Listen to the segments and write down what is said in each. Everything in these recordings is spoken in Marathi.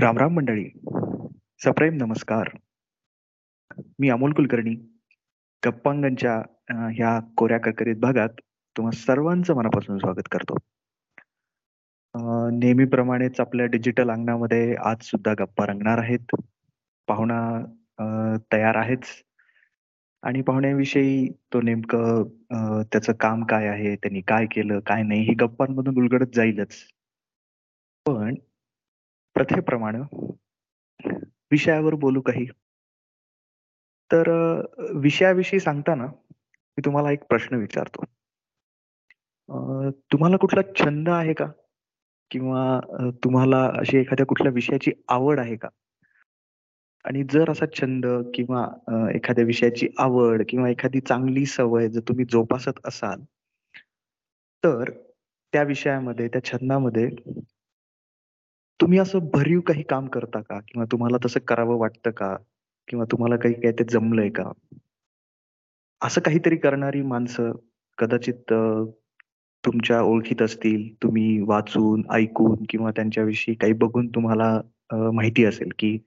रामराम मंडळी. सप्रेम नमस्कार. मी अमोल कुलकर्णी. गप्पांगणच्या ह्या कोऱ्या करकरीत भागात तुम्हा सर्वांचं मनापासून स्वागत करतो. नेहमीप्रमाणेच आपल्या डिजिटल अंगणामध्ये आज सुद्धा गप्पा रंगणार आहेत. पाहुणा तयार आहेच. आणि पाहुण्याविषयी तो नेमकं त्याचं काम काय आहे त्यांनी काय केलं काय नाही हे गप्पांमधून उलगडत जाईलच. पण प्रथेप्रमाणे विषयावर बोलू काही. तर विषयाविषयी सांगताना मी तुम्हाला एक प्रश्न विचारतो. तुम्हाला कुठला छंद आहे का? किंवा तुम्हाला अशी एखाद्या कुठल्या विषयाची आवड आहे का? आणि जर असा छंद किंवा एखाद्या विषयाची आवड किंवा एखादी चांगली सवय जर तुम्ही जोपासत असाल तर त्या विषयामध्ये त्या छंदामध्ये तुम्ही असं भरीव काही काम करता का? किंवा तुम्हाला तसं करावं वाटतं का? किंवा तुम्हाला काही काय ते जमलंय का? असं काहीतरी करणारी माणसं कदाचित तुमच्या ओळखीत असतील तुम्ही वाचून ऐकून किंवा त्यांच्याविषयी काही बघून तुम्हाला माहिती असेल की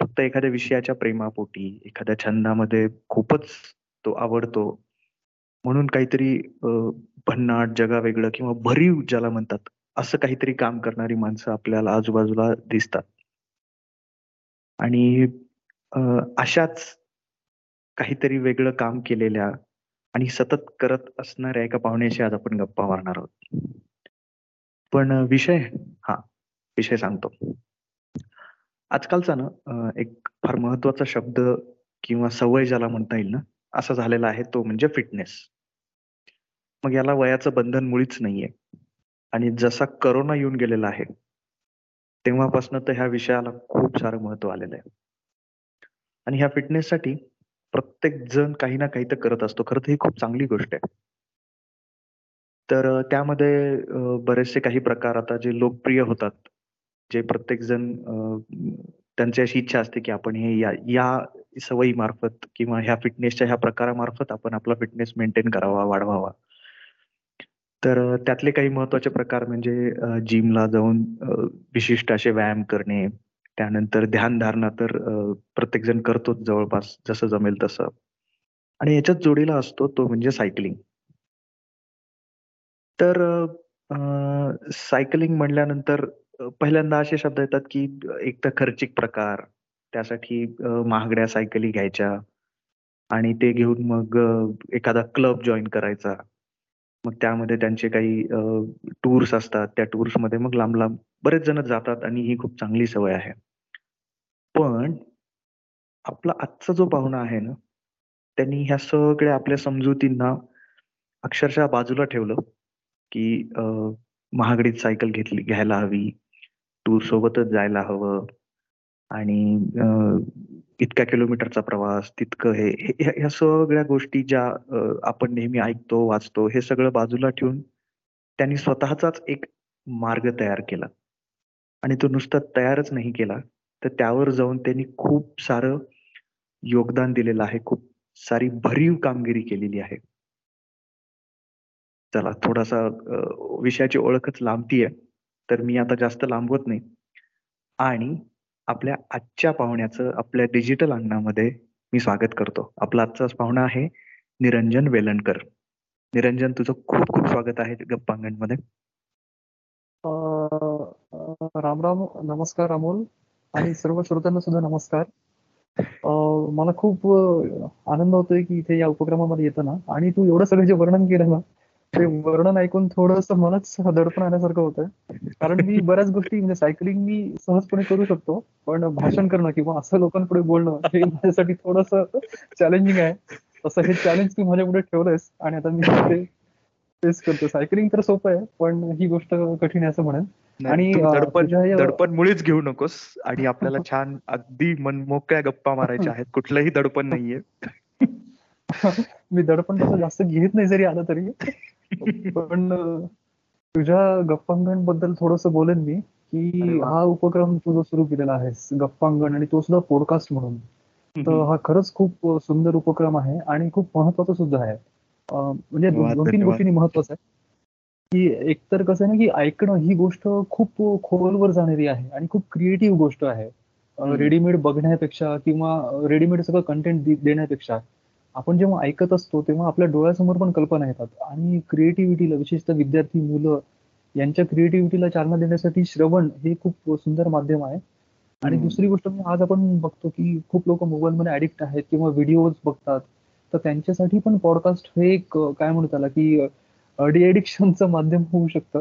फक्त एखाद्या विषयाच्या प्रेमापोटी एखाद्या छंदामध्ये खूपच तो आवडतो. म्हणून काहीतरी भन्नाट जगा वेगळं किंवा भरीव ज्याला म्हणतात असं काहीतरी काम करणारी माणसं आपल्याला आजूबाजूला दिसतात. आणि अशाच काहीतरी वेगळं काम केलेल्या आणि सतत करत असणाऱ्या एका पाहुण्याशी आज आपण गप्पा मारणार आहोत. पण विषय हा विषय सांगतो. आजकालचा ना एक फार महत्त्वाचा शब्द किंवा सवय ज्याला म्हणता येईल ना असा झालेला आहे तो म्हणजे फिटनेस. मग याला वयाचं बंधन मुळीच नाहीये. आणि जसा करोना येऊन गेलेला आहे तेव्हापासून तर ह्या विषयाला खूप सारं महत्त्व आलेलं आहे. आणि ह्या फिटनेससाठी प्रत्येक जण काही ना काही तर करत असतो. खरं तर ही खूप चांगली गोष्ट आहे. तर त्यामध्ये बरेचसे काही प्रकार आता जे लोकप्रिय होतात जे प्रत्येक जण अ, त्यांची अशी इच्छा असते की आपण हे या या सवयी मार्फत किंवा ह्या फिटनेसच्या ह्या प्रकारामार्फत आपण आपला फिटनेस मेंटेन करावा वाढवावा. तर त्यातले काही महत्त्वाचे प्रकार म्हणजे जिमला जाऊन विशिष्ट असे व्यायाम करणे त्यानंतर ध्यानधारणा तर प्रत्येक जण करतोच जवळपास जसं जमेल तसं. आणि याच्यात जोडीला असतो तो म्हणजे सायकलिंग. तर अ, सायकलिंग म्हणल्यानंतर पहिल्यांदा असे शब्द येतात की एक तर खर्चिक प्रकार त्यासाठी महागड्या सायकली घ्यायच्या आणि ते घेऊन मग एखादा क्लब जॉईन करायचा. मग त्यामध्ये त्यांचे काही टूर्स असतात. त्या टूर्समध्ये मग लांब लांब बरेच जण जातात आणि ही खूप चांगली सवय आहे. पण आपला आजचा जो पाहुणा आहे ना त्यांनी ह्या सगळ्या आपल्या समजुतींना अक्षरशः बाजूला ठेवलं की महागडीत सायकल घेतली घ्यायला हवी. टूर सोबतच जायला हवं. आणि इतक्या किलोमीटरचा प्रवास तितकं हे ह्या सगळ्या गोष्टी ज्या आपण नेहमी ऐकतो वाचतो हे सगळं बाजूला ठेवून त्यांनी स्वतःचाच एक मार्ग तयार केला. आणि तो नुसता तयारच नाही केला तर त्यावर जाऊन त्यांनी खूप सारं योगदान दिलेलं आहे खूप सारी भरीव कामगिरी केलेली आहे. चला थोडासा विषयाची ओळखच लांबतीये तर मी आता जास्त लांबवत नाही. आणि आपल्या आजच्या पाहुण्याचं आपल्या डिजिटल अंगणामध्ये मी स्वागत करतो. आपला आजचाच पाहुणा आहे निरंजन वेलणकर. निरंजन तुझं खूप खूप स्वागत आहे गप्पांगणमध्ये. राम राम नमस्कार अमोल आणि सर्व श्रोत्यांना सुद्धा नमस्कार. मला खूप आनंद होतोय की इथे या उपक्रमामध्ये येताना. आणि तू एवढं सगळं जे वर्णन केलं ना ते वर्णन ऐकून थोडस मलाच दडपण आल्यासारखं होतंय. कारण मी बऱ्याच गोष्टी म्हणजे सायकलिंग मी सहजपणे करू शकतो पण भाषण करणं किंवा असं लोकांपुढे बोलणं हे माझ्यासाठी थोडस चॅलेंजिंग आहे. तसं हे चॅलेंज तू माझ्या पुढे ठेवलंयस आणि आता मी ते तेच करतो सायकलिंग तर सोपं आहे पण ही गोष्ट कठीण आहे असं म्हणेन. आणि दडपण मुळीच घेऊ नकोस आणि आपल्याला छान अगदी मनमोकळ्या गप्पा मारायच्या आहेत. कुठलंही दडपण नाहीये. मी दडपण तसं जास्त घेत नाही जरी आलं तरी. पण तुझ्या गप्पांगणबद्दल थोडस बोलेन मी की हा उपक्रम तू जो सुरू केलेला आहेस गप्पांगण आणि तो सुद्धा पॉडकास्ट म्हणून तर हा खरंच खूप सुंदर उपक्रम आहे आणि खूप महत्त्वाचा सुद्धा आहे. म्हणजे दोन तीन गोष्टींनी महत्वाचं आहे की एकतर कसं आहे ना की ऐकणं ही गोष्ट खूप खोलवर जाणारी आहे आणि खूप क्रिएटिव्ह गोष्ट आहे. रेडीमेड बघण्यापेक्षा किंवा रेडीमेड सगळं कंटेंट देण्यापेक्षा. आपण जेव्हा ऐकत असतो तेव्हा आपल्या डोळ्यासमोर पण कल्पना येतात. आणि क्रिएटिव्हिटीला विशेषतः विद्यार्थी मुलं यांच्या क्रिएटिव्हिटीला चालना देण्यासाठी श्रवण हे खूप सुंदर माध्यम आहे. आणि दुसरी गोष्ट म्हणजे आज आपण बघतो की खूप लोक मोबाईलमध्ये ऍडिक्ट आहेत किंवा व्हिडिओज बघतात. तर त्यांच्यासाठी पण पॉडकास्ट हे एक काय म्हणू त्याला की डिएडिक्शनचं माध्यम होऊ शकतं.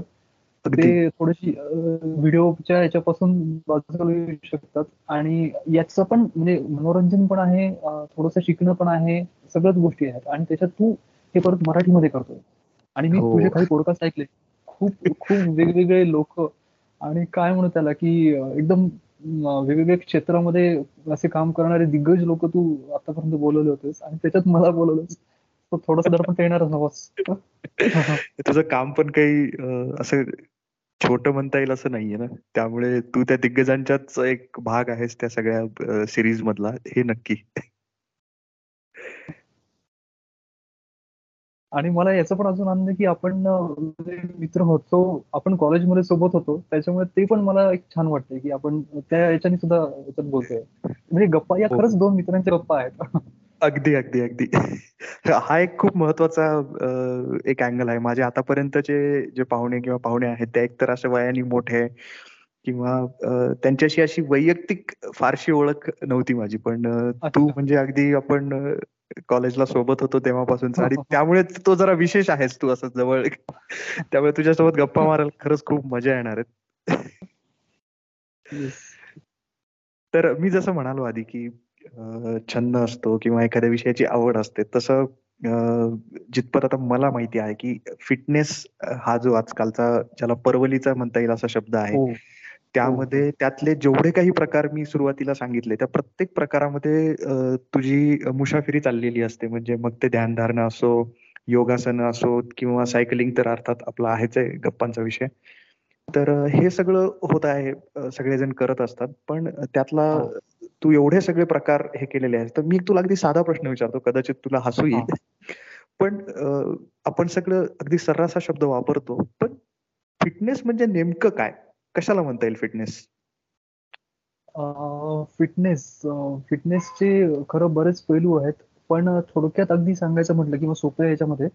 ते थोडीशी व्हिडिओच्या याच्यापासून बाजूला येऊ शकतात. आणि याचं पण म्हणजे मनोरंजन पण आहे थोडस शिकणं पण आहे सगळ्याच गोष्टी आहेत. आणि त्याच्यात तू हे परत मराठीमध्ये करतोय. आणि मी हो. तुझे काही पॉडकास्ट ऐकले. खूप खूप वेगवेगळे लोक आणि काय म्हणू त्याला की एकदम वेगवेगळ्या क्षेत्रामध्ये असे काम करणारे दिग्गज लोक तू आतापर्यंत बोलवले होतेस. आणि त्याच्यात मला बोलवलंस. थोडस दर पण येणारच नवास तुझं काम पण काही असं छोट म्हणता येईल असं नाहीये ना? त्यामुळे तू त्या दिग्गजांच्याच एक भाग आहेस त्या सगळ्या सिरीज मधला. हे नक्की. आणि मला याचं पण अजून आनंद की आपण मित्र होतो आपण कॉलेजमध्ये सोबत होतो त्याच्यामुळे ते पण मला एक छान वाटतंय की आपण त्या याच्याने सुद्धा बोलतोय. म्हणजे गप्पा या हो. खरंच दोन मित्रांच्या गप्पा आहेत. अगदी अगदी अगदी. हा एक खूप महत्त्वाचा एक अँगल आहे. माझे आतापर्यंतचे जे पाहुणे किंवा पाहुणे आहेत ते एकतर असे वयाने मोठे किंवा त्यांच्याशी अशी वैयक्तिक फारशी ओळख नव्हती माझी. पण तू म्हणजे अगदी आपण कॉलेजला सोबत होतो तेव्हापासून. आणि त्यामुळे तो जरा विशेष आहेस तू असं जवळ. त्यामुळे तुझ्यासोबत गप्पा मारायला खरंच खूप मजा येणार आहेत तर मी जसं म्हणालो आधी की छंद असतो किंवा एखाद्या विषयाची आवड असते तसं जितपत आता मला माहिती आहे की फिटनेस हा जो आजकालचा ज्याला परवलीचा म्हणता येईल असा शब्द आहे हो. त्यामध्ये त्यातले जेवढे काही प्रकार मी सुरुवातीला सांगितले त्या प्रत्येक प्रकारामध्ये तुझी मुसाफिरी चाललेली असते म्हणजे मग ते ध्यानधारणा असो योगासन असो किंवा सायकलिंग तर अर्थात आपला आहेच आहे गप्पांचा विषय तर हे सगळं होत आहे सगळेजण करत असतात पण त्यातला हो. तू एवढे सगळे प्रकार हे केलेले आहेत. तर मी तुला अगदी साधा प्रश्न विचारतो कदाचित तुला हसू येईल. पण आपण सगळं अगदी सर्रास शब्द वापरतो पण फिटनेस म्हणजे नेमकं काय? कशाला म्हणता येईल फिटनेस? फिटनेस फिटनेसचे खरं बरेच पैलू आहेत पण थोडक्यात अगदी सांगायचं म्हटलं किंवा सोप्या याच्यामध्ये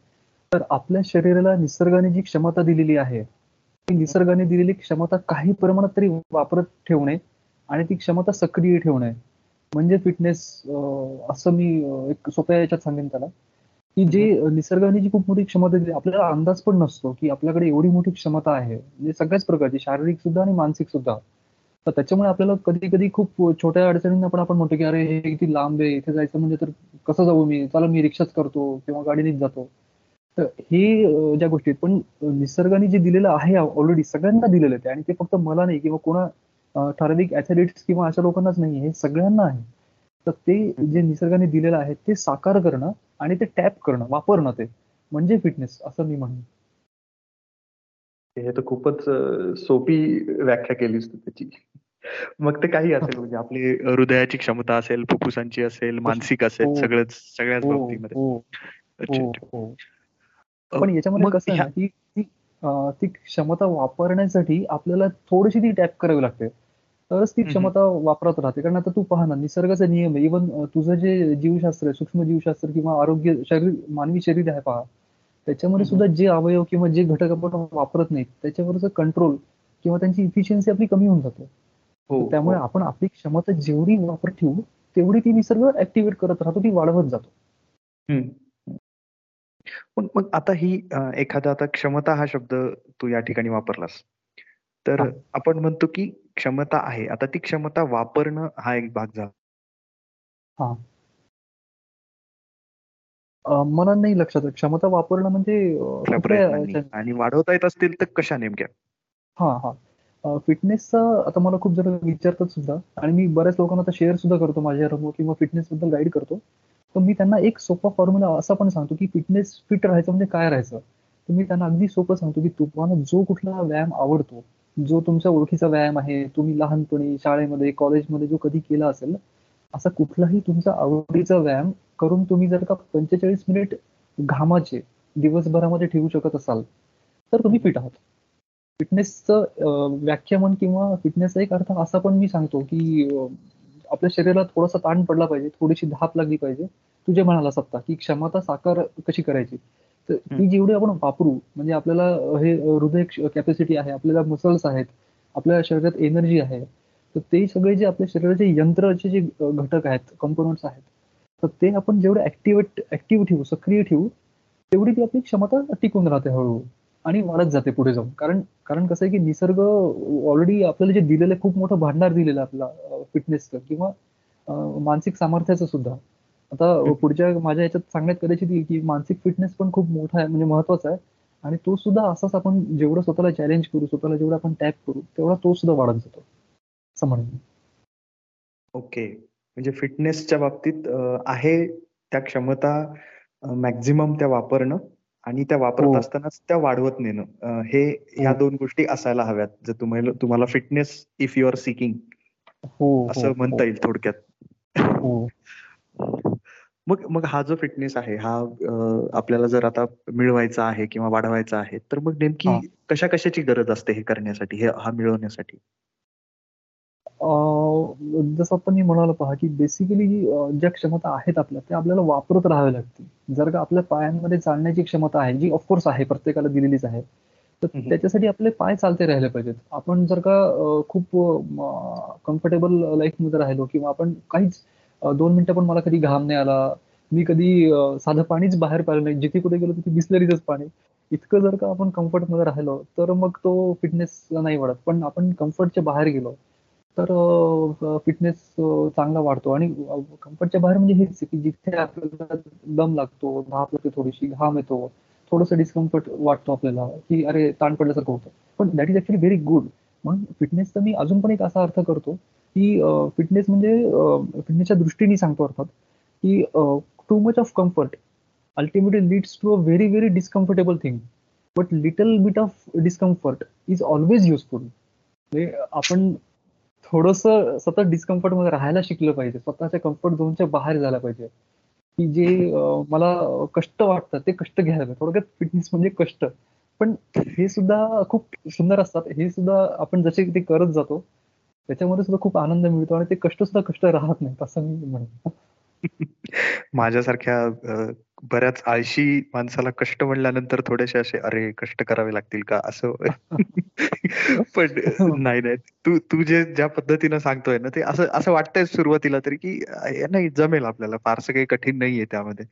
तर आपल्या शरीराला निसर्गाने जी क्षमता दिलेली आहे ती निसर्गाने दिलेली क्षमता काही प्रमाणात तरी वापरत ठेवणे आणि ती क्षमता सक्रिय ठेवणे. म्हणजे फिटनेस असं मी एक सोप्या याच्यात सांगेन त्याला. की जे निसर्गाने जी खूप मोठी क्षमता दिली आपल्याला अंदाज पण नसतो की आपल्याकडे एवढी मोठी क्षमता आहे. म्हणजे सगळ्याच प्रकारची शारीरिक सुद्धा आणि मानसिक सुद्धा. तर त्याच्यामुळे आपल्याला कधी कधी खूप छोट्या अडचणींना पण आपण म्हणतो की अरे हे किती लांब आहे इथे जायचं म्हणजे तर कसं जाऊ मी? चला मी रिक्षाच करतो किंवा गाडीनेच जातो. तर हे ज्या गोष्टी पण निसर्गाने जे दिलेलं आहे ऑलरेडी सगळ्यांना दिलेलं आहे आणि ते फक्त मला नाही किंवा कोणा ठराविक ऍथलिट्स किंवा अशा लोकांनाच नाही हे सगळ्यांना आहे. तर ते जे निसर्गाने दिलेलं आहे ते साकार करणं आणि ते टॅप करणं वापरणं ते म्हणजे फिटनेस असं मी म्हणेन. हे तर खूपच सोपी व्याख्या केलीस तू त्याची. मग ते काही असेल म्हणजे आपली हृदयाची क्षमता असेल फुफ्फुसांची असेल मानसिक असेल हो. सगळंच सगळ्याच हो, बाबतीमध्ये. हो, पण याच्यामध्ये कसं आहे की ती क्षमता वापरण्यासाठी आपल्याला थोडीशी ती टॅप करावी लागते. तरच ती क्षमता वापरत राहते. कारण आता तू पहा ना निसर्गाचा नियम आहे. इव्हन तुझं जे जीवशास्त्र आहे सूक्ष्म जीवशास्त्र किंवा आरोग्य शरीर मानवी शरीर आहे पहा. त्याच्यामध्ये सुद्धा जे अवयव किंवा जे घटक आपण वापरत नाहीत त्याच्यावरच कंट्रोल किंवा त्यांची इफिशियन्सी आपली कमी होऊन जाते. हो, त्यामुळे हो. आपण आपली क्षमता जेवढी वापर ठेवू तेवढी ती निसर्ग ऍक्टिव्हेट करत राहतो ती वाढवत जातो. पण मग आता ही एखादा आता क्षमता हा शब्द तू या ठिकाणी वापरलास. तर आपण म्हणतो की क्षमता आहे. आता ती क्षमता वापरणं हा एक भाग झाला. मला नाही लक्षात क्षमता वापरणं म्हणजे आणि वाढवता येत असतील तर कशा नेमक्या? हा हा. फिटनेसचा आता मला खूप जण विचारतात सुद्धा. आणि मी बऱ्याच लोकांना आता शेअर सुद्धा करतो माझ्या किंवा फिटनेस बद्दल गाईड करतो. तर मी त्यांना एक सोपा फॉर्म्युला असा पण सांगतो की फिटनेस फिट राहायचं म्हणजे काय राहायचं? तर मी त्यांना अगदी सोपं सांगतो की तुम्हाला जो कुठला व्यायाम आवडतो जो तुमच्या ओळखीचा व्यायाम आहे तुम्ही लहानपणी शाळेमध्ये कॉलेजमध्ये जो कधी केला असेल असा कुठलाही तुमचा आवडीचा व्यायाम करून तुम्ही जर का पंचेचाळीस मिनिट घामाचे दिवसभरामध्ये ठेवू शकत असाल तर तुम्ही फिट आहात. फिटनेसचं व्याख्या किंवा फिटनेसचा एक अर्थ असा पण मी सांगतो की आपल्या शरीराला थोडासा ताण पडला पाहिजे थोडीशी धाप लागली पाहिजे. तुझे म्हणाला सत्ता की क्षमता साकार कशी करायची? तर ती जेवढी आपण वापरू म्हणजे आपल्याला हे हृदय कॅपॅसिटी आहे आपल्याला मसल्स आहेत आपल्या शरीरात एनर्जी आहे तर ते सगळे जे आपल्या शरीराचे यंत्राचे जे घटक आहेत कॉम्पोनंट्स आहेत तर ते आपण जेवढे ऍक्टिव्ह ऍक्टिव्ह ठेवू सक्रिय ठेवू तेवढी ती आपली क्षमता टिकून राहते हळूहळू आणि वाढत जाते पुढे जाऊन. कारण कारण कसं आहे की निसर्ग ऑलरेडी आपल्याला जे दिलेलं खूप मोठं भांडार दिलेलं आपला फिटनेसचं किंवा मानसिक सामर्थ्याचं सुद्धा. आता पुढच्या माझ्या याच्यात सांगण्यात कदाचित की मानसिक फिटनेस पण खूप मोठा आहे म्हणजे महत्त्वाचा आहे. आणि तो सुद्धा असाच आपण जेवढं स्वतःला चॅलेंज करू स्वतःला जेवढं आपण टॅप करू तेवढा तो सुद्धा वाढत जातो. असं म्हणून ओके. म्हणजे फिटनेसच्या बाबतीत आहे त्या क्षमता मॅक्झिमम त्या वापरणं आणि त्या वापरत हो. असतानाच त्या वाढवत नेणं. हे ह्या हो. दोन गोष्टी असायला हव्यात जर तुम्हाला तुम्हाला fitness if you are seeking असं म्हणता येईल थोडक्यात. मग मग हा जो फिटनेस आहे हा आपल्याला जर आता मिळवायचा आहे किंवा वाढवायचा आहे तर मग नेमकी कशा कशाची गरज असते हे करण्यासाठी हे हा मिळवण्यासाठी? जसं आपण मी म्हणालो पहा की बेसिकली ज्या क्षमता आहेत आपल्या त्या आपल्याला वापरत राहाव्या लागतील. जर का आपल्या पायांमध्ये चालण्याची क्षमता आहे जी ऑफकोर्स आहे प्रत्येकाला दिलेलीच आहे तर त्याच्यासाठी आपले पाय चालते राहिले पाहिजेत. आपण जर का खूप कम्फर्टेबल लाईफमध्ये राहिलो किंवा आपण काहीच दोन मिनिटं पण मला कधी घाम नाही आला. मी कधी साधं पाणीच बाहेर पाहिलं नाही. जिथे कुठे गेलो तिथे बिस्लरीच पाणी. इतकं जर का आपण कम्फर्टमध्ये राहिलो तर मग तो फिटनेस नाही वाढत. पण आपण कम्फर्टच्या बाहेर गेलो तर फिटनेस चांगला वाढतो. आणि कम्फर्टच्या बाहेर म्हणजे हेच की जिथे आपल्याला दम लागतो धाप लागते थोडीशी घाम येतो थोडस डिस्कम्फर्ट वाटतो आपल्याला की अरे ताण पडल्यासारखं होतं. पण that is actually very good म्हणून फिटनेसचा मी अजून पण एक असा अर्थ करतो की फिटनेस म्हणजे फिटनेसच्या दृष्टीने सांगतो अर्थात की too much of comfort ultimately leads to a very very discomfortable thing but little bit of discomfort is always useful आपण थोडस सतत डिस्कम्फर्टमध्ये राहायला शिकलं पाहिजे. स्वतःच्या कम्फर्ट झोनच्या बाहेर झाला पाहिजे. की जे मला कष्ट वाटतात ते कष्ट घ्यायला पाहिजे. थोडक्यात फिटनेस म्हणजे कष्ट. पण हे सुद्धा खूप सुंदर असतात. हे सुद्धा आपण जसे ते करत जातो त्याच्यामध्ये सुद्धा खूप आनंद मिळतो आणि ते कष्ट सुद्धा कष्ट राहत नाहीत असं मी म्हणतो माझ्यासारख्या बऱ्याच आळशी माणसाला कष्ट म्हणल्यानंतर थोडेसे असे अरे कष्ट करावे लागतील का? असं. पण नाही नाही. तू तू जे ज्या पद्धतीनं सांगतोय ना ते असं असं वाटतंय सुरुवातीला तरी की नाही जमेल आपल्याला. फारसं काही कठीण नाहीये त्यामध्ये.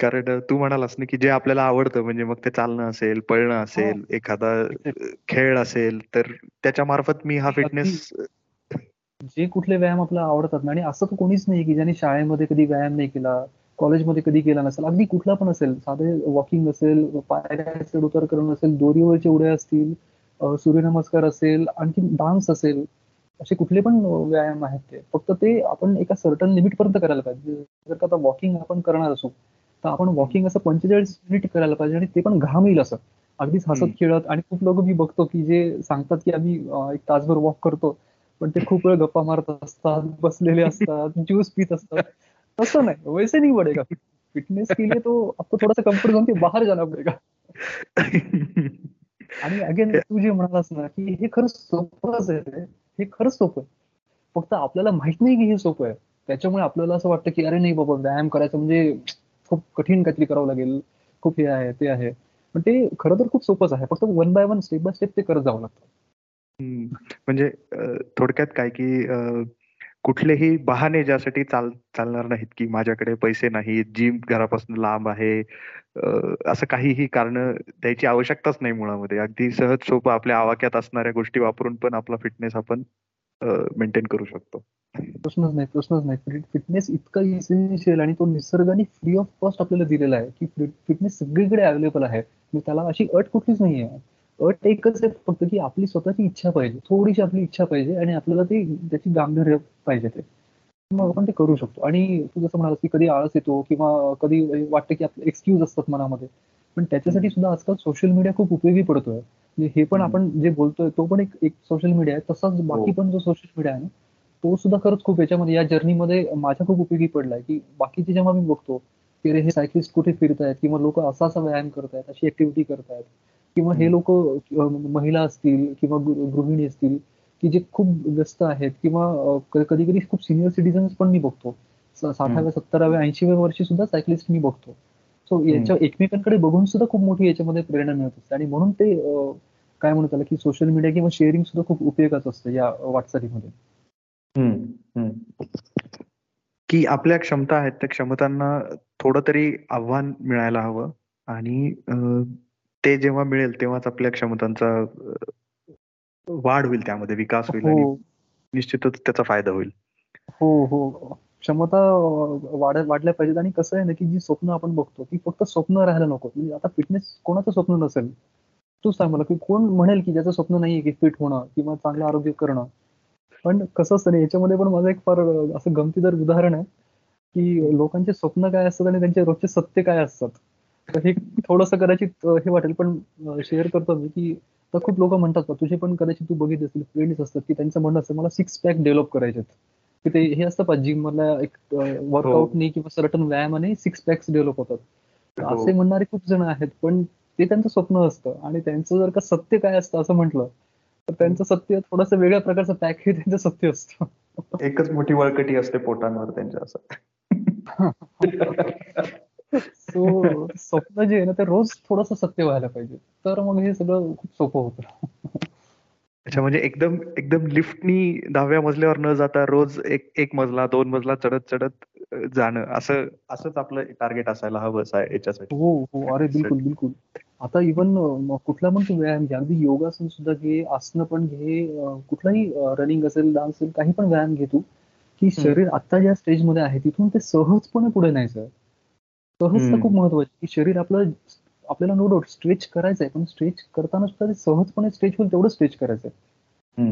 कारण तू म्हणालास ना की जे आपल्याला आवडतं म्हणजे मग ते चालणं असेल पळणं असेल एखादा खेळ असेल तर त्याच्या मार्फत मी हा फिटनेस जे कुठले व्यायाम आपल्याला आवडतात ना आणि असं तर कोणीच नाही की ज्याने शाळेमध्ये कधी व्यायाम नाही केला कॉलेजमध्ये कधी केला नसेल अगदी कुठला पण असेल साधे वॉकिंग असेल पायऱ्या चढ उतर करणं असेल दोरीवरचे उड्या असतील सूर्यनमस्कार असेल आणखी डान्स असेल असे कुठले पण व्यायाम आहेत ते. फक्त ते आपण एका सर्टन लिमिट पर्यंत करायला पाहिजे. जर का आता वॉकिंग आपण करणार असू तर आपण वॉकिंग असं पंचेचाळीस मिनिट करायला पाहिजे आणि ते पण घाम येईल असं. अगदीच हसत खेळत आणि खूप लोक मी बघतो की जे सांगतात की आम्ही एक तासभर वॉक करतो पण ते खूप वेळ गप्पा मारत असतात बसलेले असतात ज्यूस पित असतात. तसं नाही. वैसे नाही पडेगा फिटनेस के लिए तो आपको थोड़ा सा कंफर्ट झोन के बाहर जाना पडेगा आणि अगेन तू जे म्हणालास ना की हे खरंच सोपंच आहे हे खरंच सोपं आहे. फक्त आपल्याला माहीत नाही की हे सोपं आहे. त्याच्यामुळे आपल्याला असं वाटतं की अरे नाही बाबा व्यायाम करायचं म्हणजे खूप कठीण काहीतरी करावं लागेल खूप हे आहे ते आहे. पण ते खरं तर खूप सोपंच आहे. फक्त one by one step by step ते करत जावं लागतं. म्हणजे थोडक्यात काय की कुठलेही बहाने ज्यासाठी चाल चालणार नाहीत की माझ्याकडे पैसे नाहीत जिम घरापासून लांब आहे असं काहीही कारण द्यायची आवश्यकताच नाही मुळामध्ये. अगदी सहज सोपं आपल्या आवाक्यात असणाऱ्या गोष्टी वापरून पण आपला फिटनेस आपण मेंटेन करू शकतो. प्रश्नच नाही प्रश्नच नाही. फिटनेस इतका इसेन्शियल आणि तो निसर्गाने फ्री ऑफ कॉस्ट आपल्याला दिलेला आहे की फिटनेस सगळीकडे अवेलेबल आहे. म्हणजे त्याला अशी अट कुठलीच नाही आहे अट एकच आहे फक्त की आपली स्वतःची इच्छा पाहिजे थोडीशी आपली इच्छा पाहिजे आणि आपल्याला ती त्याची गांभीर्य पाहिजे ते. मग आपण ते करू शकतो. आणि तू जसं म्हणाल की कधी आळस येतो किंवा कधी वाटतं की आपले एक्सक्यूज असतात मनामध्ये पण त्याच्यासाठी सुद्धा आजकाल सोशल मीडिया खूप उपयोगी पडतोय. म्हणजे हे पण आपण जे बोलतोय तो पण एक सोशल मीडिया आहे. तसाच बाकी हो. पण जो सोशल मीडिया आहे ना तो सुद्धा खरंच खूप याच्यामध्ये या जर्नीमध्ये माझ्या खूप उपयोगी पडलाय. की बाकीचे जेव्हा मी बघतो की अरे हे सायकलिस्ट कुठे फिरतायत किंवा लोक असा असा व्यायाम करतायत अशी ऍक्टिव्हिटी करतायत किंवा हे लोक महिला असतील किंवा गृहिणी असतील की जे खूप व्यस्त आहेत किंवा कधी कधी खूप सिनियर सिटीजन्स पण मी बघतो. साठाव्या सत्तराव्या ऐंशीव्या वर्षी सुद्धा सायकलिस्ट मी बघतो. सो याच्या एकमेकांकडे बघून सुद्धा खूप मोठी याच्यामध्ये प्रेरणा मिळत असते. आणि म्हणून ते काय म्हणत आलं की सोशल मीडिया किंवा शेअरिंग सुद्धा खूप उपयोगाचं असतं या वाटचालीमध्ये. की आपल्या क्षमता आहेत त्या क्षमतांना थोडं तरी आव्हान मिळायला हवं. आणि ते जेव्हा मिळेल तेव्हाच आपल्या क्षमतांचा वाढ होईल त्यामध्ये विकास होईल आणि हो. निश्चितच त्याचा फायदा होईल. हो हो. क्षमता वाढ वाढल्या पाहिजेत आणि कसं आहे ना की जी स्वप्न आपण बघतो ती फक्त स्वप्न राहायला नको. म्हणजे आता फिटनेस कोणाचं स्वप्न नसेल? तू सांग मला की कोण म्हणेल की ज्याचं स्वप्न नाहीये की फिट होणं किंवा चांगलं आरोग्य करणं? पण कसं असतं ना याच्यामध्ये पण माझं एक फार असं गमतीदार उदाहरण आहे की लोकांचे स्वप्न काय असतात आणि त्यांचे रोजचे सत्य काय असतात? तर हे थोडस कदाचित हे वाटेल पण शेअर करतो मी की तर खूप लोक म्हणतात तुझे पण कदाचित तू बघित असतील फ्रेंड्स असतात की त्यांचं म्हणणं असतं मला सिक्स पॅक डेव्हलप करायचे की ते हे असतं पाहिजे जिम मधल्या एक वर्कआउटने किंवा सर्टन व्यायामाने सिक्स पॅक्स डेव्हलप होतात. हो. असे म्हणणारे खूप जण आहेत पण ते त्यांचं स्वप्न असतं आणि त्यांचं जर का सत्य काय असतं असं म्हटलं तर त्यांचं सत्य थोडस वेगळ्या प्रकारचं पॅक हे त्यांचं सत्य असतं. एकच मोठी वळकटी असते पोटांवर त्यांच्या असं. सो स्वप्न जे आहे ना ते रोज थोडस सत्य व्हायला पाहिजे. तर मग हे सगळं खूप सोपं होतं. अच्छा म्हणजे एकदम एकदम लिफ्टनी दहाव्या मजल्यावर न जाता रोज एक एक मजला दोन मजला चढत चढत जाणं. असं असंच आपलं टार्गेट असायला हवं याच्यासाठी. हो हो. अरे बिलकुल बिलकुल. आता इवन कुठला पण तू व्यायाम घे अगदी योगासन सुद्धा घे आसनं पण घे कुठलाही रनिंग असेल डान्स असेल काही पण व्यायाम घे तू की शरीर आता ज्या स्टेजमध्ये आहे तिथून ते सहजपणे पुढे न्यायचं. सहजता खूप महत्वाची की शरीर आपलं आपल्याला नो डाऊट स्ट्रेच करायचंय पण स्ट्रेच करताना सुद्धा सहजपणे स्ट्रेच होईल तेवढं स्ट्रेच करायचंय.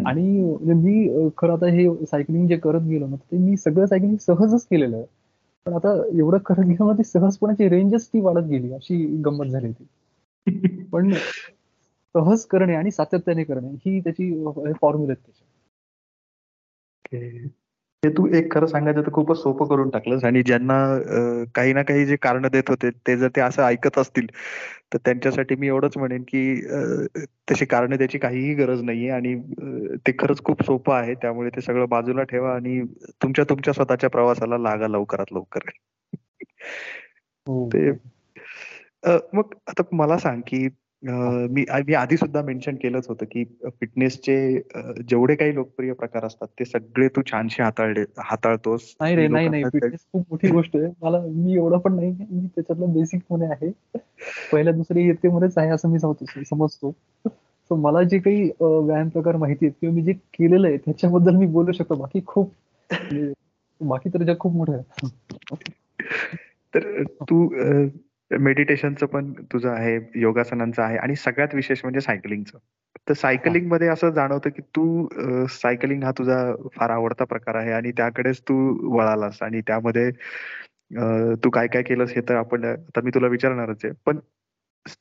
आणि म्हणजे मी खरं आता हे सायकलिंग जे करत गेलो ना ते मी सगळं सायकलिंग सहजच केलेलं आहे. पण आता एवढं करत गेलो ना ती सहजपणाची रेंजच ती वाढत गेली अशी गंमत झाली ती पण सहज करणे आणि सातत्याने करणे ही त्याची फॉर्म्युला त्याची. हे तू एक खरं सांगायचं तर खूपच सोपं करून टाकलंस. आणि ज्यांना काही ना काही जे कारण देत होते ते जर ते असं ऐकत असतील तर त्यांच्यासाठी मी एवढंच म्हणेन की तशी कारण त्याची काहीही गरज नाहीये. आणि ते खरंच खूप सोपं आहे. त्यामुळे ते सगळं बाजूला ठेवा आणि तुमच्या तुमच्या स्वतःच्या प्रवासाला लागा लवकरात लवकर. हो, ते. मग आता मला सांग की मी मी आधी सुद्धा मेन्शन केलंच होतं की फिटनेसचे जेवढे काही लोकप्रिय प्रकार असतात ते सगळे तू छानशे हाताळले हाताळतोस. नाही रे नाही नाही. फिटनेस खूप मोठी गोष्ट आहे. मला मी एवढं पण नाही मी त्याच्यातलं बेसिकमध्ये आहे. पहिल्या दुसऱ्या इयत्तेमध्येच आहे असं मी समजतो. सो मला जे काही व्यायाम प्रकार माहिती आहेत किंवा मी जे केलेलं आहे त्याच्याबद्दल मी बोलू शकतो. बाकी खूप म्हणजे बाकी तर जग खूप मोठं आहे. तर तू मेडिटेशनचं पण तुझं आहे योगासनांचं आहे आणि सगळ्यात विशेष म्हणजे सायकलिंगचं. तर सायकलिंगमध्ये असं जाणवतं की तू सायकलिंग हा तुझा फार आवडता प्रकार आहे आणि त्याकडेच तू वळालास आणि त्यामध्ये तू काय काय केलंस हे तर आपण आता मी तुला विचारणारच आहे. पण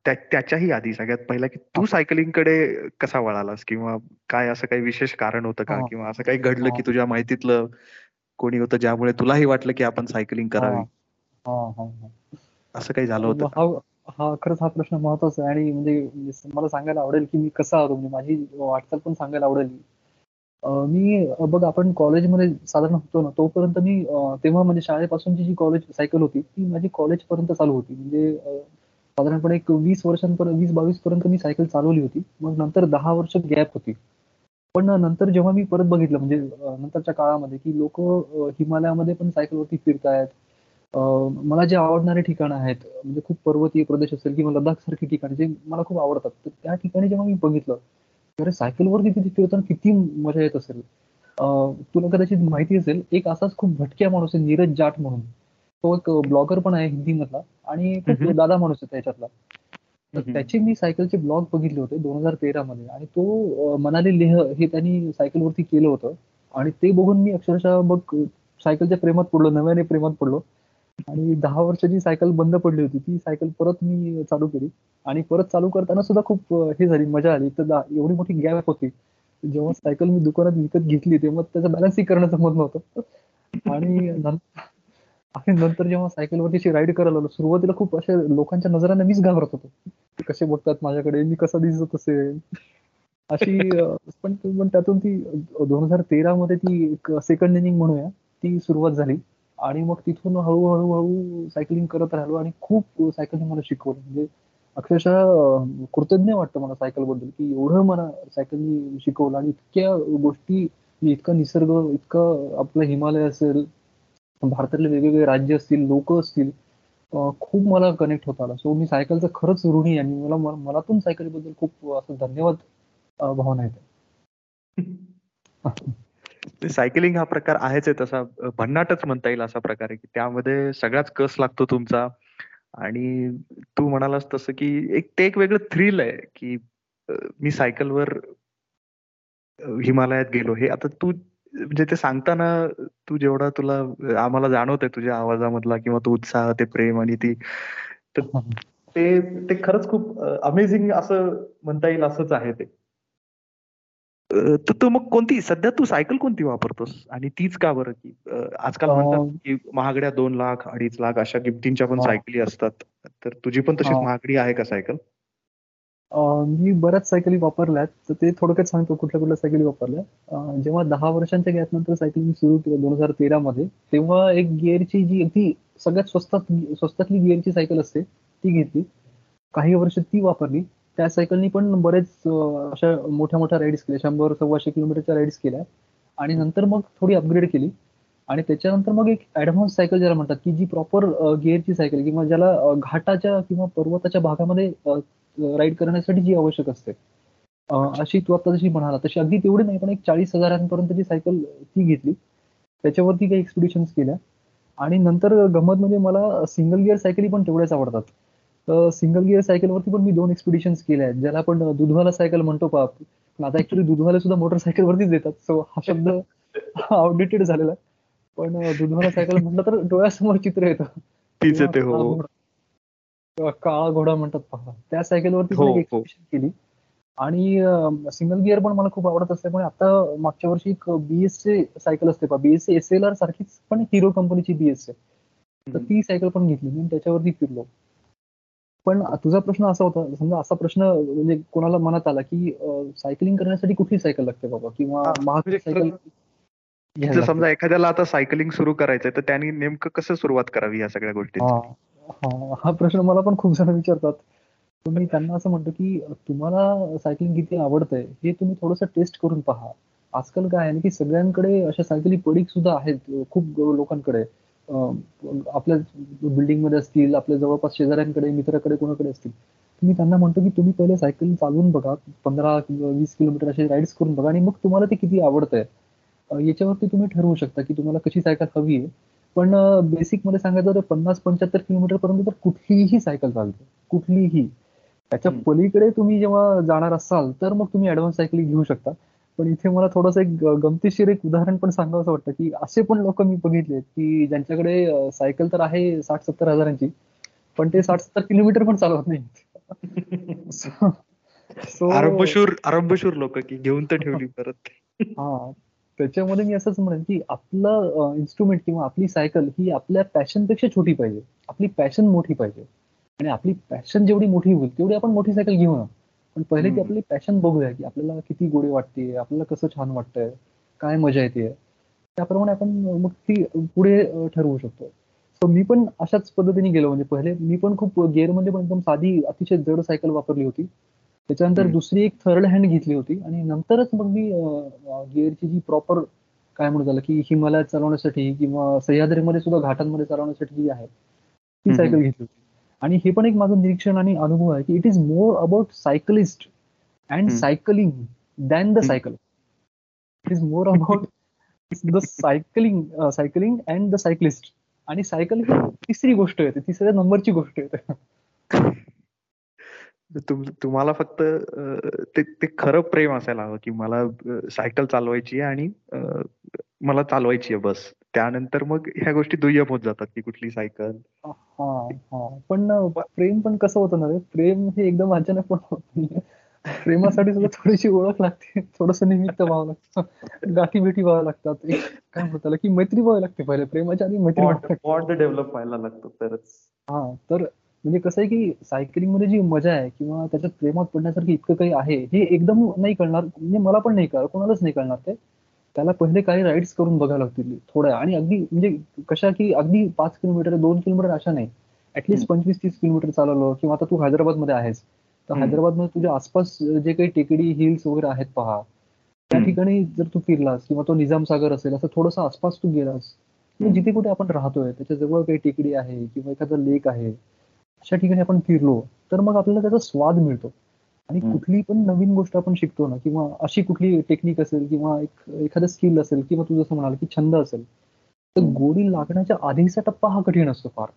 त्याच्याही आधी सगळ्यात पहिला की तू सायकलिंगकडे कसा वळालास किंवा काय असं काही विशेष कारण होतं का किंवा असं काही घडलं की तुझ्या माहितीतलं कोणी होतं ज्यामुळे तुलाही वाटलं की आपण सायकलिंग करावी? असं काही झालं होतं हा खरंच हा प्रश्न महत्त्वाचा आहे. आणि म्हणजे मला सांगायला आवडेल की मी कसा आलो म्हणजे माझी वाटचाल पण सांगायला आवडेल. मी बघ आपण कॉलेजमध्ये साधारण होतो ना तोपर्यंत मी तेव्हा म्हणजे शाळेपासूनची जी कॉलेज सायकल होती ती माझी कॉलेज पर्यंत चालू होती. म्हणजे साधारणपणे एक वीस वर्षांपर्यंत वीस बावीस पर्यंत मी सायकल चालवली होती. मग नंतर दहा वर्ष गॅप होती. पण नंतर जेव्हा मी परत बघितलं म्हणजे नंतरच्या काळामध्ये की लोक हिमालयामध्ये पण सायकलवरती फिरतायत. मला जे आवडणारे ठिकाण आहेत म्हणजे खूप पर्वतीय प्रदेश असेल किंवा लडाख सारखी ठिकाणी जे मला खूप आवडतात तर त्या ठिकाणी जेव्हा मी बघितलं अरे सायकलवरती तिथे फिरताना किती मजा येत असेल. तुला कदाचित माहिती असेल एक असाच खूप भटक्या माणूस आहे नीरज जाट म्हणून. तो एक ब्लॉगर पण आहे हिंदी मधला आणि खूप दादा माणूस आहे त्याच्यातला. तर त्याचे मी सायकलचे ब्लॉग बघितले होते दोन हजार तेरा मध्ये आणि तो मनाली लेह हे त्यांनी सायकलवरती केलं होतं आणि ते बघून मी अक्षरशः बघ सायकलच्या प्रेमात पडलो नव्याने प्रेमात पडलो. आणि दहा वर्षाची सायकल बंद पडली होती ती सायकल परत मी चालू केली. आणि परत चालू करताना सुद्धा खूप हे झाली मजा आली. तर एवढी मोठी गॅप होती. जेव्हा सायकल मी दुकानात विकत घेतली तेव्हा त्याचं बॅलन्सिंग करणं जमत नव्हतं. आणि आणि नंतर जेव्हा सायकलवरती राईड करायला लागलो सुरुवातीला खूप अशा लोकांच्या नजरांना मीच घाबरत होतो. ते कसे बघतात माझ्याकडे? मी कसा दिसत असेल? अशी पण पण त्यातून ती दोन हजार तेरा मध्ये ती सेकंड इनिंग म्हणूया ती सुरुवात झाली. आणि मग तिथून हळूहळू हळू सायकलिंग करत राहिलो आणि खूप सायकलिंग मला शिकवलं. म्हणजे अक्षरशः कृतज्ञ वाटतं मला सायकलबद्दल की एवढं मला सायकलनी शिकवलं आणि इतक्या गोष्टी इतका निसर्ग इतकं आपलं हिमालय असेल भारतातले वेगवेगळे राज्य असतील लोक असतील खूप मला कनेक्ट होत आला. सो मी सायकलचं खरंच ऋणी आणि मला मनातून सायकलीबद्दल खूप असं धन्यवाद भावना येते. सायकलिंग हा प्रकार आहेच आहे तसा. भन्नाटच म्हणता येईल असा प्रकार आहे की त्यामध्ये सगळाच कस लागतो तुमचा? आणि तू म्हणालास तसं की एक ते एक वेगळं थ्रिल आहे की मी सायकलवर हिमालयात गेलो. हे आता तू म्हणजे ते सांगताना तू जेवढा तुला आम्हाला जाणवत आहे तुझ्या आवाजामधला किंवा तो उत्साह ते प्रेम आणि ती ते ते खरंच खूप अमेझिंग असं म्हणता येईल असंच आहे ते. तर तू मग कोणती सध्या तू सायकल कोणती वापरतोस? आणि तीच का बरं की आजकाल म्हणतात की महागड्या दोन लाख अडीच लाख अशा किमतींच्या पण सायकली असतात. तर तुझी पण तशीच महागडी आहे का सायकल? मी बऱ्याच सायकली वापरल्यात. तर ते थोडक्यात सांगतो कुठल्या कुठल्या सायकली वापरल्या. जेव्हा दहा वर्षांच्या गॅप नंतर सायकलिंग सुरू केलं दोन हजार तेरा मध्ये तेव्हा एक गिअरची जी ती सगळ्यात स्वस्तात स्वस्तातली गिअरची सायकल असते ती घेतली. काही वर्ष ती वापरली. त्या सायकलनी पण बरेच अशा मोठ्या मोठ्या राईड्स केल्या. शंभर सव्वाशे किलोमीटरच्या राईड्स केल्या. आणि नंतर मग थोडी अपग्रेड केली. आणि त्याच्यानंतर मग एक ऍडव्हान्स सायकल ज्याला म्हणतात की जी प्रॉपर गिअरची सायकल किंवा ज्याला घाटाच्या किंवा पर्वताच्या भागामध्ये राईड करण्यासाठी जी आवश्यक असते. अशी तू आता जशी म्हणाला तशी अगदी तेवढी नाही पण एक चाळीस हजारांपर्यंतची सायकल ती घेतली. त्याच्यावरती काही एक्सपिडिशन्स केल्या. आणि नंतर गमत म्हणजे मला सिंगल गिअर सायकली पण तेवढ्याच आवडतात. सिंगल गिअर सायकलवरती पण मी दोन एक्सपिडिशन्स केले आहेत. ज्याला आपण दुधवाला सायकल म्हणतो पाप पण आता ऍक्च्युली दुधवाला सुद्धा मोटरसायकलवरतीच देतात. सो हा शब्द आउटडेटेड झालेला पण दुधवाला सायकल म्हटलं तर डोळ्यासमोर चित्र येतं. हो. काळा घोडा. म्हणतात पहा. त्या सायकलवरती पण एक्सपिडिशन हो, हो. केली. आणि सिंगल गिअर पण मला खूप आवडत असल्यामुळे आता मागच्या वर्षी एक बीएस सायकल असते पहा. बीएस एस एल आर सारखीच पण हिरो कंपनीची बीएस तर ती सायकल पण घेतली. मी त्याच्यावरती फिरलो. पण तुझा प्रश्न असा होता समजा असा प्रश्न म्हणजे कोणाला मनात आला की सायकलिंग करण्यासाठी कुठली सायकल लागते बाबा? किंवा महागडी सायकल समजा एखाद्याला आता सायकलिंग सुरू करायचंय तर त्यांनी नेमकं कसं सुरुवात करावी या सगळ्या गोष्टी हा प्रश्न मला पण खूप जण विचारतात. तुम्ही त्यांना असं म्हणतो की तुम्हाला सायकलिंग किती आवडतंय हे तुम्ही थोडस टेस्ट करून पहा. आजकाल काय आहे की सगळ्यांकडे अशा सायकली पडीक सुद्धा आहेत खूप लोकांकडे. आपल्या बिल्डिंगमध्ये असतील आपल्या जवळपास शेजाऱ्यांकडे मित्राकडे कोणाकडे असतील तुम्ही त्यांना म्हणतो की तुम्ही पहिले सायकल चालवून बघा पंधरा वीस किलोमीटर असे राईड्स करून बघा आणि मग तुम्हाला ते किती आवडतंय. याच्यावरती तुम्ही ठरवू शकता की तुम्हाला कशी सायकल हवी आहे. पण बेसिकमध्ये सांगायचं तर पन्नास पंच्याहत्तर किलोमीटर पर्यंत तर कुठलीही सायकल चालते. कुठलीही. त्याच्या पलीकडे तुम्ही जेव्हा जाणार असाल तर मग तुम्ही ऍडव्हान्स सायकल घेऊ शकता. पण इथे मला थोडस एक गमतीशीर एक उदाहरण पण सांगावं असं वाटतं की असे पण लोक मी बघितले की ज्यांच्याकडे सायकल तर आहे साठ सत्तर हजारांची पण ते साठ सत्तर किलोमीटर पण चालवत नाही आरंभशूर आरंभशूर लोक की घेऊन तर ठेवली परत. हा त्याच्यामध्ये मी असंच म्हणेन की आपलं इन्स्ट्रुमेंट किंवा आपली सायकल ही आपल्या पॅशनपेक्षा छोटी पाहिजे. आपली पॅशन मोठी पाहिजे. आणि आपली पॅशन जेवढी मोठी होईल तेवढी आपण मोठी सायकल घेऊ ना. पण पहिले ती आपली पॅशन बघूया की आपल्याला किती गोडी वाटते आपल्याला कसं छान वाटतंय काय मजा येते त्याप्रमाणे आपण मग ती पुढे ठरवू शकतो. सो मी पण अशाच पद्धतीने गेलो. म्हणजे पहिले मी पण खूप मध्ये पण एकदम साधी अतिशय जड सायकल वापरली होती. त्याच्यानंतर दुसरी एक थर्ड हँड घेतली होती. आणि नंतरच मग मी गिअरची जी प्रॉपर काय म्हणू झालं की हिमालयात चालवण्यासाठी किंवा सह्याद्रीमध्ये सुद्धा घाटांमध्ये चालवण्यासाठी जी आहे ती सायकल घेतली होती. आणि हे पण एक माझं निरीक्षण आणि अनुभव आहे की it is more about cyclist and cycling than the cycle it is more about the cycling cycling and the cyclist आणि सायकल ही तिसरी गोष्ट येते तिसऱ्या नंबरची गोष्ट येते तुम्हाला फक्त ते खरं प्रेम असायला हवं की मला सायकल चालवायची आहे आणि मला चालवायची आहे बस. त्यानंतर मग ह्या गोष्टी दुय्यम होत जातात की कुठली सायकल पण प्रेम पण कसं होतं ना रे? प्रेम हे एकदम अचानक पण होत प्रेमासाठी सुद्धा थोडीशी ओळख लागते. थोडस निमित्त व्हावं लागतं. गाठी भेटी व्हावं लागतात. काय म्हणतात त्याला की मैत्री व्हावी लागते पहिले. प्रेमाच्या आधी मैत्री डेव्हलप व्हायला लागतो तरच. हा तर म्हणजे कसं आहे की सायकलिंगमध्ये जी मजा आहे किंवा त्याच्यात प्रेमात पडण्यासारखं इतकं काही आहे हे एकदम नाही कळणार. म्हणजे मला पण नाही कळणार. कोणालाच नाही कळणार ते. त्याला पहिले काही राईड्स करून बघायला लागतील. थोड्या आणि अगदी म्हणजे कशा की अगदी पाच किलोमीटर दोन किलोमीटर अशा नाही. ऍटलीस्ट पंचवीस तीस किलोमीटर चालवलं. किंवा आता तू हैदराबादमध्ये आहेस. तर. हैदराबादमध्ये तुझ्या आसपास जे काही टेकडी हिल्स वगैरे आहेत पहा. त्या. ठिकाणी जर तू फिरलास किंवा तो निजाम सागर असेल असं थोडंसं आसपास तू गेलास. जिथे कुठे आपण राहतोय त्याच्याजवळ काही टेकडी आहे किंवा एखादं लेक आहे अशा ठिकाणी आपण फिरलो तर मग आपल्याला त्याचा स्वाद मिळतो. आणि. कुठली पण नवीन गोष्ट आपण शिकतो ना किंवा अशी कुठली टेक्निक असेल किंवा एक एखादं स्किल असेल किंवा तू जसं म्हणाल की छंद असेल तर. गोडी लागण्याच्या आधीचा टप्पा हा कठीण असतो फार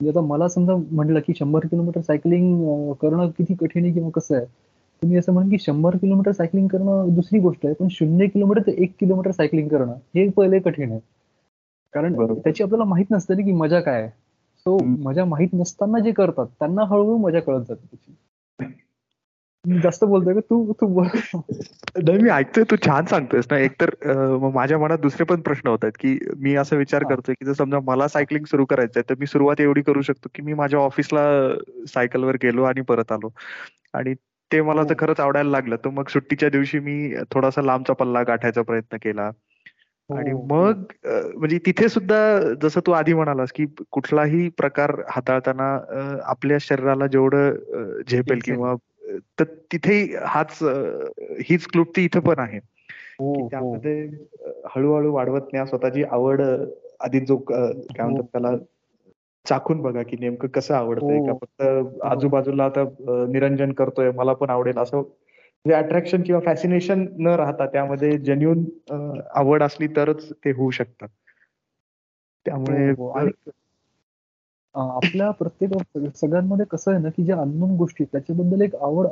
म्हणजे आता मला समजा म्हटलं की शंभर किलोमीटर सायकलिंग करणं किती कठीण आहे किंवा कसं आहे तुम्ही असं म्हण की शंभर किलोमीटर सायकलिंग करणं दुसरी गोष्ट आहे पण शून्य किलोमीटर ते एक किलोमीटर सायकलिंग करणं हे पहिले कठीण आहे कारण. त्याची आपल्याला माहीत नसतं ना की मजा काय आहे सो. मजा माहीत नसताना जे करतात त्यांना हळूहळू मजा कळत जाते त्याची मी जास्त बोलतोय का तू तू बोल नाही मी ऐकतोय तू छान सांगतोयस ना एकतर माझ्या मनात दुसरे पण प्रश्न होत आहेत की मी असा विचार हा. करतोय की जर समजा मला सायकलिंग सुरू करायचंय तर मी सुरुवात एवढी करू शकतो की मी माझ्या ऑफिसला सायकलवर गेलो आणि परत आलो आणि ते मला हो. जर खरंच आवडायला लागलं तर मग सुट्टीच्या दिवशी मी थोडासा लांबचा पल्ला गाठायचा प्रयत्न केला आणि हो, मग म्हणजे तिथे सुद्धा जसं तू आधी म्हणालास की कुठलाही प्रकार हाताळताना आपल्या शरीराला जेवढं झेपेल. किंवा तर तिथेही हाच हीच क्लृप्ती इथं पण आहे हो हो त्यामध्ये हळूहळू वाढवत न्या स्वतःची आवड आधी जो काय हो. म्हणतात त्याला चाखून बघा की नेमकं कसं आवडतंय का हो. फक्त आजूबाजूला आता निरंजन करतोय मला पण आवडेल असं म्हणजे अट्रॅक्शन किंवा फॅसिनेशन न राहता त्यामध्ये जेन्युन आवड असली तरच ते होऊ शकतात त्यामुळे हो, हो. आपल्या प्रत्येक सगळ्यांमध्ये कसं आहे ना की ज्या अननोन गोष्टी त्याच्याबद्दल एक आवड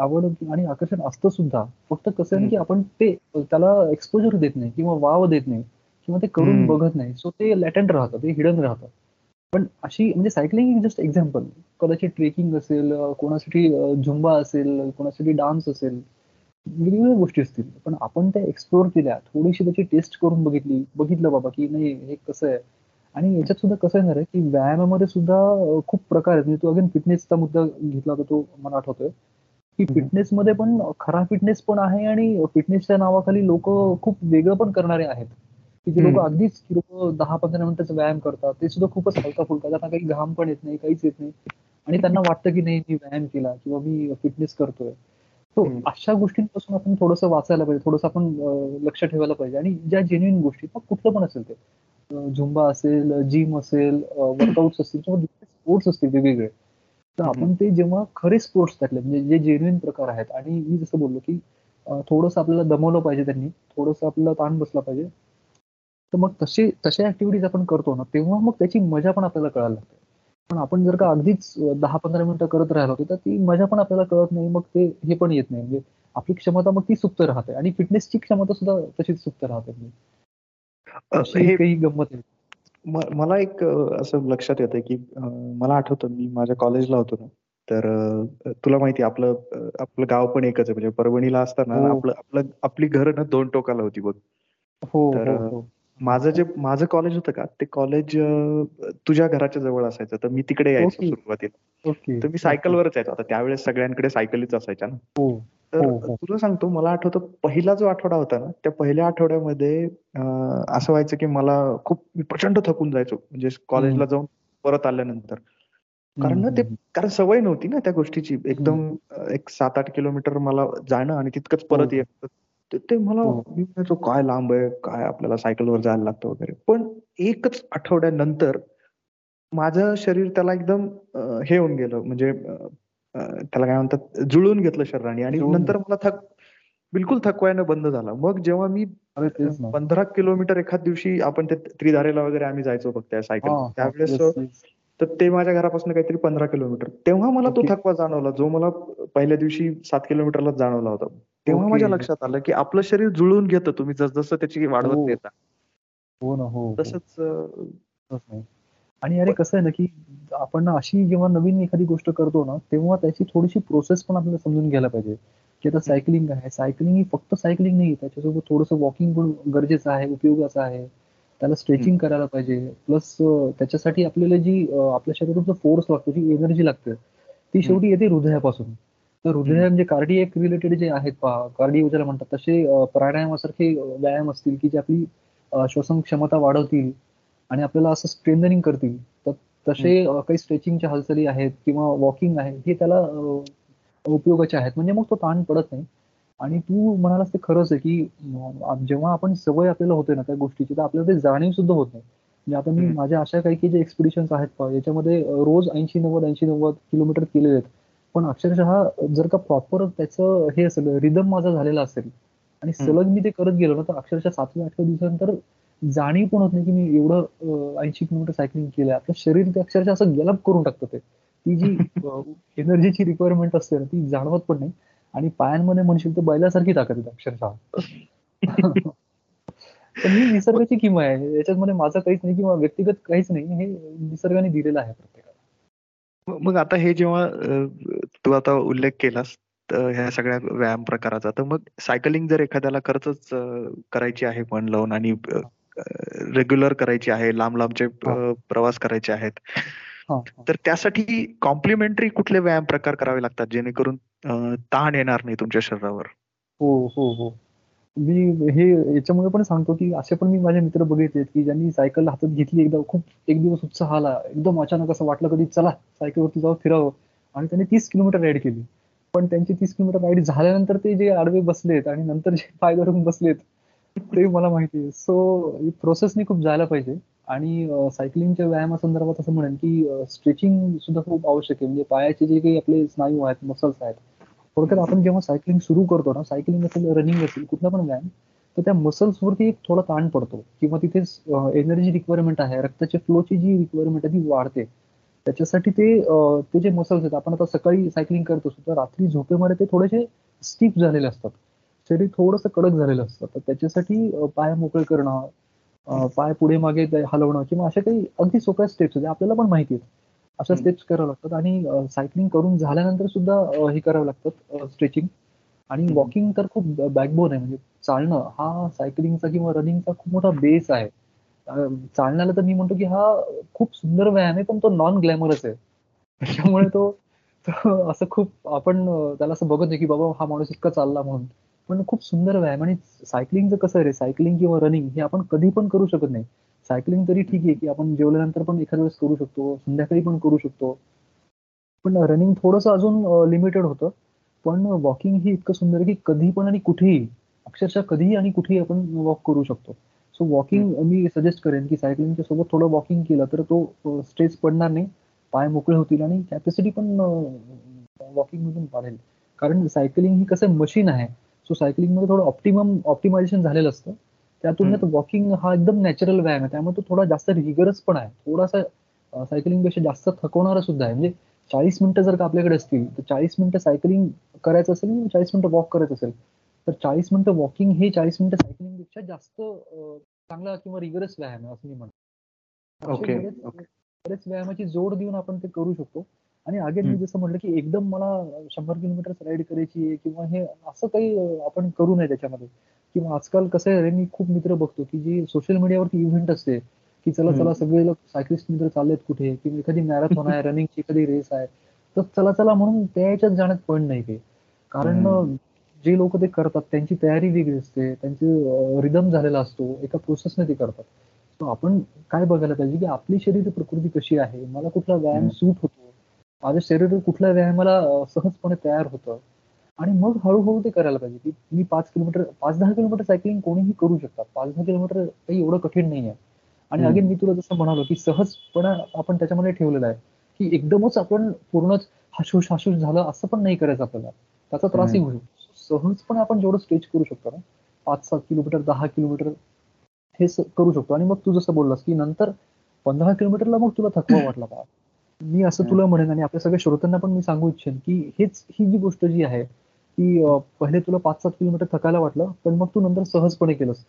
आवड आणि आकर्षण असतं सुद्धा. फक्त कसं आहे ना की आपण ते त्याला एक्सपोजर देत नाही किंवा वाव देत नाही किंवा ते करून. बघत नाही. सो ते लॅटंट राहतं ते हिडन राहतं पण अशी म्हणजे सायकलिंग जस्ट एक्झाम्पल कदाचित ट्रेकिंग असेल कोणासाठी झुंबा असेल कोणासाठी डान्स असेल वेगवेगळ्या गोष्टी असतील. पण आपण त्या एक्सप्लोर केल्या थोडीशी त्याची टेस्ट करून बघितली बघितलं बाबा की नाही हे कसं आहे? आणि याच्यात सुद्धा कसं येणार आहे की व्यायामामध्ये सुद्धा खूप प्रकार आहेत. म्हणजे तू अगेन फिटनेसचा मुद्दा घेतला होता तो मला आठवतोय. की. फिटनेस मध्ये पण खरा फिटनेस पण आहे आणि फिटनेसच्या नावाखाली लोक खूप वेगळं पण करणारे आहेत. की जे लोक. अगदीच लोक दहा पंधरा मिनिटाचा व्यायाम करतात ते सुद्धा खूपच हलका फुलका त्यांना काही घाम पण येत नाही काहीच येत नाही. आणि त्यांना वाटतं की नाही मी व्यायाम केला किंवा मी फिटनेस करतोय. तो. अशा गोष्टींपासून आपण थोडंसं वाचायला पाहिजे थोडंसं आपण लक्ष ठेवायला पाहिजे. आणि ज्या जेन्युइन गोष्टी मग कुठलं पण असेल ते. झुंबा असेल जिम असेल वर्कआउट असतील किंवा स्पोर्ट्स असतील वेगवेगळे तर. आपण ते जेव्हा खरे स्पोर्ट्स टाकले म्हणजे जे जेन्युइन प्रकार आहेत आणि मी जसं बोललो की थोडंसं आपल्याला दमवलं पाहिजे त्यांनी थोडंसं आपल्याला ताण बसला पाहिजे तर मग तसे तशा ऍक्टिव्हिटीज आपण करतो ना तेव्हा मग त्याची मजा पण आपल्याला कळायला लागते. पण आपण जर का अगदीच दहा पंधरा मिनिटं करत राहिलो तर ती मजा पण आपल्याला कळत नाही मग ते हे पण येत नाही. म्हणजे आपली क्षमता मग ती सुप्त राहते आणि फिटनेसची क्षमता सुद्धा तशीच सुप्त राहते. अ, अशी हे काही गंमत आहे मला एक असं लक्षात येतं की मला आठवतं मी माझ्या कॉलेजला होतो ना तर तुला माहिती आपलं आपलं गाव पण एकच आहे म्हणजे परभणीला असताना हो. आपलं आपलं आपली घरं ना दोन टोकाला होती बघ. हो तर हो हो. माझं जे माझं कॉलेज होतं का ते कॉलेज तुझ्या घराच्या जवळ असायचं तर मी तिकडे यायचो. सुरुवातीला. तर मी सायकलवरच यायचो. आता त्यावेळेस सगळ्यांकडे सायकलीच असायच्या ना. तर हो, हो. तुला सांगतो मला आठवतं पहिला जो आठवडा होता ना त्या पहिल्या आठवड्यामध्ये असं व्हायचं की मला खूप प्रचंड थकून जायचो. म्हणजे कॉलेजला जाऊन परत आल्यानंतर. कारण ना ते कारण सवय नव्हती ना त्या गोष्टीची. एकदम एक सात आठ किलोमीटर मला जाणं आणि तितकंच परत हो. येणं ते- ते मला. मी म्हणायचो काय लांब आहे? काय आपल्याला सायकलवर जायला लागतं वगैरे? पण एकच आठवड्यानंतर माझं शरीर त्याला एकदम हे होऊन गेलं. म्हणजे त्याला काय म्हणतात जुळून घेतलं शरीराने आणि नंतर मला थक बिलकुल थकवायनं बंद झाला मग जेव्हा मी पंधरा किलोमीटर एखाद दिवशी आपण ते त्रिधारेला वगैरे आम्ही जायचो बघ त्या सायकल. त्यावेळेस. तर ते माझ्या घरापासून काहीतरी पंधरा किलोमीटर तेव्हा मला तो. थकवा जाणवला जो मला पहिल्या दिवशी सात किलोमीटरला जाणवला होता तेव्हा. माझ्या लक्षात आलं की आपलं शरीर जुळून घेतं तुम्ही जसजसं त्याची वाढवत हो. नेता हो ना हो हो. तसंच आणि अरे कसं आहे ना की आपण अशी जेव्हा नवीन एखादी गोष्ट करतो ना तेव्हा त्याची थोडीशी प्रोसेस पण आपल्याला समजून घ्यायला पाहिजे. की आता सायकलिंग आहे. सायकलिंग ही फक्त सायकलिंग नाही त्याच्यासोबत थोडंसं वॉकिंग पण गरजेचं आहे उपयोगाचं आहे. त्याला स्ट्रेचिंग करायला पाहिजे. प्लस त्याच्यासाठी आपल्याला जी आपल्या शरीराचा फोर्स लागतो जी एनर्जी लागते ती शेवटी येते हृदयापासून. तर हृदय म्हणजे कार्डिएक रिलेटेड जे आहेत पहा कार्डिओ ज्याला म्हणतात तसे प्राणायामासारखे व्यायाम असतील की जे आपली श्वसन क्षमता वाढवतील आणि आपल्याला असं स्ट्रेंथनिंग करतील. तर तसे काही स्ट्रेचिंगच्या हालचाली आहेत किंवा वॉकिंग आहे हे त्याला उपयोगाचे आहेत. म्हणजे मग तो ताण पडत नाही. आणि तू म्हणालास ते खरंच आहे की जेव्हा आपण सवय आपल्याला होते ना त्या गोष्टीची तर आपल्याला ते जाणीव सुद्धा होत नाही. म्हणजे आता मी माझ्या अशा काही की जे एक्सपिडिशन आहेत पहा याच्यामध्ये रोज ऐंशी नव्वद ऐंशी नव्वद किलोमीटर केले आहेत. पण अक्षरशः जर का प्रॉपर त्याचं हे असेल रिदम माझा झालेला असेल आणि सलग मी ते करत गेलो ना तर अक्षरशः सातव्या आठव्या दिवसानंतर जाणीव पण होत नाही की मी एवढं ऐंशी किलोमीटर सायकलिंग केलंय. आपलं शरीर ते अक्षरशः असं गलप करून टाकतं ते. ती जी एनर्जीची रिक्वायरमेंट असते ना ती जाणवत पण नाही. आणि पायांमध्ये म्हणशील तर बैलासारखी ताकद येते अक्षरशः. पण ही निसर्गाची किंमत आहे. याच्यामध्ये माझं काहीच नाही किंवा व्यक्तिगत काहीच नाही. हे निसर्गाने दिलेलं आहे प्रत्येकाला. मग आता हे जेव्हा तू आता उल्लेख केलास ह्या सगळ्या व्यायाम प्रकाराचा तर मग सायकलिंग जर एखाद्याला खरंच करायची आहे मन लावून आणि रेग्युलर करायची आहे लांब लांबचे प्रवास करायचे आहेत. तर त्यासाठी कॉम्प्लिमेंटरी कुठले व्यायाम प्रकार करावे लागतात जेणेकरून ताण येणार नाही तुमच्या शरीरावर? हो हो हो. मी हे याच्यामुळे पण सांगतो की असे पण मी माझे मित्र बघितले की ज्यांनी सायकल हातात घेतली एकदा खूप एक दिवस उत्साह आला एकदम अचानक असं वाटलं कधी चला सायकलवरती जाऊ फिरावं आणि त्यांनी तीस किलोमीटर राईड केली. पण त्यांची तीस किलोमीटर राईड झाल्यानंतर ते जे आडवे बसलेत आणि नंतर जे पाय धरून बसलेत ते मला माहिती आहे. सो प्रोसेसने खूप जायला पाहिजे. आणि सायकलिंगच्या व्यायामासंदर्भात असं म्हणेन की स्ट्रेचिंग सुद्धा खूप आवश्यक आहे. म्हणजे पायाचे जे काही आपले स्नायू आहेत मसल्स आहेत. थोडक्यात आपण जेव्हा सायकलिंग सुरू करतो ना सायकलिंग असेल रनिंग असेल कुठला पण व्यायाम तर त्या मसल्स वरती एक थोडा ताण पडतो. किंवा तिथे एनर्जी रिक्वायरमेंट आहे रक्ताच्या फ्लोची जी रिक्वायरमेंट आहे ती वाढते. त्याच्यासाठी ते ते जे मसल्स आहेत आपण आता सकाळी सायकलिंग करत असतो तर रात्री झोपेमध्ये ते थोडेसे स्टीप झालेले असतात. शरीर थोडस कडक झालेलं असतं. तर त्याच्यासाठी पाय मोकळे करणं पाय पुढे मागे हलवणं किंवा अशा काही अगदी सोप्या स्टेप्स आहेत आपल्याला पण माहिती आहेत. अशा स्टेप्स कराव्या लागतात आणि सायकलिंग करून झाल्यानंतर सुद्धा हे करावं लागतात स्ट्रेचिंग आणि वॉकिंग तर खूप बॅकबोन आहे. म्हणजे चालणं हा सायकलिंगचा किंवा रनिंगचा खूप मोठा बेस आहे. चालण्याला तर मी म्हणतो की हा खूप सुंदर व्यायाम आहे पण तो नॉन ग्लॅमरस आहे. त्याच्यामुळे तो असं खूप आपण त्याला असं बघत नाही की बाबा हा माणूस इतका चालला म्हणून. पण खूप सुंदर व्यायाम आणि सायकलिंगचं कसं रे? सायकलिंग किंवा रनिंग हे आपण कधी पण करू शकत नाही. सायकलिंग तरी ठीक आहे की आपण जेवल्यानंतर पण एखाद्या वेळेस करू शकतो संध्याकाळी पण करू शकतो. पण रनिंग थोडस अजून लिमिटेड होतं. पण वॉकिंग ही इतकं सुंदर की कधी पण आणि कुठेही अक्षरशः कधीही आणि कुठेही आपण वॉक करू शकतो. सो वॉकिंग मी सजेस्ट करेन की सायकलिंगच्या सोबत थोडं वॉकिंग केलं तर तो स्ट्रेस पडणार नाही. पाय मोकळे होतील आणि कॅपॅसिटी पण वॉकिंग मधून वाढेल. कारण सायकलिंग ही कसं मशीन आहे. सो सायकलिंगमध्ये थोडं ऑप्टिमम ऑप्टिमायझेशन झालेलं असतं. त्या तुलनेत वॉकिंग हा एकदम नॅचरल व्यायाम आहे. त्यामुळे तो थोडा जास्त रिगरस पण आहे. थोडासा सायकलिंगपेक्षा जास्त थकवणारा सुद्धा आहे. म्हणजे चाळीस मिनिटं जर का आपल्याकडे असतील तर चाळीस मिनिटं सायकलिंग करायचं असेल किंवा चाळीस मिनिटं वॉक करायचं असेल तर चाळीस मिनिटं वॉकिंग हे चाळीस मिनिटं सायकलिंगपेक्षा जास्त चांगला किंवा रिगरस व्यायाम आहे असं मी म्हणतो. बरेच व्यायामाची जोड देऊन आपण ते करू शकतो. आणि अगेन मी जसं म्हटलं की एकदम मला शंभर किलोमीटर राईड करायची आहे किंवा हे असं काही आपण करू नये त्याच्यामध्ये. किंवा आजकाल कसं आहे मी खूप मित्र बघतो की जी सोशल मीडियावरती इव्हेंट असते की चला चला सगळे लोक सायकलिस्ट मित्र चाललेत कुठे किंवा एखादी मॅरेथॉन आहे रनिंगची एखादी रेस आहे तर चला चला म्हणून त्या याच्यात जाण्यात पण नाही काही. कारण जे लोक ते करतात त्यांची तयारी वेगळी असते त्यांचे रिदम झालेला असतो एका प्रोसेसने ते करतात. आपण काय बघायला पाहिजे की आपली शरीर प्रकृती कशी आहे? मला कुठला व्यायाम सूट होतो? माझं शरीर कुठल्या व्यायामाला सहजपणे तयार होतं. आणि मग हळूहळू ते करायला पाहिजे. की मी पाच किलोमीटर पाच दहा किलोमीटर सायकलिंग कोणीही करू शकतात. पाच दहा किलोमीटर काही एवढं कठीण नाही आहे आणि अगेन मी तुला जसं म्हणालो की सहजपणे आपण त्याच्यामध्ये ठेवलेलं आहे. की एकदमच आपण पूर्णच हाशूश हाशूश झालं असं पण नाही करायचं आपल्याला. त्याचा त्रासही होऊ शकतो सहजपणे आपण जेवढं स्ट्रेच करू शकतो ना पाच सात किलोमीटर दहा किलोमीटर हे करू शकतो. आणि मग तू जसं बोललास की नंतर पंधरा किलोमीटरला मग तुला थकवा वाटला का मी असं तुला म्हणेन आणि आपल्या सगळ्या श्रोत्यांना पण मी सांगू इच्छेन की हेच ही जी गोष्ट जी आहे की पहिले तुला पाच सात किलोमीटर थकायला वाटलं पण मग तू नंतर सहजपणे केलंस.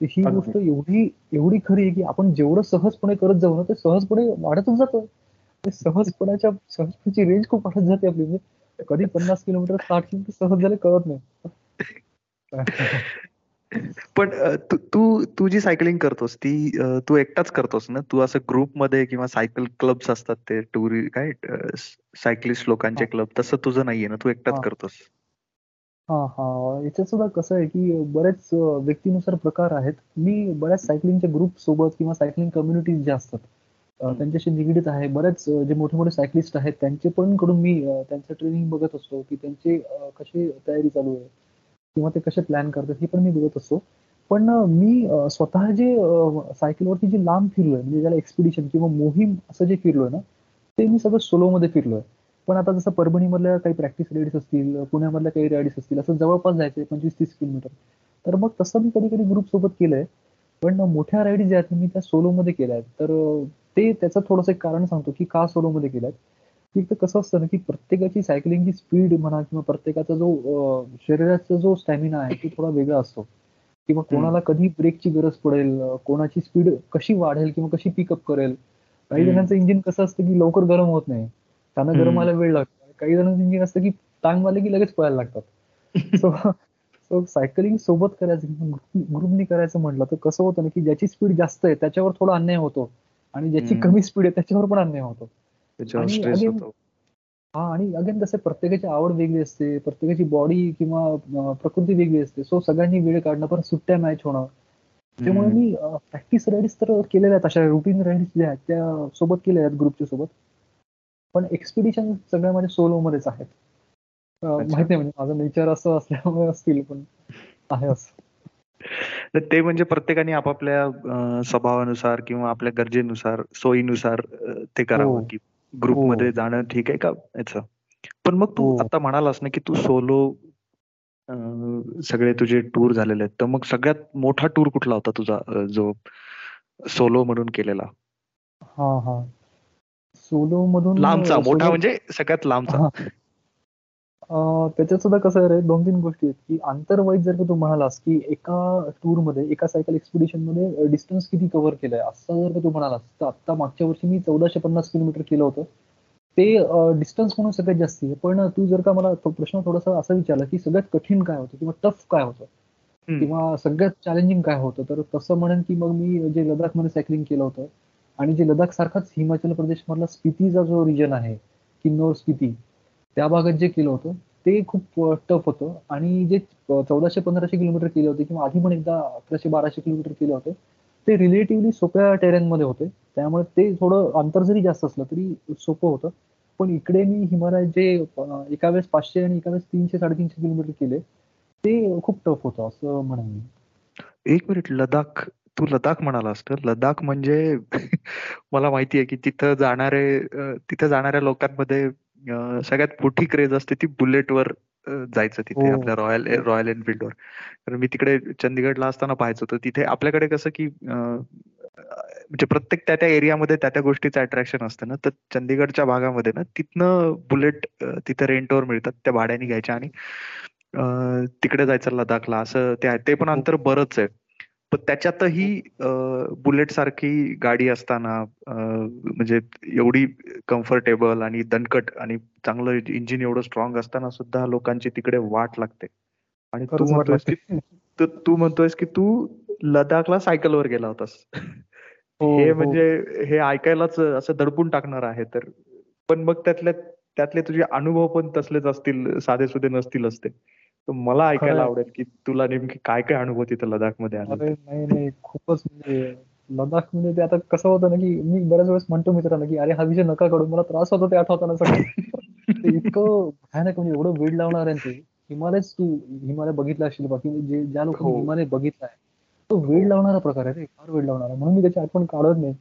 ही. गोष्ट एवढी एवढी खरी आहे की आपण जेवढं सहजपणे करत जाऊ ना ते सहजपणे वाढतच जातं. ते सहजपणाच्या सहजपणाची रेंज खूप वाढत जाते आपली. म्हणजे कधी पन्नास किलोमीटर साठ किलोमीटर सहज झाले कळत नाही. पण तू तू तू जी सायकलिंग करतोस ती तू एकटाच करतोस ना? तू असं ग्रुपमध्ये किंवा सायकल क्लब्स असतात ते टुरी काय सायकलिस्ट लोकांचे. क्लब तसं तुझं नाहीये ना? तू एकटाच. करतोस. हा हा. याच्यात सुद्धा कसं आहे की बरेच व्यक्तीनुसार प्रकार आहेत. मी बऱ्याच सायकलिंगच्या ग्रुप सोबत किंवा सायकलिंग कम्युनिटीज ज्या असतात. त्यांच्याशी निगडीत आहे. बरेच जे मोठे मोठे सायकलिस्ट आहेत त्यांचे पण कडून मी त्यांचं ट्रेनिंग बघत असतो की त्यांचे कशी तयारी चालू आहे. किंवा ते कसे प्लॅन करतात हे पण मी बघत असतो. पण मी स्वतः जे सायकलवरती जे लांब फिरलोय म्हणजे ज्याला एक्सपिडिशन किंवा मोहीम असं जे फिरलोय ना ते मी सगळं सोलो मध्ये फिरलोय. पण आता जसं परभणीमधल्या काही प्रॅक्टिस राईड्स असतील पुण्यामधल्या काही राईड्स असतील असं जवळपास जायचंय पंचवीस तीस किलोमीटर. तर मग तसं मी कधी कधी ग्रुप सोबत केलंय पण मोठ्या राईड ज्या आहेत मी त्या सोलोमध्ये केल्या आहेत तर ते त्याचं थोडंसं एक कारण सांगतो की का सोलो मध्ये केल्यात. की कसं असतं ना की प्रत्येकाची सायकलिंगची स्पीड म्हणा किंवा प्रत्येकाचा जो शरीराचा जो स्टॅमिना आहे तो थोडा वेगळा असतो. किंवा कोणाला कधी ब्रेकची गरज पडेल कोणाची स्पीड कशी वाढेल किंवा कशी पिकअप करेल. काही. जणांचं इंजिन कसं असतं की लवकर गरम होत नाही. त्यांना गरम. व्हायला वेळ लागतो. काही जणांचं इंजिन असतं की टांग मारले की लगेच पळायला लागतात. सो सो सायकलिंग सोबत करायचं ग्रुपनी करायचं म्हटलं तर कसं होतं ना की ज्याची स्पीड जास्त आहे त्याच्यावर थोडा अन्याय होतो. आणि ज्याची. कमी स्पीड आहे त्याच्यावर पण अन्याय होतो. त्याच्यावर आणि स्ट्रेस again, होतो हा आणि अगेन कसं प्रत्येकाची आवड वेगळी असते प्रत्येकाची बॉडी किंवा प्रकृती वेगळी असते सो सगळ्यांनी वेळ काढणं पण सुट्ट्या मॅच होणं त्यामुळे. मी प्रॅक्टिस राईड्स तर केलेल्या आहेत अशा रुटीन राईड्स ज्या आहेत त्या सोबत केलेल्या आहेत ग्रुपच्या सोबत पण एक्सपिडिशन सगळ्या माझ्या सोलो मध्येच आहेत. माहीत म्हणजे माझं नेचर असं असल्यामुळे असतील पण आहे असं ते म्हणजे प्रत्येकाने आपापल्या स्वभावानुसार किंवा आपल्या गरजेनुसार सोयीनुसार ते करावं हो. की ग्रुपमध्ये हो. जाणं ठीक आहे का? याचं. पण मग तू हो. आता म्हणालास ना की तू सोलो सगळे तुझे टूर झालेले आहेत. तर मग सगळ्यात मोठा टूर कुठला होता तुझा जो सोलो म्हणून केलेला? हा हा. सोलो मधून लांबचा मोठा म्हणजे सगळ्यात लांबचा. त्याच्यात सुद्धा कसं आहे रे दोन तीन गोष्टी आहेत की आंतरवाईज जर का तू म्हणालास की एका टूरमध्ये एका सायकल एक्सपिडिशनमध्ये डिस्टन्स किती कव्हर केलंय असं जर का तू म्हणालास तर आता मागच्या वर्षी मी चौदाशे पन्नास किलोमीटर केलं होतं. ते डिस्टन्स म्हणून सगळ्यात जास्ती आहे. पण तू जर का मला प्रश्न थोडासा असा विचारला की सगळ्यात कठीण काय होतं किंवा टफ काय होतं. किंवा सगळ्यात चॅलेंजिंग काय होतं? तर तसं म्हणेन की मग मी जे लडाखमध्ये सायकलिंग केलं होतं आणि जे लडाख सारखाच हिमाचल प्रदेश मधला स्पितीचा जो रिजन आहे किन्नौर स्पिती त्या भागात जे केलं होतं ते खूप टफ होतं. आणि जे चौदाशे पंधराशे किलोमीटर केले होते किंवा आधी पण एकदा अकराशे बाराशे किलोमीटर केले होते ते रिलेटिव्हली सोप्या टेरेनमध्ये होते. त्यामुळे ते थोडं अंतर जरी जास्त असलं तरी सोपं होतं. पण इकडे मी हिमालयात जे एका वेळेस पाचशे आणि एका वेळेस तीनशे साडेतीनशे किलोमीटर केले ते खूप टफ होतं असं म्हणेन मी एक मिनिट लडाख तू लडाख म्हणाला असतं लडाख म्हणजे मला माहिती आहे की तिथं जाणारे तिथं जाणाऱ्या लोकांमध्ये सगळ्यात मोठी क्रेज असते ती बुलेटवर जायचं तिथे हो. आपल्या रॉयल रॉयल एनफिल्डवर तर मी तिकडे चंदीगडला असताना पाहायचो तर तिथे आपल्याकडे कसं की म्हणजे प्रत्येक त्या त्या एरियामध्ये त्या त्या गोष्टीचं अट्रॅक्शन असतं ना. तर चंदीगडच्या भागामध्ये ना तिथनं बुलेट तिथे रेंटवर मिळतात त्या भाड्याने घ्यायच्या आणि तिकडे जायचं लडाखला असं ते आहे ते पण हो. अंतर बरंच आहे. पण त्याच्यातही बुलेट सारखी गाडी असताना म्हणजे एवढी कम्फर्टेबल आणि दणकट आणि चांगलं इंजिन एवढं स्ट्रॉंग असताना सुद्धा लोकांची तिकडे वाट लागते. आणि तू म्हणतोयस की तू म्हणतोयस की तू लडाखला सायकलवर गेला होतास. हो हे हो. म्हणजे हे ऐकायलाच असं दडपून टाकणार आहे तर. पण मग त्यातले त्यातले तुझे अनुभव पण तसलेच असतील साधेसुधे नसतील असते मला ऐकायला आवडेल की तुला नेमके काय काय अनुभव तिथं लडाखमध्ये आले अरे नाही नाही खूपच म्हणजे लडाखमध्ये ते आता कसं होतं ना की मी बऱ्याच वेळेस म्हणतो मित्रांना की अरे हा विषय नका काढू मला त्रास होतो ते आठवताना सगळं. ते इतकं भयानक म्हणजे एवढं वेळ लावणार आहे ते. हिमालयच तू हिमालय बघितला असशील बाकी जे ज्या लोकांनी हो. हिमालय बघितला आहे तो वेळ लावणारा प्रकार आहे रे फार वेळ लावणारा. म्हणून मी त्याची आठवण काढत नाही.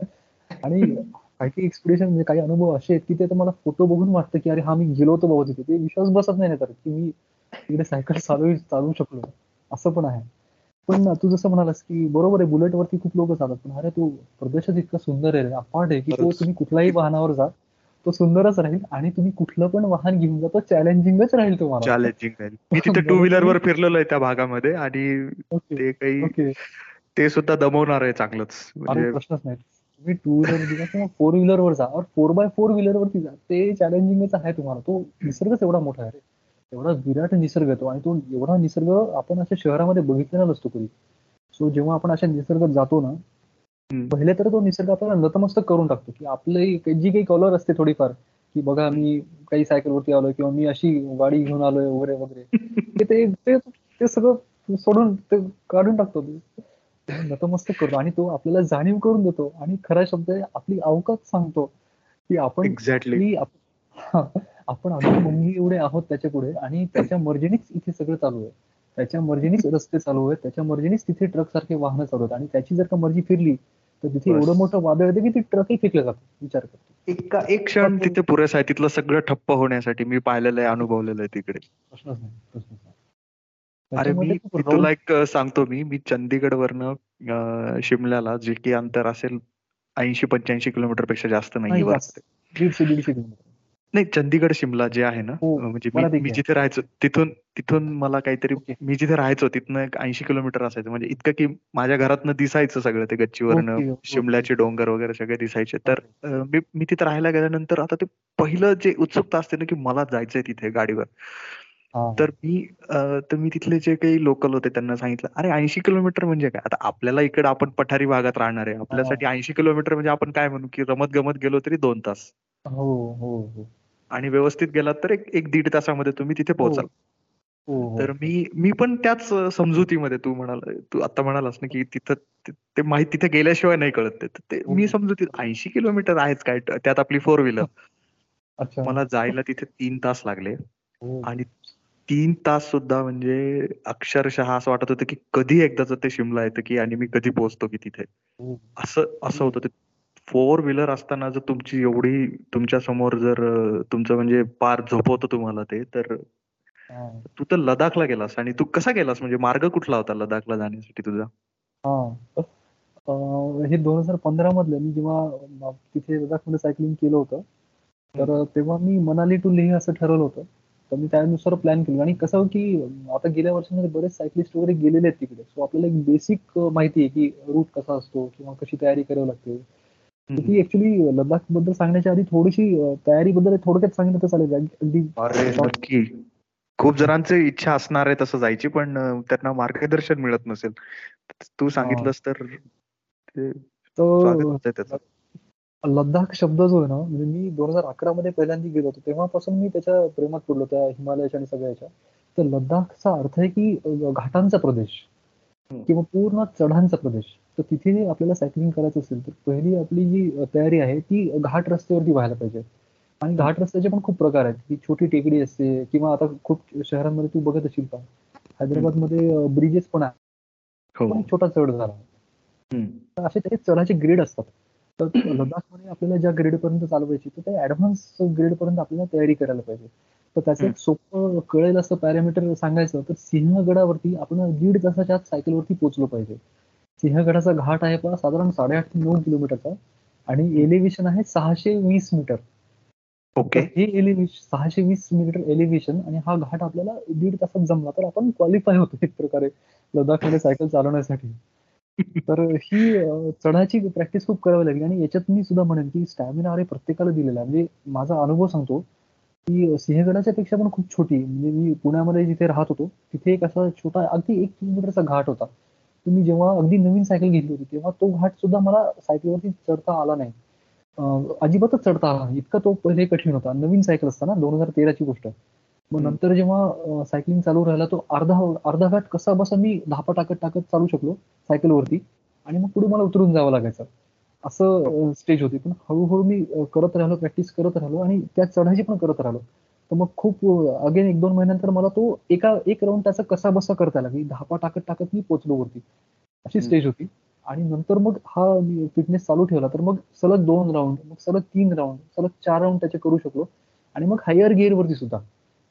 आणि काही काही एक्सपिडिशन म्हणजे काही अनुभव असे आहेत की ते तर मला फोटो बघून वाटतं की अरे हा मी गेलो होतो बाबा तिथे. ते विश्वास बसत नाही तर की मी तिकडे सायकल चालू चालवू शकलो. असं पण आहे. पण तू जसं म्हणालास की बरोबर आहे बुलेट वरती खूप लोक चालतात पण अरे तो प्रदेशच इतका सुंदर आहे रे अफाट आहे की तो तुम्ही कुठल्याही वाहनावर जा तो सुंदरच राहील आणि तुम्ही कुठलं पण वाहन घेऊन जा तो चॅलेंजिंगच राहील तुम्हाला. चॅलेंजिंग राहील. मी तिथे टू व्हीलर वर फिरलेलो आहे त्या भागामध्ये आणि ते काही ते सुद्धा दमवणार आहे चांगलंच. म्हणजे प्रश्नच नाही. तुम्ही टू व्हीलर किंवा फोर व्हीलर वर जा फोर बाय फोर व्हीलर वरती जा ते चॅलेंजिंगच आहे तुम्हाला. तो निसर्गच एवढा मोठा आहे. एवढा विराट निसर्ग आहे तो आणि तो एवढा निसर्ग आपण अशा शहरामध्ये बघितलेला नसतो कधी. सो जेव्हा आपण अशा निसर्गात जातो ना. पहिले तर तो निसर्ग आपल्याला नतमस्तक करून टाकतो. की आपली जी काही कलर असते थोडीफार की बघा मी काही सायकलवरती आलोय किंवा मी अशी गाडी घेऊन आलोय वगैरे वगैरे. ते ते सगळं सोडून ते काढून टाकतो. नतमस्तक करतो आणि तो आपल्याला जाणीव करून देतो. आणि खरा शब्द आपली अवकात सांगतो. की आपण एक्झॅक्टली आपण अजून मुंगी एवढे आहोत त्याच्या पुढे आणि त्याच्या मर्जीनेच इथे सगळं चालू आहे. त्याच्या मर्जीनेच रस्ते चालू आहेत त्याच्या मर्जीनेच तिथे ट्रक सारखे वाहनं चालू आहेत आणि त्याची जर का मर्जी फिरली तर तिथे. एवढं मोठं वादळ येतं की ती ट्रकही फेकलं जातं विचार करतो. एका एक क्षण तिथे पुरेसा आहे तिथलं सगळं ठप्प होण्यासाठी मी पाहिलेलं आहे अनुभवलेलं आहे तिकडे. प्रश्नच नाही प्रश्नच नाही. अरे मी तुला एक सांगतो मी मी चंदीगड वरनं शिमल्याला जे की अंतर असेल ऐंशी पंच्याऐंशी किलोमीटरपेक्षा जास्त नाही. दीडशे दीडशे किलोमीटर. नाही चंदीगड शिमला जे आहे ना हो, म्हणजे मी. जिथे राहायचो तिथून तिथून मला काहीतरी. मी जिथे राहायचो तिथनं एक ऐंशी किलोमीटर असायचं म्हणजे इतकं की माझ्या घरातनं दिसायचं सगळं ते गच्चीवरनं. शिमल्याचे डोंगर वगैरे सगळे दिसायचे तर मी मी तिथे राहायला गेल्यानंतर आता ते पहिलं जे उत्सुकता असते ना की मला जायचंय तिथे गाडीवर. तर मी तर मी तिथले जे काही लोकल होते त्यांना सांगितलं अरे ऐंशी किलोमीटर म्हणजे काय आता आपल्याला इकडे आपण पठारी भागात राहणार आहे आपल्यासाठी ऐंशी किलोमीटर म्हणजे आपण काय म्हणू की रमत गमत गेलो तरी दोन तास हो हो हो आणि व्यवस्थित गेलात तर एक एक दीड तासामध्ये तुम्ही तिथे पोहोचाल. हो हो. तर मी मी पण त्याच समजुतीमध्ये तू म्हणाल तू आता म्हणालास ना की तिथं ते- माहीत तिथे गेल्याशिवाय नाही कळत ते. मी समजुतीत ऐंशी किलोमीटर आहेच काय त्यात आपली फोर व्हीलर मला जायला तिथे तीन तास लागले. हो. आणि तीन तास सुद्धा म्हणजे अक्षरशः असं वाटत होतं की कधी एकदाच ते शिमला येतं की आणि मी कधी पोहोचतो की तिथे. हो. असं असं होतं ते. फोर व्हीलर असताना जर तुमची एवढी तुमच्यासमोर जर तुमचं म्हणजे पार झोपवतं तुम्हाला ते तर. तू तर लडाखला गेलास आणि तू कसा गेलास? म्हणजे मार्ग कुठला होता लडाखला जाण्यासाठी तुझा? हा. हे दोन हजार पंधरा मधलं मी जेव्हा तिथे लडाखमध्ये सायकलिंग केलं होतं तर तेव्हा मी मनाली टू लेह असं ठरवलं होतं. तर मी त्यानुसार प्लॅन केलं. आणि कसं की आता गेल्या वर्षांमध्ये बरेच सायकलिस्ट वगैरे गेलेले आहेत तिकडे. सो आपल्याला एक बेसिक माहिती आहे की रूट कसा असतो किंवा कशी तयारी करावी लागते. ती ऍक्च्युली लडाखबद्दल सांगण्याच्या आधी थोडीशी तयारीबद्दल थोडक्यात सांगितलं तर चालेल. अगदी खूप जणांची इच्छा असणार आहे तसं जायची पण त्यांना मार्गदर्शन मिळत नसेल. तू सांगितलंस तर लडाख शब्द जो आहे ना म्हणजे मी दोन हजार अकरा मध्ये पहिल्यांदा गेलो होतो तेव्हापासून मी त्याच्या प्रेमात पडलो त्या हिमालयाच्या आणि सगळ्याच्या. तर लडाखचा अर्थ आहे की घाटांचा प्रदेश. किंवा पूर्ण चढांचा प्रदेश. तर तिथे आपल्याला सायकलिंग करायचं असेल तर पहिली आपली जी तयारी आहे ती घाट रस्त्यावरती व्हायला पाहिजे. आणि घाट रस्त्याचे पण खूप प्रकार आहेत. की छोटी टेकडी असते किंवा आता खूप शहरांमध्ये तू बघत असेल का? हैदराबादमध्ये ब्रिजेस पण आहे हो. छोटा चढ झाला. असे त्याचे चढाचे ग्रेड असतात. तर लडाखमध्ये आपल्याला ज्या ग्रेड पर्यंत चालवायची तर त्या ऍडव्हान्स ग्रेड पर्यंत आपल्याला तयारी करायला पाहिजे. तर त्याचं एक सोपं कळेल असं पॅरामीटर सांगायचं तर सिंहगडावरती आपण दीड तासाच्या आत सायकलवरती पोहोचलो पाहिजे. सिंहगडाचा घाट आहे पण साधारण साडेआठ ते नऊ किलोमीटरचा. आणि एलिव्हेशन आहे सहाशे वीस मीटर. ओके. हे एलिव्हेशन सहाशे वीस मीटर एलिव्हेशन आणि हा घाट आपल्याला दीड तासात जमला तर आपण क्वालिफाय होतो एक प्रकारे लडाखमध्ये सायकल चालवण्यासाठी. तर ही चढायची प्रॅक्टिस खूप करावी लागली आणि याच्यात मी सुद्धा म्हणेन की स्टॅमिना अरे प्रत्येकाला दिलेला आहे. म्हणजे माझा अनुभव सांगतो की सिंहगडाच्या पेक्षा पण खूप छोटी म्हणजे मी पुण्यामध्ये जिथे राहत होतो तिथे एक असा छोटा अगदी एक किलोमीटरचा घाट होता. मी जेव्हा अगदी नवीन सायकल घेतली होती तेव्हा तो घाट सुद्धा मला सायकलवरती चढता आला नाही. अजिबातच चढता आला इतका तो पहिले कठीण होता. नवीन सायकल असताना दोन हजार तेराची गोष्ट. मग. नंतर जेव्हा सायकलिंग चालू राहिला तो अर्धा अर्धा घाट कसा बसा मी धापा टाकत टाकत चालू शकलो सायकलवरती आणि मग पुढे मला उतरून जावं लागायचं. असं स्टेज होती. पण हळूहळू मी करत राहिलो प्रॅक्टिस करत राहिलो आणि त्या चढायची पण करत राहिलो. तर मग खूप अगेन एक दोन महिन्यानंतर मला तो एका एक राऊंड त्याचा कसा बसा करता की धापा टाकत टाकत मी पोचलो वरती. अशी. स्टेज होती. आणि नंतर मग हा मी फिटनेस चालू ठेवला. तर मग सलग दोन राऊंड मग सलग तीन राऊंड सलग चार राऊंड त्याचे करू शकलो. आणि मग हायर गिअर वरती सुद्धा.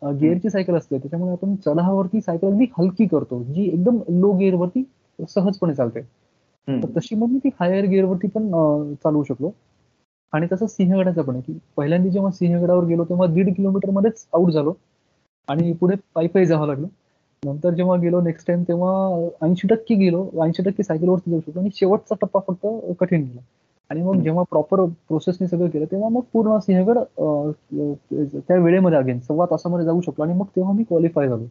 गिअरची सायकल असते. त्याच्यामुळे आपण चढावरती सायकल अगदी हलकी करतो जी एकदम लो गिअर वरती सहजपणे चालते. तशी मग मी ती हायर गिअर वरती पण चालवू शकलो. आणि तसं सिंहगडाचं पण आहे की पहिल्यांदा जेव्हा सिंहगडावर गेलो तेव्हा दीड किलोमीटर मध्येच आउट झालो. आणि पुढे पायी पायी जावं लागलं. नंतर जेव्हा गेलो नेक्स्ट टाइम तेव्हा ऐंशी टक्के गेलो. ऐंशी टक्के सायकलवरती जाऊ शकतो आणि शेवटचा टप्पा फक्त कठीण गेला. आणि मग जेव्हा प्रॉपर प्रोसेसने सगळं केलं तेव्हा मग पूर्ण सिंहगड त्या वेळेमध्ये अगेन सव्वा तासामध्ये जाऊ शकलो. आणि मग तेव्हा मी क्वालिफाय झालो.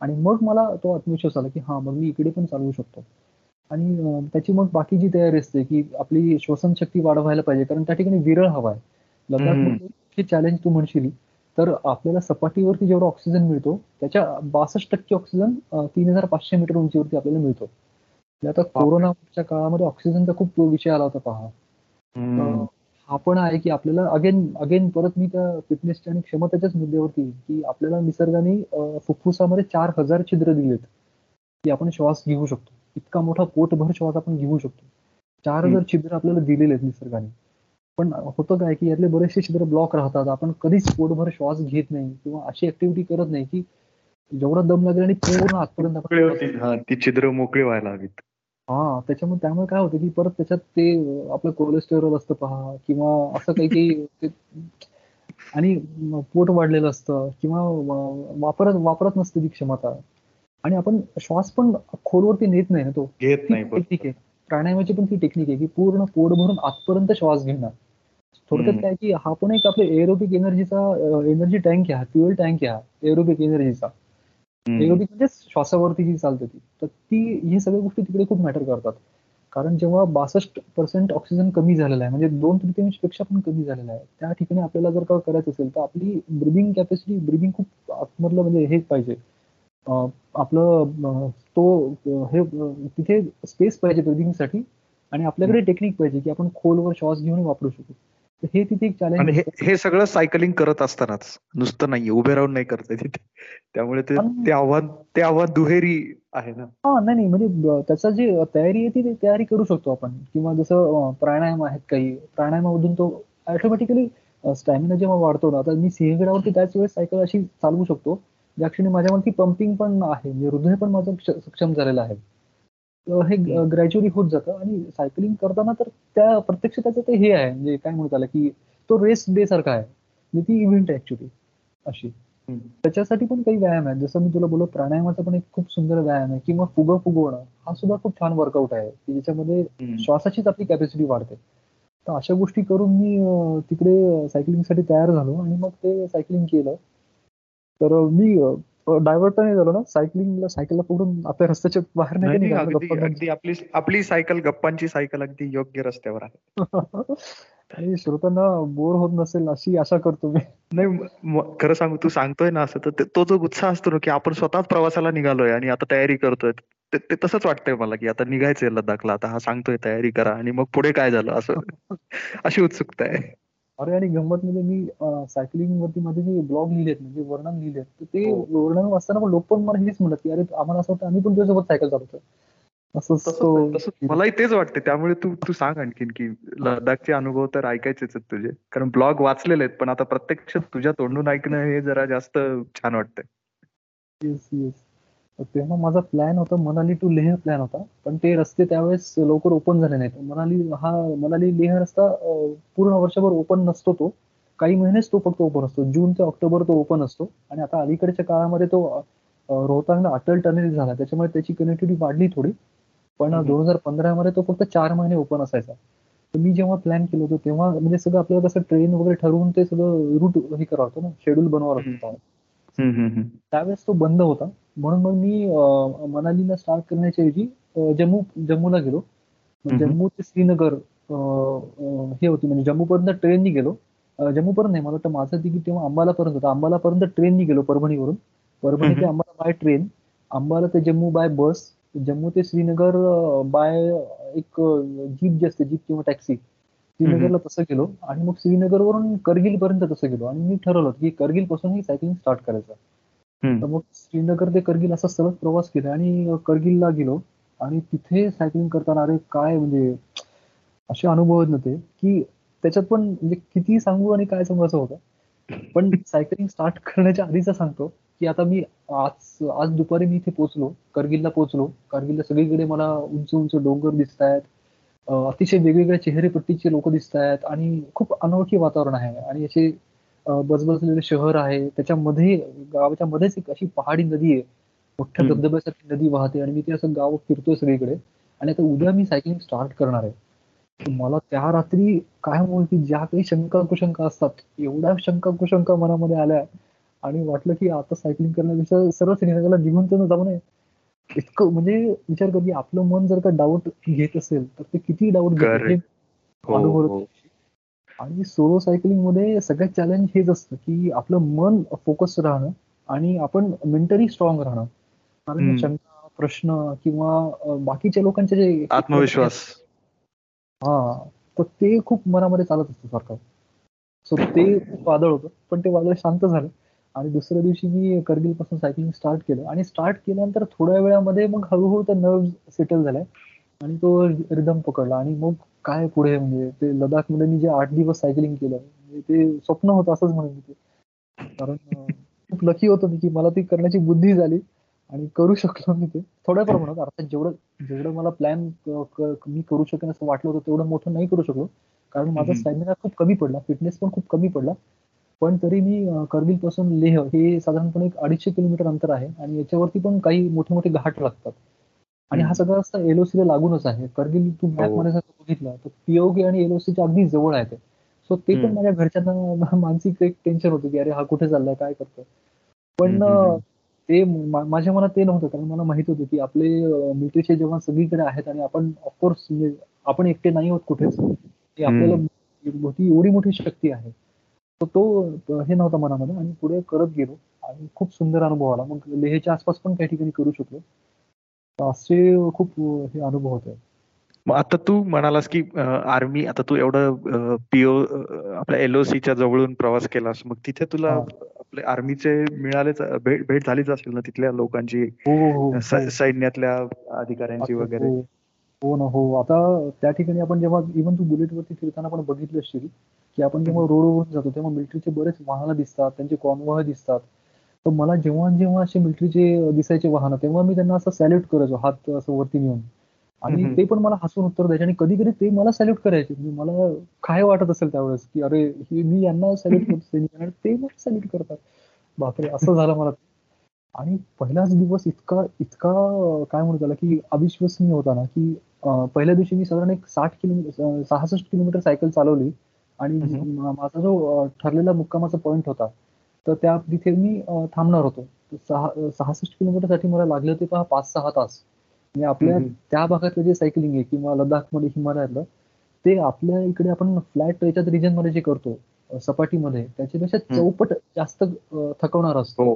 आणि मग मला तो आत्मविश्वास आला की हा मग मी इकडे पण चालवू शकतो. आणि त्याची मग बाकीची तयारी असते की आपली श्वसन शक्ती वाढवायला पाहिजे कारण त्या ठिकाणी विरळ हवा आहे. लडाख चॅलेंज तू म्हणशील. तर आपल्याला सपाटीवरती जेवढा ऑक्सिजन मिळतो त्याच्या बासष्ट टक्के ऑक्सिजन तीन हजार पाचशे मीटर उंचीवरती आपल्याला मिळतो. म्हणजे आता कोरोनाच्या काळामध्ये ऑक्सिजनचा खूप विषय आला होता पहा. हा पण आहे की आपल्याला अगेन अगेन परत मी त्या फिटनेसच्या आणि क्षमतेच्याच मुद्द्यावरती की आपल्याला निसर्गाने फुफ्फुसामध्ये चार हजार छिद्र दिलेत की आपण श्वास घेऊ शकतो. इतका मोठा पोटभर श्वास आपण घेऊ शकतो. चार हजार छिद्र आपल्याला दिलेले आहेत निसर्गाने पण होतं काय की यातले बरेचसे छिद्र ब्लॉक राहतात. आपण कधीच पोटभर श्वास घेत नाही किंवा अशी ऍक्टिव्हिटी करत नाही की जेवढा दम लागेल आणि पूर्ण आतपर्यंत ती छिद्र मोकळी व्हायला हवीत. हा त्याच्यामुळे त्यामुळे काय होतं की परत त्याच्यात ते आपलं कोलेस्टेरॉल असतं पहा किंवा असं काही काही आणि पोट वाढलेलं असतं किंवा वापरत वापरत नसते ती क्षमता. आणि आपण श्वास पण खोलवरती नेत नाही ना तो. घेत नाही टेक्निक आहे. प्राणायामाची पण ती टेक्निक आहे की पूर्ण पोट भरून आतपर्यंत श्वास घेणार. थोडक्यात काय की हा पण एक आपल्या एरोबिक एनर्जीचा एनर्जी टँक आहे फ्युएल टँक आहे एरोबिक एनर्जीचा एरोबिक म्हणजे श्वासावरती जी चालते ती. तर ती ही सगळ्या गोष्टी तिकडे खूप मॅटर करतात. कारण जेव्हा बासष्ट पर्सेंट ऑक्सिजन कमी झालेला आहे म्हणजे दोन तृतीयांशपेक्षा पण कमी झालेला आहे त्या ठिकाणी आपल्याला जर का करायचं असेल तर आपली ब्रिदिंग कॅपॅसिटी ब्रिदिंग खूप आतमधलं म्हणजे हेच पाहिजे. आपलं तो हे तिथे स्पेस पाहिजे ब्रिदिंगसाठी आणि आपल्याकडे टेक्निक पाहिजे की आपण खोलवर श्वास घेऊन वापरू शकू. हे तिथे एक चॅलेंज हे सगळं सायकलिंग करत असतानाच. नुसतं नाही उभे राहून नाही करत तिथे त्यामुळे ते आव्हान ते आव्हान दुहेरी आहे ना. हा नाही नाही म्हणजे त्याचा जी तयारी आहे ती तयारी करू शकतो आपण. किंवा जसं प्राणायाम आहेत काही प्राणायामामधून तो ऑटोमॅटिकली स्टॅमिना जेव्हा वाढतो ना आता मी सिंहगडावरती त्याच वेळेस सायकल अशी चालवू शकतो. ज्या क्षणी माझ्यावरती पंपिंग पण आहे. म्हणजे हृदय पण माझं सक्षम झालेलं आहे. हे ग्रॅज्युअली होत जातं आणि सायकलिंग करताना तर त्या प्रत्यक्ष त्याचं ते हे आहे. म्हणजे काय म्हणत आलं की तो रेस डे सारखा आहे. म्हणजे ती इव्हेंट आहे ऍक्च्युली अशी. त्याच्यासाठी पण काही व्यायाम आहे. जसं मी तुला बोललो प्राणायामाचा पण एक खूप सुंदर व्यायाम आहे. किंवा फुग फुगवणं हा सुद्धा खूप छान वर्कआउट आहे. की ज्याच्यामध्ये श्वासाचीच आपली कॅपॅसिटी वाढते. तर अशा गोष्टी करून मी तिकडे सायकलिंगसाठी तयार झालो आणि मग ते सायकलिंग केलं. तर मी डायव्हर्ट नाही झालो ना. सायकलिंगला सायकलला पकडून आपल्या रस्त्याच्या बाहेर नाही अगदी आपली आपली सायकल गप्पांची सायकल अगदी योग्य रस्त्यावर आहे. आणि श्रोतांना बोर होत नसेल अशी आशा करतो मी. नाही खरं सांगू तू सांगतोय ना असं तर तो जो उत्साह असतो ना की आपण स्वतःच प्रवासाला निघालोय आणि आता तयारी करतोय ते तसंच वाटतंय मला की आता निघायचंय लद्दाखला आता हा सांगतोय तयारी करा आणि मग पुढे काय झालं असं. अशी उत्सुकता आहे. अरे आणि गंमत म्हणजे मी सायकलिंग वरती माझे जे ब्लॉग लिहिलेत म्हणजे वर्णन लिहिलेत तर ते हो. वर्णन वाचताना पण लोक पण मला हेच म्हणत की अरे आम्हाला असं वाटतं आम्ही पण तुझ्यासोबत सायकल चालवतो असं मलाही तेच वाटतं त्यामुळे तू तू सांग आणखीन की लडाखचे अनुभव तर ऐकायचेच आहेत तुझे कारण ब्लॉग वाचलेले आहेत पण आता प्रत्यक्ष तुझ्या तोंडून ऐकणं हे जरा जास्त छान वाटतंय. येस येस तेव्हा माझा प्लॅन होता मनाली टू लेह प्लॅन होता. पण ते रस्ते त्यावेळेस लवकर ओपन झाले नाहीत. मनाली हा मनाली लेह रस्ता पूर्ण वर्षभर ओपन नसतो तो. काही महिनेच तो फक्त ओपन असतो. जून ते ऑक्टोबर तो ओपन असतो. आणि आता अलीकडच्या काळामध्ये तो रोहतांगला अटल टनेल झाला. त्याच्यामुळे त्याची कनेक्टिव्हिटी वाढली थोडी. पण दोन हजार पंधरा मध्ये तो फक्त चार महिने ओपन असायचा. तर मी जेव्हा प्लॅन केलं होतं तेव्हा म्हणजे सगळं आपल्याला कसं ट्रेन वगैरे ठरवून ते सगळं रूट हे करावं होतं ना. शेड्यूल बनवावं लागतं त्यावेळेस तो बंद होता. म्हणून मग मी मनालीला स्टार्ट करण्याच्या ऐवजी जम्मू जम्मूला गेलो. जम्मू ते श्रीनगर हे होती. म्हणजे जम्मूपर्यंत ट्रेननी गेलो. जम्मूपर्यंत नाही मला वाटतं माझं तिकीट तेव्हा अंबालापर्यंत होतं. अंबालापर्यंत ट्रेननी गेलो परभणीवरून परभणी ते अंबाला बाय ट्रेन अंबाला ते जम्मू बाय बस जम्मू ते श्रीनगर बाय एक जीप जी असते जीप किंवा टॅक्सी श्रीनगरला तसं गेलो आणि मग श्रीनगरवरून करगिल पर्यंत तसं गेलो. आणि मी ठरवलं की करगिलपासून सायकलिंग स्टार्ट करायचं. तर मग श्रीनगर ते करगिल असा सलग प्रवास केला आणि करगिलला गेलो. आणि तिथे सायकलिंग करताना अरे काय म्हणजे असे अनुभव नव्हते की त्याच्यात पण म्हणजे किती सांगू आणि काय सांगू असं होतं. पण सायकलिंग स्टार्ट करण्याच्या आधीच सांगतो की आता मी आज आज दुपारी मी इथे पोहोचलो करगिलला पोहोचलो. करगिलला सगळीकडे मला उंच उंच डोंगर दिसत आहेत अतिशय वेगवेगळ्या चेहरेपट्टीचे लोक दिसत आहेत आणि खूप अनोळखी वातावरण आहे. आणि असे बजबजलेले शहर आहे. त्याच्यामध्ये गावाच्या मध्येच एक अशी पहाडी नदी आहे. मोठ्या. धबधब्यासारखी नदी वाहते आणि मी ते असं गाव फिरतोय सगळीकडे. आणि आता उद्या मी सायकलिंग स्टार्ट करणार आहे. मला त्या रात्री काय म्हणू की ज्या काही शंका कुशंका असतात एवढ्या शंका कुशंका मनामध्ये आल्या आणि वाटलं की आता सायकलिंग करण्यापेक्षा सरळ श्रीनगरला निघून तर जाऊ नये. इतकं म्हणजे विचार कर की आपलं मन जर का डाऊट घेत असेल तर ते किती डाऊट घेत. हो, हो. आणि सोलो सायकलिंगमध्ये सगळ्यात चॅलेंज हेच असतं की आपलं मन फोकस राहणं आणि आपण मेंटली स्ट्रॉंग राहणं कारण. शंका प्रश्न किंवा बाकीच्या लोकांचे जे आत्मविश्वास हा तर ते खूप मनामध्ये चालत असतं सारखं सो ते वादळ होतं पण ते वादळ शांत झालं आणि दुसऱ्या दिवशी मी करगिलपासून सायकलिंग स्टार्ट केलं. आणि स्टार्ट केल्यानंतर थोड्या वेळामध्ये मग हळूहळू त्या नर्व सेटल झाल्या आणि तो रिदम पकडला. आणि मग काय पुढे म्हणजे ते लडाखमध्ये मी जे आठ दिवस सायकलिंग केलं म्हणजे ते स्वप्न होतं असंच म्हणेन मी ते कारण खूप लकी होतं मी की मला ती करण्याची बुद्धी झाली आणि करू शकलो मी ते. थोड्या प्रमाणात अर्थात जेवढं जेवढं मला प्लॅन मी करू शकेन असं वाटलं होतं तेवढं मोठं नाही करू शकलो. कारण माझा. स्टॅमिना खूप कमी पडला फिटनेस पण खूप कमी पडला. पण तरी मी करगिलपासून लेह हे साधारणपणे एक अडीचशे किलोमीटर अंतर आहे आणि याच्यावरती पण काही मोठे मोठे घाट लागतात आणि हा. सगळा रस्ता एलओसी ला लागूनच आहे करगिल तू हो. मध्ये बघितलं तर पीओके आणि एलओसीच्या अगदी जवळ आहे ते सो ते पण. माझ्या घरच्यांना मानसिक एक टेन्शन होतं की अरे हा कुठे चाललाय काय करतोय पण. ते माझ्या मनात ते नव्हतं कारण मला माहीत होतं की आपले मिलिटरीचे जवान सगळीकडे आहेत आणि आपण ऑफकोर्स म्हणजे आपण एकटे नाही आहोत कुठेच आपल्याला एवढी मोठी शक्ती आहे तो हे नव्हता मनामध्ये आणि पुढे करत गेलो. आणि खूप सुंदर अनुभव आला. मग लेहच्या आसपास पण काही ठिकाणी करू शकलो. असे खूप हे अनुभव होते. मग आता तू म्हणालास की आर्मी आता तू एवढं पीओ आपल्या एलओसीच्या जवळून प्रवास केलास. मग तिथे तुला. आपले आर्मीचे मिळालेच भेट भेट झालीच असेल ना तिथल्या लोकांची? हो हो हो. सैन्यातल्या अधिकाऱ्यांची वगैरे? हो. हो ना हो. आता त्या ठिकाणी आपण जेव्हा इव्हन तू बुलेटवरती फिरताना पण बघितलं असशील की आपण जेव्हा. रोडवरून जातो तेव्हा मिलिटरीचे बरेच वाहनं दिसतात त्यांचे कॉन्वॉय दिसतात. तर मला जेव्हा जेव्हा असे मिलिटरीचे दिसायचे वाहनं तेव्हा मी त्यांना असं सॅल्यूट करायचो हात असं वरती नेऊन. आणि. ते पण मला हसून उत्तर द्यायचे आणि कधी कधी ते मला सॅल्यूट करायचे. म्हणजे मला काय वाटत असेल त्यावेळेस की अरे हे मी यांना सॅल्यूट करतो ते मला सॅल्यूट करतात. बापरे असं झालं मला. आणि पहिलाच दिवस इतका इतका काय म्हणू त्याला की अविश्वसनीय होता ना की पहिल्या दिवशी मी साधारण एक साठ किलोमीटर सहासष्ट किलोमीटर सायकल चालवली. आणि माझा जो ठरलेला मुक्कामाचा पॉईंट होता तर त्या तिथे मी थांबणार होतो सहा सहासष्ट किलोमीटरसाठी मला लागले होते पहा पाच सहा तास म्हणजे आपल्या. त्या भागातलं जे सायकलिंग आहे किंवा लडाखमध्ये हिमालयातलं ते आपल्या इकडे आपण फ्लॅट याच्यात रिजनमध्ये जे करतो सपाटीमध्ये त्याच्यापेक्षा. चौपट जास्त थकवणार असतो हो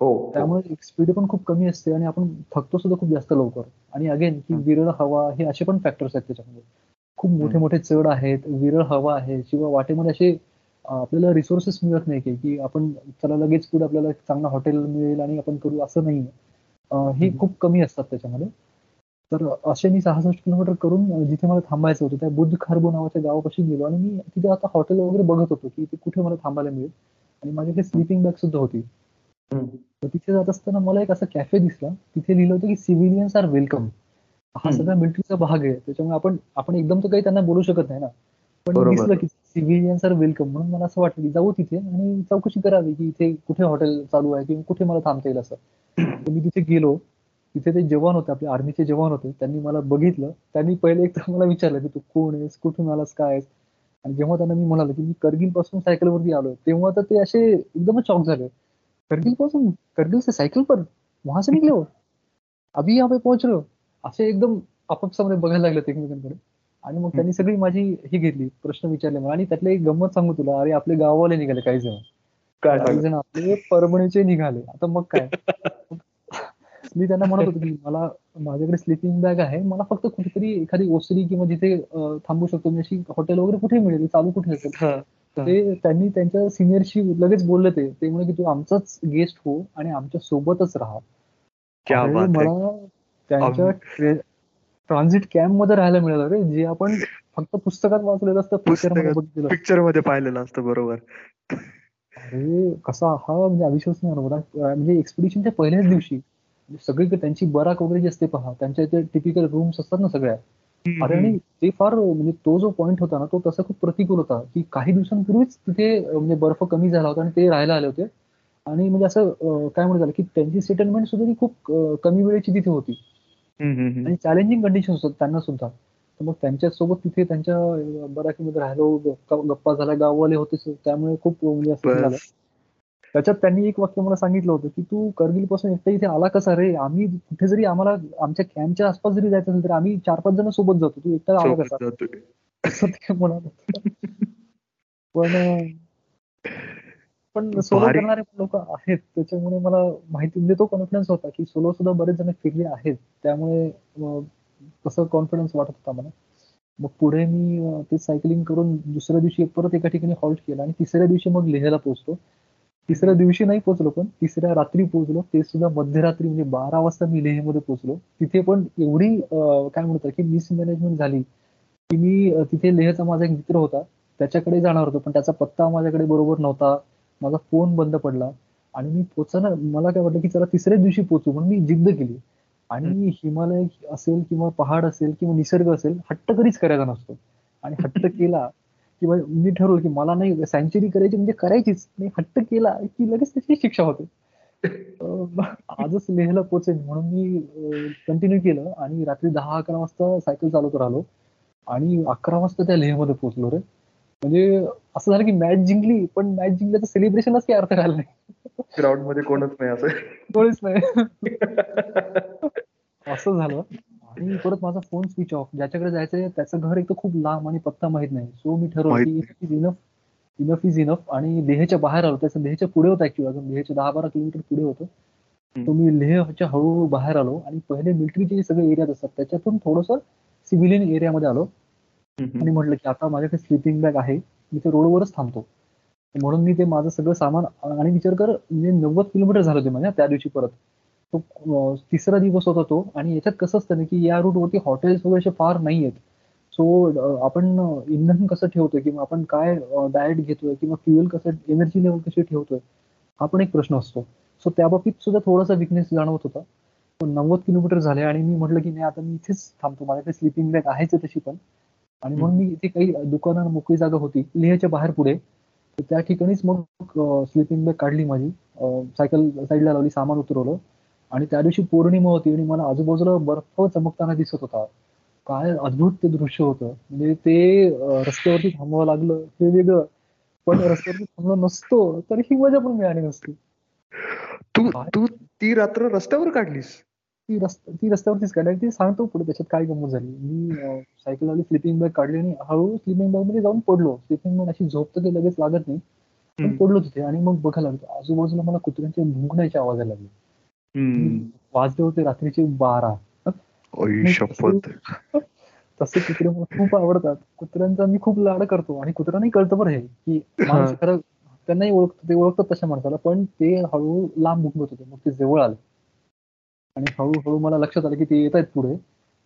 हो हो. त्यामुळे स्पीड पण खूप कमी असते आणि आपण थकतो सुद्धा खूप जास्त लवकर आणि अगेन की. विरळ हवा हे असे पण फॅक्टर्स आहेत त्याच्यामध्ये खूप मोठे. मोठे चढ आहेत विरळ हवा आहे किंवा वाटेमध्ये असे आपल्याला रिसोर्सेस मिळत नाही की की आपण चला लगेच पुढे आपल्याला चांगला हॉटेल मिळेल आणि आपण करू असं नाही हे. खूप कमी असतात त्याच्यामध्ये तर असे मी सहासष्ट किलोमीटर करून जिथे मला थांबायचं होतं त्या बुद्ध खारबो नावाच्या गावापाशी गेलो आणि मी तिथे आता हॉटेल वगैरे बघत होतो की ते कुठे मला थांबायला मिळेल आणि माझ्याकडे स्लीपिंग बॅग सुद्धा होती. तर तिथे जात असताना मला एक असा कॅफे दिसला तिथे लिहिलं होतं की सिव्हिलियन्स आर वेलकम हा. सगळा मिलिटरीचा भाग आहे. त्याच्यामुळे आपण आपण एकदम तर काही त्यांना बोलू शकत नाही ना. पण. दिसलं की सिव्हिलियन्स आर वेलकम म्हणून मला असं वाटलं की जाऊ तिथे आणि चौकशी करावी की इथे कुठे हॉटेल चालू आहे किंवा कुठे मला थांबता येईल असं. मी तिथे गेलो. तिथे ते जवान होते आपले आर्मीचे जवान होते. त्यांनी मला बघितलं. त्यांनी पहिले एक तर मला विचारलं की तू कोण आहेस? कुठून आलास? काय आहेस? आणि जेव्हा त्यांना मी म्हणालो की मी करगिलपासून सायकलवरती आलोय. तेव्हा तर ते असे एकदमच शॉक झाले. करगिलपासून करगिल से सायकल पर? वहां से निकले हो अभी यहाँ पे पहुंच रहे हो? असे एकदम आपापसामध्ये बघायला लागले एकमेकांकडे. आणि मग त्यांनी सगळी माझी ही घेतली प्रश्न विचारले मला. आणि त्यातले एक गंमत सांगू तुला. अरे आपले गाववाले निघाले काही जण. काही जण आपले परभणीचे निघाले. आता मग काय? मी त्यांना म्हणत होतो की मला माझ्याकडे स्लीपिंग बॅग आहे. मला फक्त कुठेतरी एखादी ओसरी किंवा जिथे थांबू शकतो. मी अशी हॉटेल वगैरे कुठे मिळेल? चालू कुठे असेल? ते त्यांनी त्यांच्या सिनियरशी लगेच बोलले ते. म्हणे की तू आमचाच गेस्ट हो आणि आमच्या सोबतच राहा. मला त्यांच्या ट्रान्झिट कॅम्पमध्ये राहायला मिळालं रे जे आपण फक्त पुस्तकात वाचलेलं असतं बघितलेलं. पिक्चरमध्ये पाहिलेलं असतं बरोबर. अरे कसा हा म्हणजे अविश्वसनीय अनुभव. म्हणजे एक्सपिडिशनच्या पहिल्याच दिवशी म्हणजे सगळीकडे त्यांची बराक वगैरे जी असते पहा त्यांच्या इथे टिपिकल रूम्स असतात ना सगळ्या. अरे आणि ते फार म्हणजे तो जो पॉइंट होता ना तो तसा खूप प्रतिकूल होता की काही दिवसांपूर्वीच तिथे म्हणजे बर्फ कमी झाला होता आणि ते राहायला आले होते. आणि म्हणजे असं काय म्हणतात की त्यांची सेटलमेंट सुद्धा ती खूप कमी वेळेची तिथे होती. आणि चॅलेंजिंग कंडिशन होतात त्यांना सुद्धा. तर मग त्यांच्यासोबत तिथे त्यांच्या बराकीमध्ये राहिलो गप्पा झाल्या गाववाले होते त्यामुळे खूप म्हणजे असं झालं. त्याच्यात त्यांनी एक वाक्य मला सांगितलं होतं की तू करगिलपासून एकटा इथे आला कसा रे? आम्ही कुठे जरी आम्हाला आमच्या कॅम्पच्या आसपास जरी जायचं असेल तर आम्ही चार पाच जण सोबत जातो. तू एकटा आला कसा? असं ते होते. पण पण सोलो करणारे लोक आहेत. त्याच्यामुळे मला माहिती म्हणजे तो कॉन्फिडन्स होता की सोलो सुद्धा बरेच जण फिरले आहेत. त्यामुळे तसं कॉन्फिडन्स वाटत होता मला. मग पुढे मी ते सायकलिंग करून दुसऱ्या दिवशी परत एका ठिकाणी हॉल्ट केला आणि तिसऱ्या दिवशी मग लेहला पोहोचलो. तिसऱ्या दिवशी नाही पोहोचलो पण तिसऱ्या रात्री पोहोचलो. ते सुद्धा मध्यरात्री म्हणजे बारा वाजता मी लेहमध्ये पोहोचलो. तिथे पण एवढी काय म्हणतात की मिसमॅनेजमेंट झाली की मी तिथे लेहचा माझा एक मित्र होता. त्याच्याकडे जाणार होतो पण त्याचा पत्ता माझ्याकडे बरोबर नव्हता. माझा फोन बंद पडला आणि मी पोहोचना मला काय वाटलं की चला तिसऱ्या दिवशी पोहोचू म्हणून मी जिद्द केली. आणि हिमालय असेल किंवा पहाड असेल किंवा निसर्ग असेल हट्ट कधीच करायचा नसतो. आणि हट्ट केला किंवा मी ठरवलं की मला नाही सँचुरी करायची म्हणजे करायचीच मी हट्ट केला की लगेच त्याची शिक्षा होते. आजच लेहला पोहोचेन म्हणून मी कंटिन्यू केलं आणि रात्री दहा अकरा वाजता सायकल चालवत राहिलो. आणि अकरा वाजता त्या लेहमध्ये पोहोचलो रे. म्हणजे असं झालं की मॅच जिंकली पण मॅच जिंकल्याचं सेलिब्रेशनच काही अर्थ राहिला नाही. ग्राउंडमध्ये कोणच नाही असं. कोणीच नाही. असं झालं. आणि परत माझा फोन स्विच ऑफ ज्याच्याकडे जायचंय त्याचं घर एक तर खूप लांब आणि पत्ता माहीत नाही. सो मी ठरवलं की enough is enough enough is enough आणि लेहच्या बाहेर आलो. त्याचं लेहच्या पुढे होतं ऍक्च्युअली अजून. लेहच्या दहा बारा किलोमीटर पुढे होतं. तो मी लेहच्या हळूहळू बाहेर आलो. आणि पहिले मिलिटरीचे जे सगळे एरियात असतात त्याच्यातून थोडंसं सिव्हिलियन एरियामध्ये आलो. आणि म्हटलं की आता माझ्याकडे स्लिपिंग बॅग आहे मी ते रोडवरच थांबतो. म्हणून मी ते माझं सगळं सामान आणि विचार कर म्हणजे नव्वद किलोमीटर झालं होते माझ्या त्या दिवशी परत. तो तिसरा दिवस होता तो आणि याच्यात कसं असतं ना की या रूटवरती हॉटेल्स वगैरे असे फार नाही आहेत. सो आपण इंधन कसं ठेवतोय किंवा आपण काय डाएट घेतोय किंवा फ्युएल कसं एनर्जी लेवल कशी ठेवतोय हा पण एक प्रश्न असतो. सो त्या बाबतीत सुद्धा थोडासा विकनेस जाणवत होता. पण नव्वद किलोमीटर झाले आणि मी म्हटलं की नाही आता मी इथेच थांबतो. माझ्याकडे स्लिपिंग बॅग आहेच तशी पण. आणि म्हणून मी इथे काही दुकानं मोकळी जागा होती लेहच्या बाहेर पुढे. तर त्या ठिकाणीच मग स्लिपिंग बॅग काढली माझी. सायकल साईडला लावली सामान उतरवलं. आणि त्या दिवशी पौर्णिमा होती आणि मला आजूबाजूला बर्फ चमकताना दिसत होता. काय अद्भुत ते दृश्य होतं. म्हणजे ते रस्त्यावरती थांबावं लागलं हे वेगळं. पण रस्त्यावरती थांबलो नसतो तर ही मजा पण मिळाली नसती. तू? तू ती रात्र रस्त्यावर काढलीस? ती रस्ता ती रस्त्यावरतीच काढली ती सांगतो पुढे त्याच्यात काय गंमत झाली. मी सायकल वाली स्लिपिंग बॅग काढली आणि हळूहळू स्लिपिंग बॅगमध्ये जाऊन पडलो. स्लिपिंग बॅग अशी झोप तर लगेच लागत नाही पण. पडलो तिथे आणि मग बघायला लागलो आजूबाजूला मला कुत्र्यांचे भुंकण्याचे आवाज यायला लागले. हम्म. वाजले होते रात्रीचे बारा. तसे कुत्रे मला खूप आवडतात. कुत्र्यांचा मी खूप लाड करतो आणि कुत्र्यांनाही कळतं बरं हे की माणूस. खरं त्यांनाही ओळखतो ते ओळखतात तशा माणसाला पण ते हळूहळू लांब भुंकत होते मग ते जवळ आले. आणि हळूहळू मला लक्षात आलं की ते येत आहेत पुढे.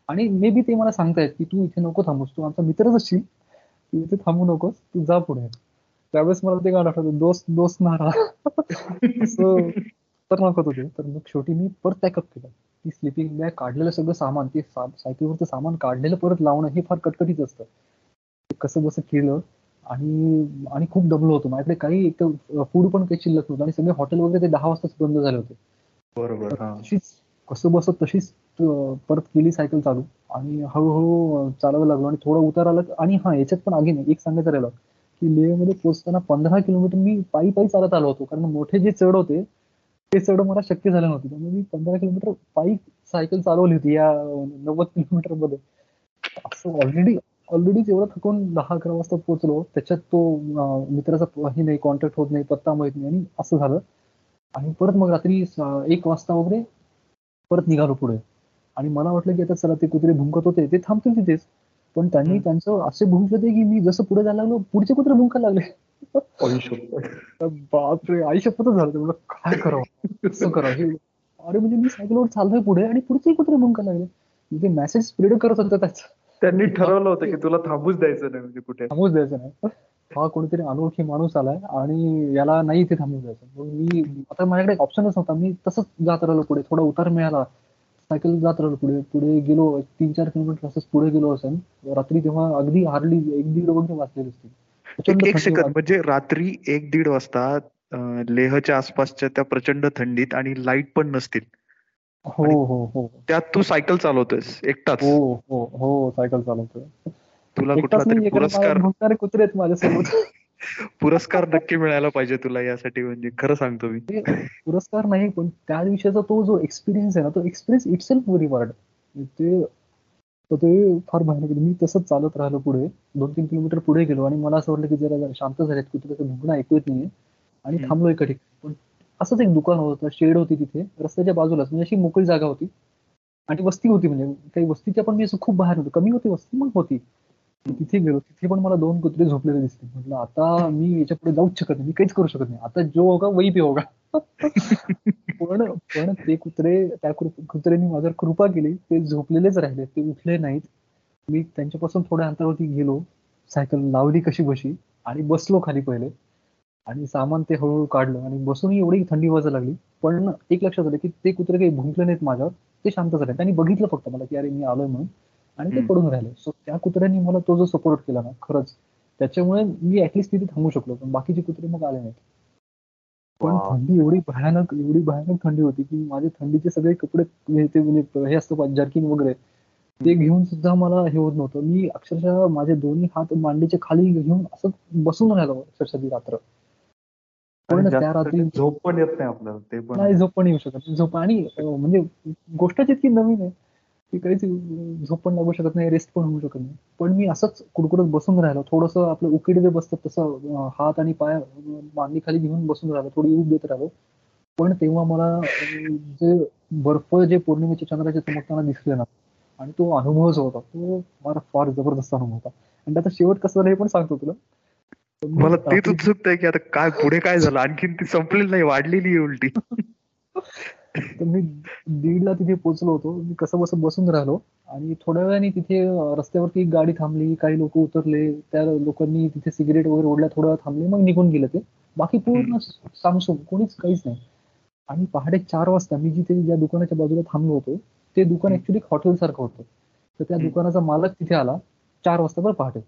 आणि मे बी ते मला सांगतायत की तू इथे नको थांबूस तू आमचा मित्रच असशील. तू इथे थांबू नकोस तू जा पुढे. त्यावेळेस मला ते गाणं आठवतं दोस्त दोस्त नारा. असं खतरनाक होतं तर मग शेवटी मी परत पॅकअप केलं. ती स्लिपिंग बॅग काढलेलं सगळं सामान ते सायकलवरचं सामान काढलेलं परत लावणं हे फार कटकटीच असतं. कसं बसं केलं आणि आणि खूप दमलो होतो. माझ्याकडे काही एक फूड पण काही शिल्लक नव्हतं आणि सगळे हॉटेल वगैरे ते दहा वाजताच बंद झाले होते. बरोबर कसं बसत तशीच परत केली सायकल चालू. आणि हळूहळू चालावं चालवायला लागलो. आणि थोडं उतार आला आणि हा याच्यात पण आगी नाही एक सांगायचं राहिलं. की लेहमध्ये पोहोचताना पंधरा किलोमीटर मी पायी पायी चालत आलो होतो. कारण मोठे जे चढ होते ते चढ मला शक्य झालं नव्हतं. त्यामुळे मी पंधरा किलोमीटर पायी सायकल चालवली होती या नव्वद किलोमीटरमध्ये. असं ऑलरेडी ऑलरेडीच एवढं थकून दहा अकरा वाजता पोहोचलो त्याच्यात तो मित्राचा हे नाही कॉन्टॅक्ट होत नाही पत्ता माहीत नाही. आणि असं झालं. आणि परत मग रात्री एक वाजता वगैरे परत निघालो पुढे. आणि मला वाटलं की आता चला ते कुत्रे भुंकत होते ते थांबतील तिथेच. पण त्यांनी. त्यांचं असे भुंकले ते की मी जसं पुढे जायला लागलो पुढचे कुत्रे भुंकायला लागले. बापरे आई शपथच झालं. म्हणलं काय करावं? कसं करावं? अरे म्हणजे मी सायकलवर चाललोय पुढे आणि पुढचे कुत्रे भुंकायला लागले. ते मेसेज स्प्रेड करत होतं त्याचा. त्यांनी ठरवलं होतं की तुला थांबूच द्यायचं नाही म्हणजे कुठे. थांबूच द्यायचं नाही. हा कोणीतरी अनोळखी माणूस आलाय आणि याला नाही इथे थांबून द्यायचं मग मी आता माझ्याकडे ऑप्शनच नव्हता. मी तसंच जात राहिलो पुढे. थोडा उतार मिळाला. सायकल जात राहिलो पुढे. पुढे गेलो. तीन चार किलोमीटर असंच पुढे गेलो असेल. रात्री तेव्हा अगदी हार्डली एक दीड वगैरे वाजलेले असतील. एक सेकंद म्हणजे रात्री एक दीड वाजता लेहच्या आसपासच्या त्या प्रचंड थंडीत आणि लाइट पण नसतील. हो हो हो. त्यात तू सायकल चालवतोयस. एकटाच. हो हो हो सायकल चालवतोय. तुला कुठला तरी नाही पुरस्कार कुत्रे आहेत माझ्यासोबत पुरस्कार नक्की मिळायला पाहिजे तुला यासाठी म्हणजे खरं सांगतो मी. ते पुरस्कार नाही पण त्या दिवशीचा तो जो एक्सपिरियन्स आहे ना तो एक्सपिरियन्स इटसेल्फ व्हेरी वार्ड ते ते फार भयानक. मी तसंच चालत राहिलो पुढे. दोन तीन किलोमीटर पुढे गेलो आणि मला असं वाटलं की जरा शांत झालेत कुत्र्याचं भुंकणं ऐकू येत नाहीये. आणि. थांबलो एका ठिकाणी. पण असंच एक दुकान होतं शेड होती तिथे. रस्त्याच्या बाजूलाच म्हणजे अशी मोकळी जागा होती. आणि वस्ती होती म्हणजे काही वस्तीच्या पण मी असं खूप बाहेर होतो. कमी होती वस्ती मग होती. तिथे गेलो तिथे पण मला दोन कुत्रे झोपलेले दिसले. म्हटलं आता मी याच्यापुढे जाऊच शकत नाही मी काहीच करू शकत नाही. आता जो होगा वही पे होगा. पण पण ते कुत्रे त्या कुत्र्यांनी माझ्यावर कृपा केली. ते झोपलेलेच राहिले ते उठले नाहीत. मी त्यांच्यापासून थोड्या अंतरावरती गेलो सायकल लावली कशी बशी आणि बसलो खाली पहिले. आणि सामान ते हळूहळू काढलं आणि बसूनही एवढी थंडी वाजायला लागली. पण एक लक्षात आलं की ते कुत्रे काही भुंकले नाहीत माझ्यावर ते शांत झाले. त्यांनी बघितलं फक्त मला की अरे मी आलोय म्हणून. आणि ते. पडून राहिले. सो त्या कुत्र्यांनी मला तो जो सपोर्ट केला ना खरंच त्याच्यामुळे मी ऍटलिस्ट तिथे थांबू शकलो पण बाकीचे कुत्रे मग आले नाहीत. पण. थंडी एवढी भयानक एवढी भयानक थंडी होती की माझे थंडीचे सगळे कपडे हे ते म्हणजे हे असतं जर्किन वगैरे ते घेऊन सुद्धा मला हे होत नव्हतं. मी अक्षरशः माझे दोन्ही हात मांडीचे खाली घेऊन असं बसून राहिलो अक्षरशः ती रात्र. पण त्या रात्री झोप पण येत नाही आपल्याला ते पण नाही झोप पण येऊ शकत. झोप आणि म्हणजे गोष्टच इतकी नवीन आहे. की काहीच झोप पण लागू शकत नाही रेस्ट पण होऊ शकत नाही. पण मी असंच कुडकुडत बसून राहिलो. थोडस आपलं उकिडवे बसतात तसं अं, हात आणि पाय मांडी खाली घेऊन बसून राहिलो. थोडी ऊब देत राहिलो. पण तेव्हा मला जे बर्फ जे पौर्णिमेच्या चंद्राचे चमकताना दिसले ना आणि तो अनुभव जो होता तो मला फार जबरदस्त अनुभव होता. आणि त्याचा शेवट कसं झालं हे पण सांगतो तुला. मला तेच उत्सुकता आहे की आता काय पुढे काय झालं? आणखीन ती संपलेली नाही वाढलेली आहे उलटी. तर मी दीडला तिथे पोहोचलो होतो मी कसं बसं बसून राहिलो आणि थोड्या वेळाने तिथे रस्त्यावरती एक गाडी थांबली काही लोक उतरले त्या लोकांनी तिथे सिगरेट वगैरे ओढल्या थोडा वेळ थांबले मग निघून गेले ते बाकी पूर्ण सामसूम कोणीच काहीच नाही आणि पहाटे चार वाजता मी जिथे ज्या दुकानाच्या बाजूला थांबलो होतो ते दुकान. ऍक्च्युली हॉटेल सारखं होतं तर त्या. दुकानाचा मालक तिथे आला चार वाजता बरं पहाटे.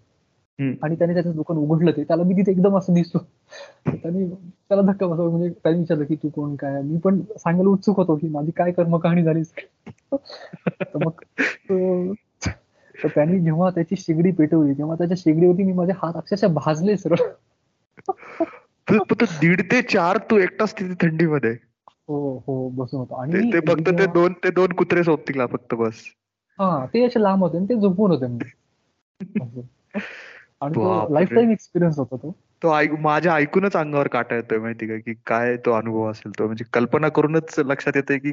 आणि त्याने त्याचं दुकान उघडलं ते. त्याला मी तिथे एकदम असं दिसतो. तर त्यांनी त्याला धक्का बसला म्हणजे त्यांनी विचारलं की तू कोण काय मी पण सांगायला उत्सुक होतो की माझी काय कर्म कहाणी झाली तर मग तो- तर त्यांनी जेव्हा त्याची शेगडी पेटवली तेव्हा त्याच्या शेगडीवरती मी माझे हात अक्षरशः भाजले सरळ. दीड ते चार तू एकटाच तिथे थंडीमध्ये. हो हो बसून होतो. आणि ते फक्त ते दोन ते दोन कुत्रे सोबतील फक्त बस. हा ते असे लांब होते आणि ते झोपून होते. आणि. लाईफ टाईम एक्सपिरियन्स होता तो. तो माझ्या ऐकूनच अंगावर काटा येतोय माहिती का की काय तो अनुभव असेल तो. म्हणजे कल्पना करूनच लक्षात येते की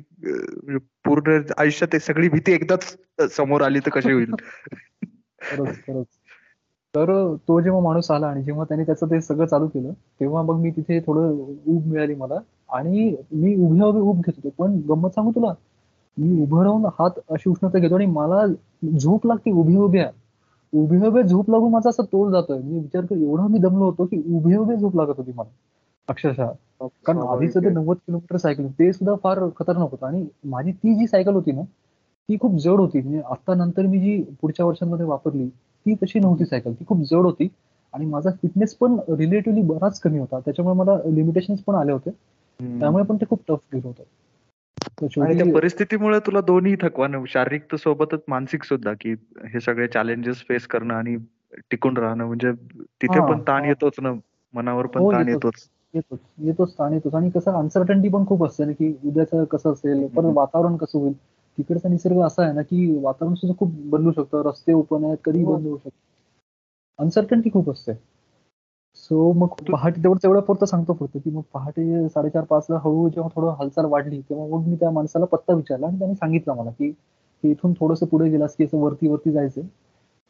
पूर्ण आयुष्यात सगळी भीती एकदाच समोर आली तर कशी होईल? खरंच खरंच. तर तो जेव्हा माणूस आला आणि जेव्हा त्याने त्याचं ते सगळं चालू केलं तेव्हा मग मी तिथे थोडं ऊब मिळाली मला. आणि मी उभ्या उभे ऊब घेत होतो. पण गंमत सांगू तुला मी उभं राहून हात अशी उष्णता घेतो आणि मला झोप लागते उभ्या उभ्या. उभ्या उभ्या झोप लागून माझा असं तोल जातोय. मी विचार कर एवढा मी दमलो होतो की उभे उभे झोप लागत होती मला. अक्षरशः. कारण आधीच ते नव्वद किलोमीटर सायकल ते सुद्धा फार खतरनाक होतं. आणि माझी ती जी सायकल होती ना ती खूप जड होती. म्हणजे आता नंतर मी जी पुढच्या वर्षांमध्ये वापरली ती तशी नव्हती सायकल ती खूप जड होती. आणि माझा फिटनेस पण रिलेटिव्हली बराच कमी होता. त्याच्यामुळे मला लिमिटेशन पण आले होते. त्यामुळे पण ते खूप टफ गेलं होतं. आणि त्या परिस्थितीमुळे तुला दोन्ही थकवा न- शारीरिक तर सोबतच मानसिक सुद्धा की हे सगळे चॅलेंजेस फेस करणं आणि टिकून राहणं म्हणजे तिथे पण ताण. येतोच ना मनावर पण हो, ताण येतोच. येतोच येतोच ताण येतोच आणि कसं अनसर्टन्टी पण खूप असते ना की उद्याचं कसं असेल पण हम्म. वातावरण कसं होईल तिकडचा निसर्ग असा आहे ना की वातावरण सुद्धा खूप बदलू शकतं रस्ते ओपन आहेत कधी. बंद होऊ शकतं अनसर्टन्टी खूप असते सो मग पहाटे तेवढं तेवढं पुरतं सांगतो फक्त की मग पहाटे साडेचार पाचला हळूहळू जेव्हा थोडं हालचाल वाढली तेव्हा मग मी त्या माणसाला पत्ता विचारला आणि त्यांनी सांगितलं मला की की इथून थोडंसं पुढे गेलास की असं वरती वरती जायचंय.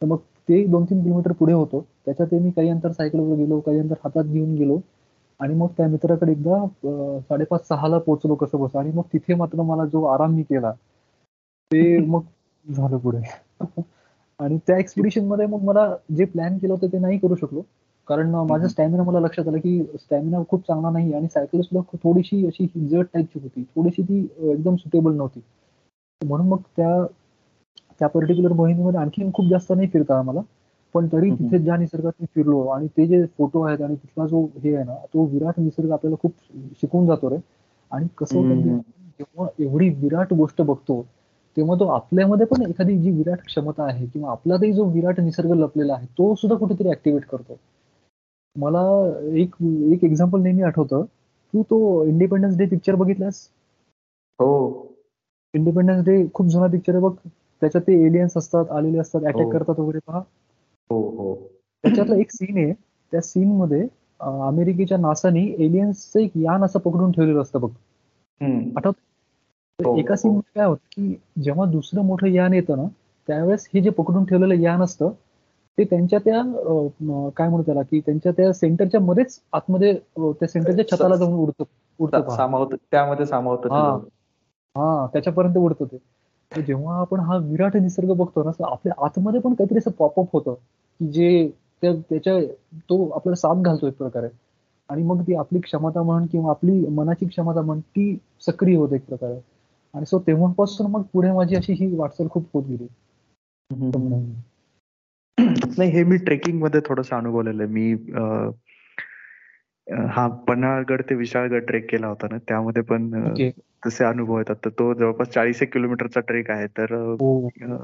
तर मग ते दोन तीन किलोमीटर पुढे होतो. त्याच्यात ते मी काही अंतर सायकलवर गेलो काही अंतर हातात घेऊन गेलो. आणि मग त्या मित्राकडे एकदा साडेपाच सहाला पोहोचलो कसं बस. आणि मग तिथे मात्र मला जो आराम मी केला ते मग झालं पुढे. आणि त्या एक्सपिडिशनमध्ये मग मला जे प्लॅन केलं होतं ते नाही करू शकलो. कारण माझं. स्टॅमिना मला लक्षात आलं की स्टॅमिना खूप चांगला नाही आणि सायकल सुद्धा थोडीशी अशी जड टाईपची होती. थोडीशी ती एकदम सुटेबल नव्हती. म्हणून मग त्या त्या पर्टिक्युलर मोहिमेमध्ये आणखीन खूप जास्त नाही फिरता आला मला पण तरी. तिथे ज्या निसर्गात मी फिरलो आणि ते जे फोटो आहेत आणि तिथला जो हे आहे ना तो विराट निसर्ग आपल्याला खूप शिकवून जातो रे. आणि कसं होतं जेव्हा एवढी विराट गोष्ट बघतो तेव्हा तो आपल्यामध्ये पण एखादी जी विराट क्षमता आहे किंवा आपल्यातही जो विराट निसर्ग लपलेला आहे तो सुद्धा कुठेतरी ऍक्टिव्हेट करतो. मला एक एक एक्झाम्पल नेहमी आठवतं. तू तो इंडिपेंडन्स डे पिक्चर बघितलास? हो. इंडिपेंडन्स डे खूप जुना पिक्चर आहे बघ. त्याच्यात ते एलियन्स असतात आलेले असतात अटॅक हो. करतात वगैरे पहा. हो हो. त्याच्यातला एक सीन आहे. त्या सीन मध्ये अमेरिकेच्या नासानी एलियन्सचं एक यान असं पकडून ठेवलेलं असतं बघ. आठवत? हो, एका सीन. मध्ये काय होतं की जेव्हा दुसरं मोठं यान येतं ना त्यावेळेस हे जे पकडून ठेवलेलं यान असतं ते त्यांच्या त्या काय म्हणू त्याला की त्यांच्या त्या सेंटरच्या मध्येच आतमध्ये त्या सेंटरच्या छताला जाऊन उडतं उडतं त्यामध्ये सामावत हा. त्याच्यापर्यंत उडतं ते. जेव्हा आपण हा विराट निसर्ग बघतो ना आपल्या आतमध्ये पण काहीतरी असं पॉपअप होतं की जे त्या- त्याच्या तो आपल्याला साथ घालतो एक प्रकारे. आणि मग ती आपली क्षमता म्हण किंवा आपली मनाची क्षमता म्हण ती सक्रिय होते एक प्रकारे. आणि सो तेव्हापासून मग पुढे माझी अशी ही वाटचाल खूप होत गेली. नाही हे मी ट्रेकिंगमध्ये थोडस अनुभवलेलं आहे. मी अं, हा पन्हाळगड ते विशाळगड ट्रेक केला होता ना त्यामध्ये पण अं, ओके तसे अनुभव येतात तर तो जवळपास चाळीस एक किलोमीटरचा ट्रेक आहे तर अं, हो अं,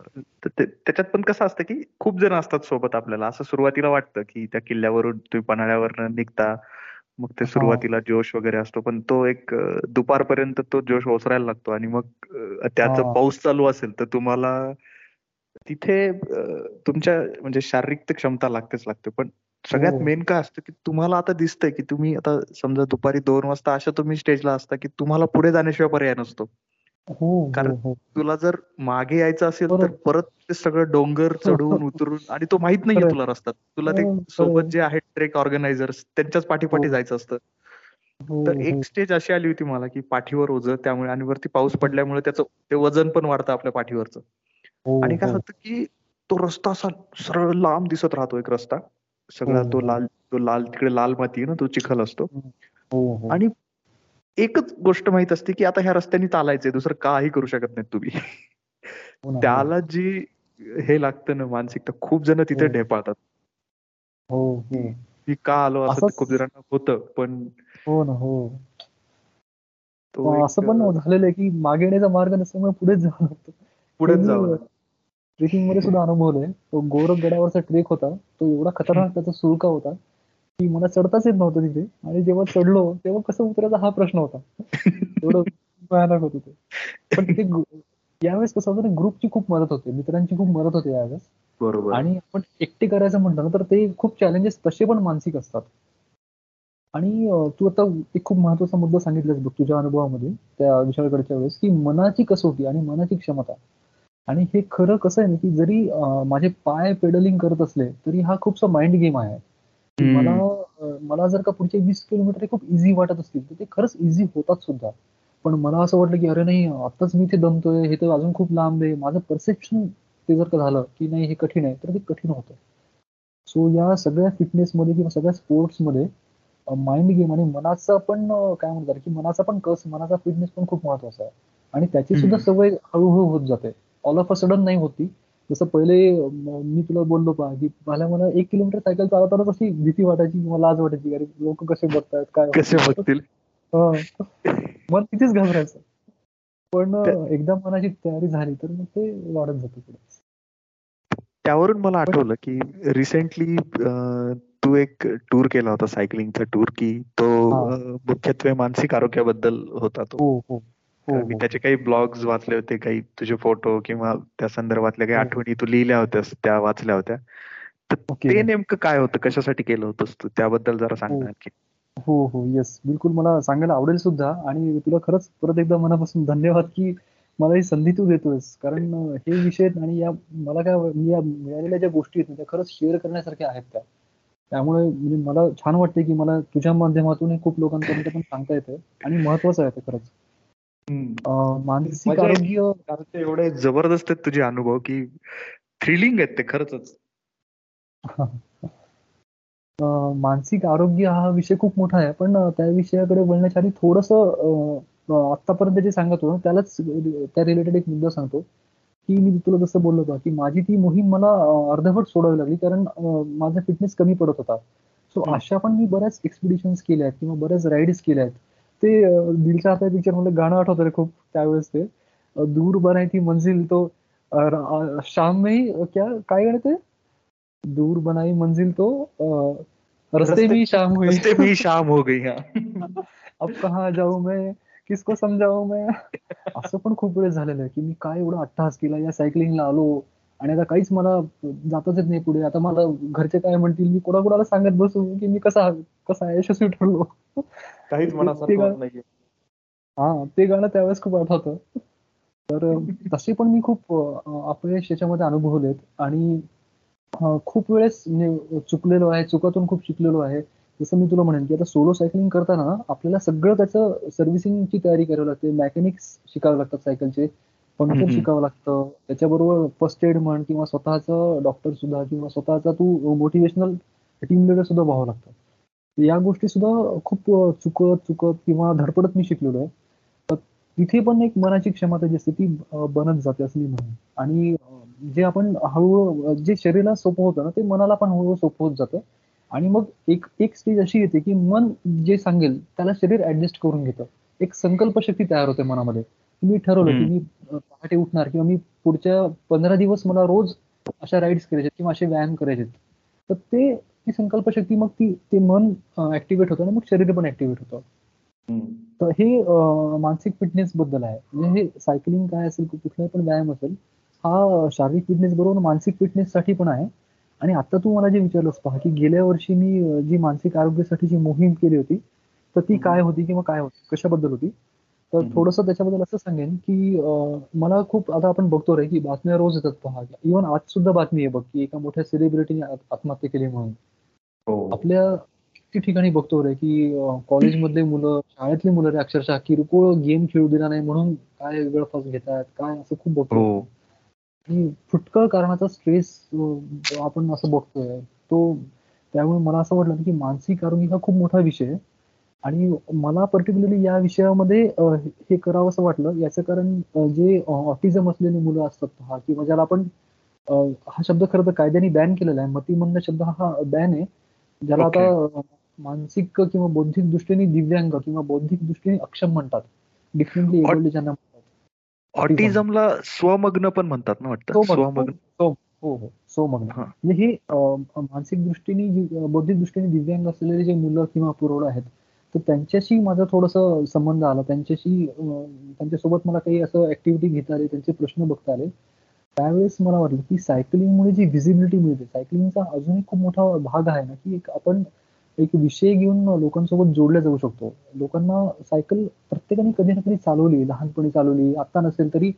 तर ते- त्याच्यात पण कसं असतं की खूप जण असतात सोबत आपल्याला असं सुरुवातीला वाटतं की त्या किल्ल्यावरून तुम्ही पन्हाळ्यावर निघता मग ते हा. सुरुवातीला जोश वगैरे असतो पण तो एक अं, दुपारपर्यंत तो जोश ओसरायला लागतो आणि मग अं, त्याचं हा. पाऊस चालू असेल तर तुम्हाला तिथे तुमच्या म्हणजे शारीरिक तर क्षमता लागतेच लागते पण सगळ्यात हो. मेन काय असतं की तुम्हाला आता दिसतंय की तुम्ही आता समजा दुपारी दोन वाजता अशा तुम्ही स्टेजला असता की तुम्हाला पुढे जाण्याशिवाय पर्याय नसतो हो हो कारण तुला जर मागे यायचं असेल तर. परत ते सगळं डोंगर चढून उतरून आणि तो माहीत नाहीये. तुला रस्ता तुला ते सोबत. जे आहेत ट्रेक ऑर्गनायझर्स त्यांच्याच पाठीपाठी. जायचं असतं तर एक स्टेज अशी आली होती मला की पाठीवर ओझ त्यामुळे आणि वरती पाऊस पडल्यामुळे त्याचं ते वजन पण वाढतं आपल्या पाठीवरचं आणि काय हो. होतं की तो रस्ता असा सरळ लांब दिसत राहतो एक रस्ता. सगळा हो, तो हो. लाल तो लाल तिकडे लाल माती ना तो चिखल असतो. हो हो आणि एकच गोष्ट माहीत असते की आता ह्या रस्त्याने चालायचंय दुसरं काही करू शकत नाही तुम्ही. हो हो. त्याला जी हे लागतं ना मानसिकता खूप जण तिथे हो. ढेपाळतात. हो हो. मी का आलो असं खूप जणांना होतं पण हो ना हो. असं पण झालेलं आहे की मागे येण्याचा मार्ग नसल्यामुळे पुढेच जावं लागतं. पुढेच जावं. ट्रेकिंगमध्ये सुद्धा अनुभवलंय तो गोरख गडावरचा ट्रेक होता. तो एवढा खतरनाक त्याचा सुळका होता की मला चढताच येत नव्हतं तिथे. आणि जेव्हा चढलो तेव्हा कसं उतरायचा हा प्रश्न होता. एवढं भयानक होतं ते. पण तिथे यावेळेस कसं होतं ग्रुपची खूप मदत होते. मित्रांची खूप मदत होते यावेळेस. बरोबर. आणि आपण एकटे करायचं म्हटलं ना तर ते खूप चॅलेंजेस तसे पण मानसिक असतात. आणि तू आता एक खूप महत्त्वाचा मुद्दा सांगितलास बघ तुझ्या अनुभवामध्ये त्या विषयाकडच्या वेळेस की मनाची कसोटी आणि मनाची क्षमता. आणि हे खरं कसं आहे ना की जरी माझे पाय पेडलिंग करत असले तरी हा खूपसा माइंड गेम आहे. मला मला जर का पुढचे वीस किलोमीटर खूप इझी वाटत असतील तर ते खरंच इझी होतात सुद्धा. पण मला असं वाटलं की अरे नाही आताच मी इथे दमतोय हे तर अजून खूप लांब आहे. माझं परसेप्शन ते जर का झालं की नाही हे कठीण आहे तर ते कठीण होतं. सो या सगळ्या फिटनेसमध्ये किंवा सगळ्या स्पोर्ट्समध्ये माइंड गेम आणि मनाचा पण काय म्हणतात की मनाचा पण कस मनाचा फिटनेस पण खूप महत्त्वाचा आहे. आणि त्याची सुद्धा. सवय हळूहळू होत जाते. ऑल ऑफ अ सडन नाही होती. जसं पहिले मी तुला बोललो पहा की मला मला एक किलोमीटर सायकल चालवतानाच अशी भीती वाटायची किंवा लाज वाटायची अरे लोक कसे बघतायत काय कसे. बघतील? हा. मन तिथेच घाबरायचं. पण एकदा मनाची तयारी झाली तर मग ते वाढत जातं पुढे. त्यावरून मला आठवलं की रिसेंटली तू एक टूर केला होता सायकलिंगचा टूर की तो मुख्यत्वे मानसिक आरोग्याबद्दल होता तो. हो हो. मी हो. त्याचे काही ब्लॉग्स वाचले होते काही तुझे फोटो किंवा त्या संदर्भातल्या काही हो. आठवणी तू लिहिल्या होत्यास त्या वाचल्या होत्या. तर ते नेमकं काय होतं? कशासाठी केलं होतंस तू? त्याबद्दल जरा सांग हो. आणखी हो हो. येस बिलकुल मला सांगायला आवडेल सुद्धा आणि तुला खरंच परत एकदा मनापासून धन्यवाद की मला ही संधी तू देतोयस. कारण हे विषय आणि या मला काय मी या मिळालेल्या ज्या गोष्टी आहेत त्या खरंच शेअर करण्यासारख्या आहेत त्या. त्यामुळे म्हणजे मला छान वाटते की मला तुझ्या माध्यमातून हे खूप लोकांपर्यंत पण सांगता येतं आणि महत्वाचं आहे ते खरंच. मानसिक येते. आरोग्य एवढे जबरदस्त आहेत तुझे अनुभव की थ्रिलिंग आहेत ते खरंच मानसिक आरोग्य हा विषय खूप मोठा आहे पण त्या विषयाकडे वळण्याच्या आधी थोडस आतापर्यंत जे सांगत होतो त्यालाच त्या रिलेटेड एक मुद्दा सांगतो की मी तुला जसं बोललो होतं की माझी ती मोहीम मला अर्धवट सोडावी लागली कारण माझा फिटनेस कमी पडत होता सो. अशा पण मी बऱ्याच एक्सपिडिशन्स केल्या आहेत किंवा बऱ्याच राईड्स केल्या आहेत ते दिलच्या हातात पिक्चर मला गाणं आठवतं रे खूप त्यावेळेस ते. दूर बनाई थी मंजिल तो शाम में ही क्या काय गाणं ते? दूर बनाई मंजिल तो अं, रस्ते ही शाम हुई. रस्ते ही शाम हो गई हाँ। अब कहाँ जाऊ मैं? किसको समजावू मैं? असं पण खूप वेळेस झालेलं आहे की मी काय एवढा अट्टहास केला? या सायकलिंगला आलो. आणि आता काहीच मला जाताच येत नाही पुढे. आता मला घरचे काय म्हणतील मी कोणाकोणाला सांगत बसू की मी कसा कसा यशस्वी ठरलो. काहीच हा ते गाणं त्यावेळेस खूप आठवतं. तर तसे पण मी खूप अपयश याच्यामध्ये अनुभवलेत. आणि खूप वेळेस म्हणजे चुकलेलो आहे चुकातून खूप शिकलेलो आहे. जसं मी तुला म्हणेन की आता सोलो सायकलिंग करताना आपल्याला सगळं त्याचं सर्व्हिसिंगची तयारी करावी लागते. मेकॅनिक्स शिकावे लागतात सायकलचे हम्म. शिकावं लागतं. त्याच्याबरोबर फर्स्ट एड म्हण किंवा स्वतःचं डॉक्टर सुद्धा किंवा स्वतःचा तू मोटिवेशनल टीम लिडर सुद्धा व्हावं लागतं. या गोष्टी सुद्धा खूप चुकत चुकत किंवा धडपडत मी शिकलेलो आहे. तर तिथे पण एक मनाची क्षमता जी असते ती बनत जाते असं मी म्हणेन. आणि जे आपण हळूहळू जे शरीराला सोपं होतं ना ते मनाला पण हळूहळू सोपं होत जातं. आणि मग एक एक स्टेज अशी येते की मन जे सांगेल त्याला शरीर ऍडजस्ट करून घेतं. एक संकल्प शक्ती तयार होते मनामध्ये. मी ठरवलं की. मी पहाटे उठणार किंवा मी पुढच्या पंधरा दिवस मला रोज अशा राईड्स करायचे किंवा असे व्यायाम करायचे तर ते ती संकल्पशक्ती मग ती ते मन ऍक्टिव्हेट होतं आणि मग शरीर पण ऍक्टिव्हेट होतं. तर हे मानसिक फिटनेस बद्दल आहे म्हणजे हे सायकलिंग काय असेल कुठलाही पण व्यायाम असेल हा शारीरिक फिटनेस बरोबर मानसिक फिटनेस साठी पण आहे आणि आता तू मला जे विचारलंस पहा की गेल्या वर्षी मी जी मानसिक आरोग्यासाठी जी मोहीम केली होती तर ती. काय होती किंवा काय होती कशाबद्दल होती तर. थोडंसं त्याच्याबद्दल असं सांगेन की मला खूप आता आपण बघतो रे की बातम्या रोज येतात पहा. इव्हन आज सुद्धा बातमी आहे बघ की एका मोठ्या सेलिब्रिटीने आत्महत्या केली म्हणून. हो. आपल्या किती ठिकाणी बघतो रे की कॉलेजमधले मुलं शाळेतली मुलं रे अक्षरशः किरकोळ गेम खेळू दिला नाही म्हणून काय गळफास घेतात काय असं खूप बघतो. हो. आणि फुटकळ कारणाचा स्ट्रेस आपण असं बघतोय. तो त्यामुळे मला असं वाटलं की मानसिक आरोग्य हा खूप मोठा विषय आहे. आणि मला पर्टिक्युलरली या विषयामध्ये हे करावं असं वाटलं. याचं कारण जे ऑटिझम असलेली मुलं असतात पहा किंवा ज्याला आपण हा शब्द खरं तर कायद्याने बॅन केलेला आहे. मतिमंद शब्द हा बॅन आहे. ज्याला आता मानसिक किंवा बौद्धिक दृष्टीने दिव्यांग किंवा बौद्धिक दृष्टीने अक्षम म्हणतात. डिफरंटली एबल्ड ज्यांना म्हणतात. ऑटिझमला स्वमग्न पण म्हणतात ना वाटतं? सोमग्न स्वमग्न. हो हो हो सोमग्न हा. म्हणजे हे मानसिक दृष्टीने बौद्धिक दृष्टीने दिव्यांग असलेले जे मुलं किंवा पुरवठा आहेत तर त्यांच्याशी माझा थोडस संबंध आला. त्यांच्याशी त्यांच्यासोबत मला काही असं ऍक्टिव्हिटी घेता आले त्यांचे प्रश्न बघता आले. त्यावेळेस मला वाटलं की सायकलिंगमुळे जी व्हिजिबिलिटी मिळते सायकलिंगचा अजून एक खूप मोठा भाग आहे ना की एक आपण एक विषय घेऊन लोकांसोबत जोडल्या जाऊ शकतो. लोकांना सायकल प्रत्येकाने कधी ना कधी चालवली लहानपणी चालवली आता नसेल तरी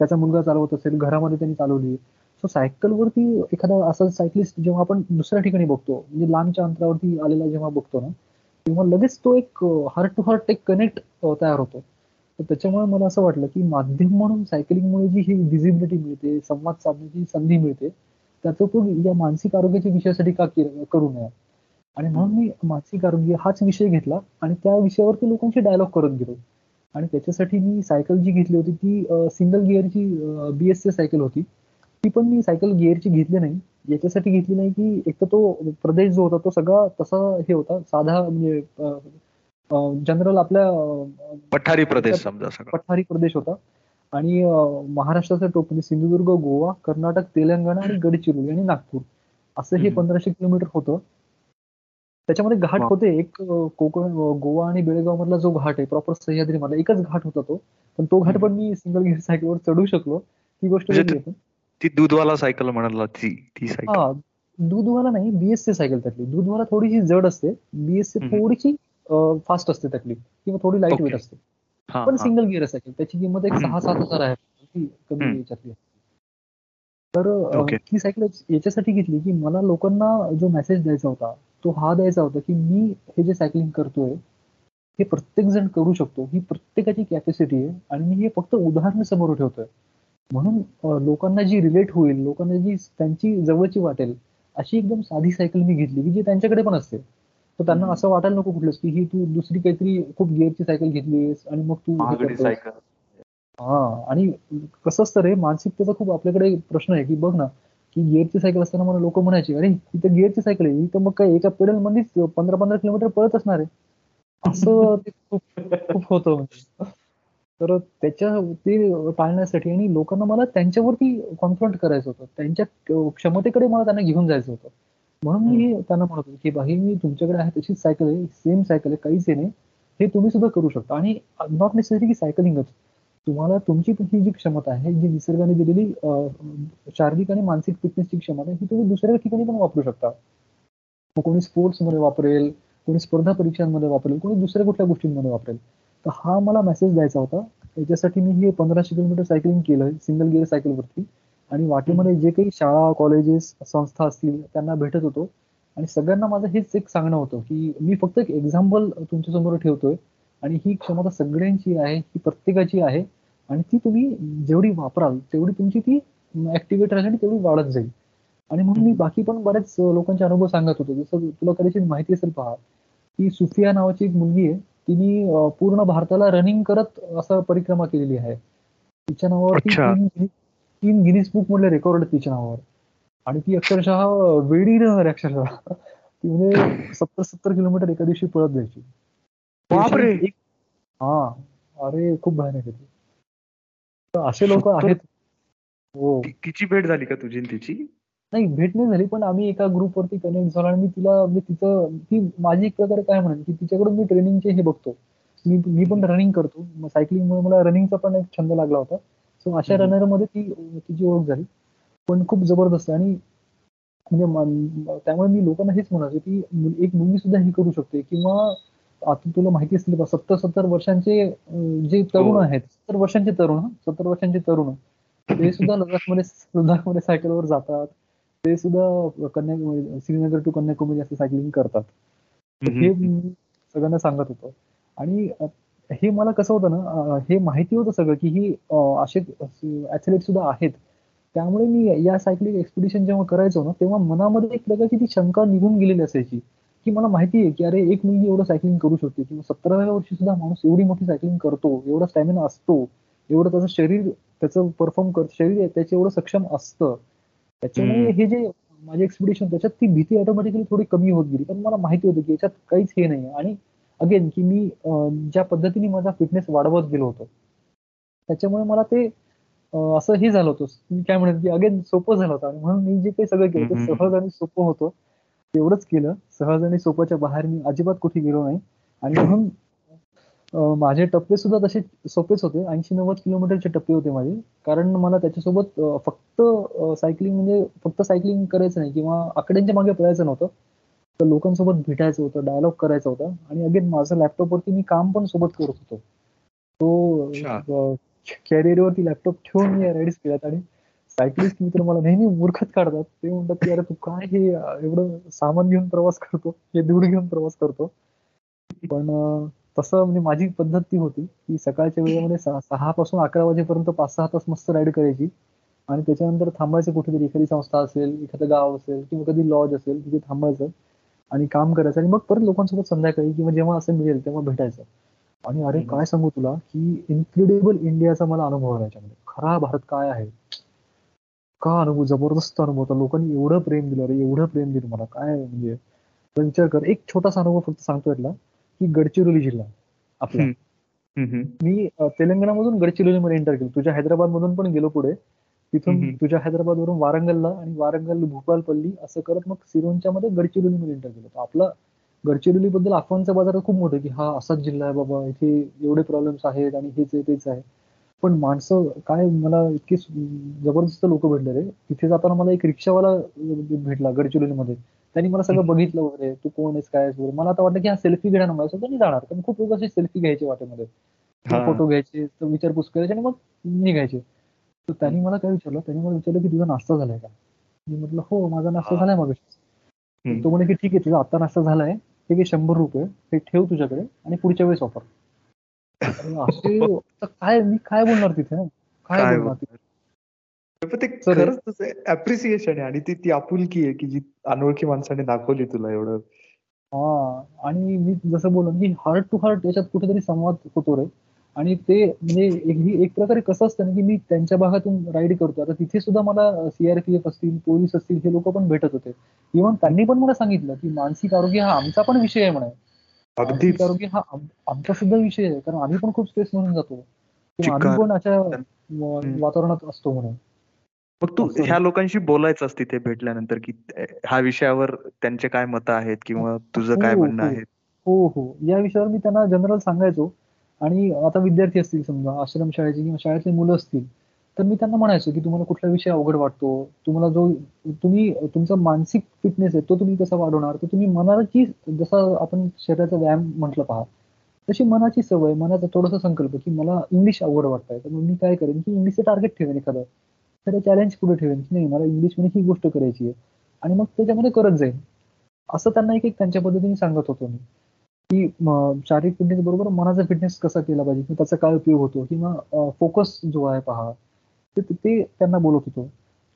त्याचा मुलगा चालवत असेल घरामध्ये त्यांनी चालवली. सो सायकलवरती एखादा असा सायकलिस्ट जेव्हा आपण दुसऱ्या ठिकाणी बघतो म्हणजे लांबच्या अंतरावरती आलेला जेव्हा बघतो ना तेव्हा लगेच तो एक हार्ट टू हार्ट एक कनेक्ट तयार होतो. तर त्याच्यामुळे मला असं वाटलं की माध्यम म्हणून सायकलिंगमुळे जी ही विजिबिलिटी मिळते संवाद साधण्याची संधी मिळते त्याचा उपयोग या मानसिक आरोग्याच्या विषयासाठी का करू नये. आणि म्हणून मी मानसिक आरोग्य हाच विषय घेतला आणि त्या विषयावरती लोकांशी डायलॉग करत गेलो. आणि त्याच्यासाठी मी सायकल जी घेतली होती ती सिंगल गिअरची बीएससी सायकल होती. ती पण मी सायकल गिअरची घेतली नाही. याच्यासाठी घेतली नाही की एक तर तो प्रदेश जो होता तो सगळा तसा हे होता साधा म्हणजे जनरल आपल्या पठारी प्रदेश समजा पठारी प्रदेश होता. आणि महाराष्ट्राचा टोप म्हणजे सिंधुदुर्ग गोवा कर्नाटक तेलंगणा आणि गडचिरोली आणि नागपूर असं हे. पंधराशे किलोमीटर होतं. त्याच्यामध्ये घाट. होते. एक कोकण गोवा आणि बेळगाव मधला जो घाट आहे प्रॉपर सह्याद्री मधला एकच घाट होता तो. पण तो घाट पण मी सिंगल गिअर सायकलवर चढू शकलो. ही गोष्ट म्हणजे वेगळी पण. ती दूधवाला सायकल म्हणाला ती ती सायकल हा दूधवाला नाही बीएससी सायकल त्यातली. दूधवाला थोडीशी जड असते. बीएससी. थोडीशी फास्ट असते त्यातली. किंवा थोडी लाइट वेट. असते. हा पण हा. सिंगल गिअर सायकल त्याची किंमत एक. सहा सात हजार आहे. ती कमी. याच्यातली तर. ती सायकल याच्यासाठी घेतली की मला लोकांना जो मेसेज द्यायचा होता तो हा द्यायचा होता की मी हे जे सायकलिंग करतोय हे प्रत्येक जण करू शकतो. ही प्रत्येकाची कॅपॅसिटी आहे आणि मी हे फक्त उदाहरण समोर ठेवतोय. म्हणून लोकांना जी रिलेट होईल लोकांना जी त्यांची जवळची वाटेल अशी एकदम साधी सायकल मी घेतली की जी त्यांच्याकडे पण असते. तर त्यांना. असं वाटायला नको कुठलंच की ही तू दुसरी काहीतरी खूप गिअरची सायकल घेतलीस आणि मग तू हे हा आणि कसं असतं रे मानसिकतेचा खूप आपल्याकडे प्रश्न आहे की बघ ना की गिअरची सायकल असताना मला लोक म्हणायचे अरे इथं गिअरची सायकल आहे इथं मग काय एका पेडल मध्येच पंधरा पंधरा किलोमीटर पळत असणार आहे. असं खूप खूप होतं म्हणजे. तर त्याच्या ते टाळण्यासाठी आणि लोकांना मला त्यांच्यावरती कॉन्फ्रंट करायचं होतं. त्यांच्या क्षमतेकडे मला त्यांना घेऊन जायचं होतं. म्हणून मी त्यांना म्हणत होतो की भाई मी तुमच्याकडे आहे तशीच सायकल आहे सेम सायकल आहे काहीच आहे नाही. हे तुम्ही सुद्धा करू शकता. आणि नॉट नेसेसरी की सायकलिंगच तुम्हाला तुमची ही जी क्षमता आहे जी निसर्गाने दिलेली शारीरिक आणि मानसिक फिटनेसची क्षमता ही तुम्ही दुसऱ्या ठिकाणी पण वापरू शकता. कोणी स्पोर्ट्समध्ये वापरेल कोणी स्पर्धा परीक्षांमध्ये वापरेल कोणी दुसऱ्या कुठल्या गोष्टींमध्ये वापरेल. तर हा मला मेसेज द्यायचा होता. याच्यासाठी मी हे पंधराशे किलोमीटर सायकलिंग केलं सिंगल गिअर सायकलवरती आणि वाटेमध्ये जे काही शाळा कॉलेजेस संस्था असतील त्यांना भेटत होतो. आणि सगळ्यांना माझं हेच एक सांगणं होतं की मी फक्त एक एक्झाम्पल तुमच्यासमोर ठेवतोय. आणि ही क्षमता सगळ्यांची आहे ही प्रत्येकाची आहे. आणि ती तुम्ही जेवढी वापराल तेवढी तुमची ती ऍक्टिव्हेट राहील आणि तेवढी वाढत जाईल. आणि म्हणून मी बाकी पण बऱ्याच लोकांचे अनुभव सांगत होतो. जसं तुला कदाचित माहिती असेल पहा की सुफिया नावाची एक मुलगी आहे. तिने पूर्ण भारताला रनिंग करत असं परिक्रमा केलेली आहे. तिच्या नावावर तीन गिनीस बुक मधले रेकॉर्ड तिच्या नावावर. आणि ती अक्षरशः वेडी न अक्षरशः. ती म्हणजे सत्तर सत्तर किलोमीटर एका दिवशी पळत जायची. हा. अरे खूप भयानक आहे असे लोक आहेत. हो. तिची भेट झाली का तुझी तिची? नाही भेट नाही झाली पण आम्ही एका ग्रुपवरती कनेक्ट झालो आणि मी तिला म्हणजे तिचं ती माझी एक प्रकारे काय म्हणेन की तिच्याकडून मी ट्रेनिंगचे हे बघतो. मी मी पण रनिंग करतो. सायकलिंगमुळे मला रनिंगचा पण एक छंद लागला होता. सो अशा रनरमध्ये ती तिची ओळख झाली. पण खूप जबरदस्त आणि म्हणजे त्यामुळे मी लोकांना हेच म्हणायचो की एक मुलगी सुद्धा हे करू शकते. किंवा आता तुला माहिती असतील सत्तर सत्तर वर्षांचे जे तरुण हो. आहेत सत्तर वर्षांचे तरुण सत्तर वर्षांचे तरुण. ते सुद्धा लडाखमध्ये लडाखमध्ये सायकलवर जातात. ते सुद्धा कन्या श्रीनगर टू कन्याकुमारी असं सायकलिंग करतात. हे सगळ्यांना सांगत होतं. आणि हे मला कसं होतं ना हे माहिती होतं सगळं की ही असे ऍथलेट सुद्धा आहेत. त्यामुळे मी या सायकलिंग एक्सपिडिशन जेव्हा करायचो ना तेव्हा मनामध्ये एक प्रकारची ती शंका निघून गेलेली असायची. की मला माहिती आहे की अरे एक मुलगी एवढं सायकलिंग करू शकते किंवा सतराव्या वर्षी सुद्धा माणूस एवढी मोठी सायकलिंग करतो एवढा स्टॅमिना असतो एवढं त्याचं शरीर त्याचं परफॉर्म करत शरीर त्याचं एवढं सक्षम असतं. त्याच्यामुळे हे जे माझे एक्सपिडिशन त्याच्यात ती भीती ऑटोमॅटिकली थोडी कमी होत गेली. कारण मला माहिती होतं की याच्यात काहीच हे नाही आणि अगेन की मी ज्या पद्धतीने माझा फिटनेस वाढवत गेलो होतो त्याच्यामुळे मला ते असं हे झालं होतं. काय म्हणत की अगेन सोपं झालं होतं. आणि म्हणून मी जे काही सगळं केलं ते सहज आणि सोपं होतं. तेवढंच केलं. सहज आणि सोप्याच्या बाहेर मी अजिबात कुठे गेलो नाही. आणि म्हणून माझे टप्पे सुद्धा तसे सोपेच होते. ऐंशी नव्वद किलोमीटरचे टप्पे होते माझे. कारण मला त्याच्यासोबत फक्त सायकलिंग म्हणजे फक्त सायकलिंग करायचं नाही किंवा आकड्यांच्या मागे पळायचं नव्हतं. तर लोकांसोबत भेटायचं होतं डायलॉग करायचं होतं. आणि अगेन माझं लॅपटॉपवरती मी काम पण सोबत करत होतो. तो कॅरियरवरती लॅपटॉप ठेवून मी राईड्स केल्यात. आणि सायकलिस्ट मित्र मला नेहमी मूर्खत काढतात. ते म्हणतात की अरे तू काय हे एवढं सामान घेऊन प्रवास करतो? हे दूर घेऊन प्रवास करतो? पण तसं म्हणजे माझी पद्धत ती होती की सकाळच्या वेळेमध्ये सहा पासून अकरा वाजेपर्यंत पाच सहा तास मस्त राईड करायची. आणि त्याच्यानंतर थांबायचं कुठेतरी एखादी संस्था असेल एखादं गाव असेल किंवा कधी लॉज असेल तिथे थांबायचं आणि काम करायचं आणि मग परत लोकांसोबत संध्याकाळी किंवा जेव्हा असं मिळेल तेव्हा भेटायचं. आणि अरे काय सांगू तुला की इन्क्रेडिबल इंडियाचा मला अनुभव आला याच्यामध्ये. खरा भारत काय आहे? का अनुभव जबरदस्त अनुभव होता. लोकांनी एवढं प्रेम दिलं अरे एवढं प्रेम दिलं मला. काय म्हणजे विचार कर. एक छोटासा अनुभव फक्त सांगतो यातला. की गडचिरोली जिल्हा आपला. मी तेलंगणामधून गडचिरोलीमध्ये एंटर केलो. तुझ्या हैदराबाद मधून पण गेलो पुढे. तिथून तुझ्या हैदराबाद वरून वारंगलला आणि वारंगल भूपालपल्ली असं करत मग सिरोंच्या मध्ये गडचिरोलीमध्ये एंटर केलो. आपला गडचिरोली बद्दल अफवांचा बाजार खूप मोठं की हा असाच जिल्हा आहे बाबा इथे एवढे प्रॉब्लेम्स आहेत आणि हेच आहे तेच आहे. पण माणसं काय मला इतके जबरदस्त लोक भेटले रे. तिथे जाताना मला एक रिक्षावाला भेटला गडचिरोलीमध्ये. त्यांनी मला सगळं बघितलं वगैरे तू कोण आहेस काय वगैरे. मला आता वाटलं की हा सेल्फी घेणार मला मी जाणार. कारण खूप लोक असे सेल्फी घ्यायचे वाटेमध्ये. फोटो घ्यायचे विचारपूस करायचे आणि मग निघायचे. तर त्यांनी मला काय विचारलं? त्यांनी मला विचारलं की तुझा नाश्ता झालाय का? मी म्हटलं हो माझा नाश्ता झालाय मग तो म्हणे की ठीक आहे तुझा आता नाश्ता झालाय. ठीक आहे शंभर रुपये. हे ठेव तुझ्याकडे आणि पुढच्या वेळेस ऑफर असे काय मी काय बोलणार तिथे? काय बोलणार? तिथे? ते खरंच तसं अप्रिसिएशन आहे आणि ती ती आपुलकी आहे की जी अनोळखी माणसाने दाखवली तुला एवढं. हा आणि मी जसं बोललो की हार्ट टू हार्ट याच्यात कुठेतरी संवाद होतो रे. आणि ते म्हणजे एक ही एक प्रकारे कसं असतं ना की मी त्यांच्या भागातून राईड करतो आता तिथे सुद्धा मला सीआरपीएफ असतील पोलीस असतील हे लोक पण भेटत होते. इव्हन त्यांनी पण मला सांगितलं की मानसिक आरोग्य हा आमचा पण विषय आहे म्हणे. अगदी मानसिक आरोग्य हा आम- आमचा सुद्धा विषय आहे. कारण आम्ही पण खूप स्ट्रेस म्हणून जातो. आम्ही. पण अशा वातावरणात असतो म्हणून मग तू. ह्या लोकांशी बोलायचंस तिथे भेटल्यानंतर की ह्या विषयावर त्यांचे काय मतं आहेत किंवा तुझं काय हो, म्हणणं हो. आहे? हो हो. या विषयावर मी त्यांना जनरल सांगायचो. आणि आता विद्यार्थी असतील समजा आश्रम शाळेचे किंवा शाळेतली मुलं असतील तर मी त्यांना म्हणायचो की तुम्हाला कुठला विषय अवघड वाटतो? तुम्हाला जो तुम्ही तुमचा मानसिक फिटनेस आहे तो तुम्ही कसा वाढवणार? तर तुम्ही मनाची जसा आपण शरीराचा व्यायाम म्हटलं पहा तशी मनाची सवय मनाचा थोडासा संकल्प की मला इंग्लिश अवघड वाटतंय. तर मग मी काय करेन की इंग्लिशचं टार्गेट ठेवेन एखादं. तर चॅलेंज पुढे ठेवेन की नाही? मला इंग्लिशमध्ये ही गोष्ट करायची आहे. आणि मग त्याच्यामध्ये करत जाईल असं त्यांना एक एक त्यांच्या पद्धतीने सांगत होतो मी. की शारीरिक फिटनेस बरोबर मनाचा फिटनेस कसा केला पाहिजे? किंवा त्याचा काय उपयोग होतो? किंवा फोकस जो आहे पहा ते त्यांना बोलत होतो.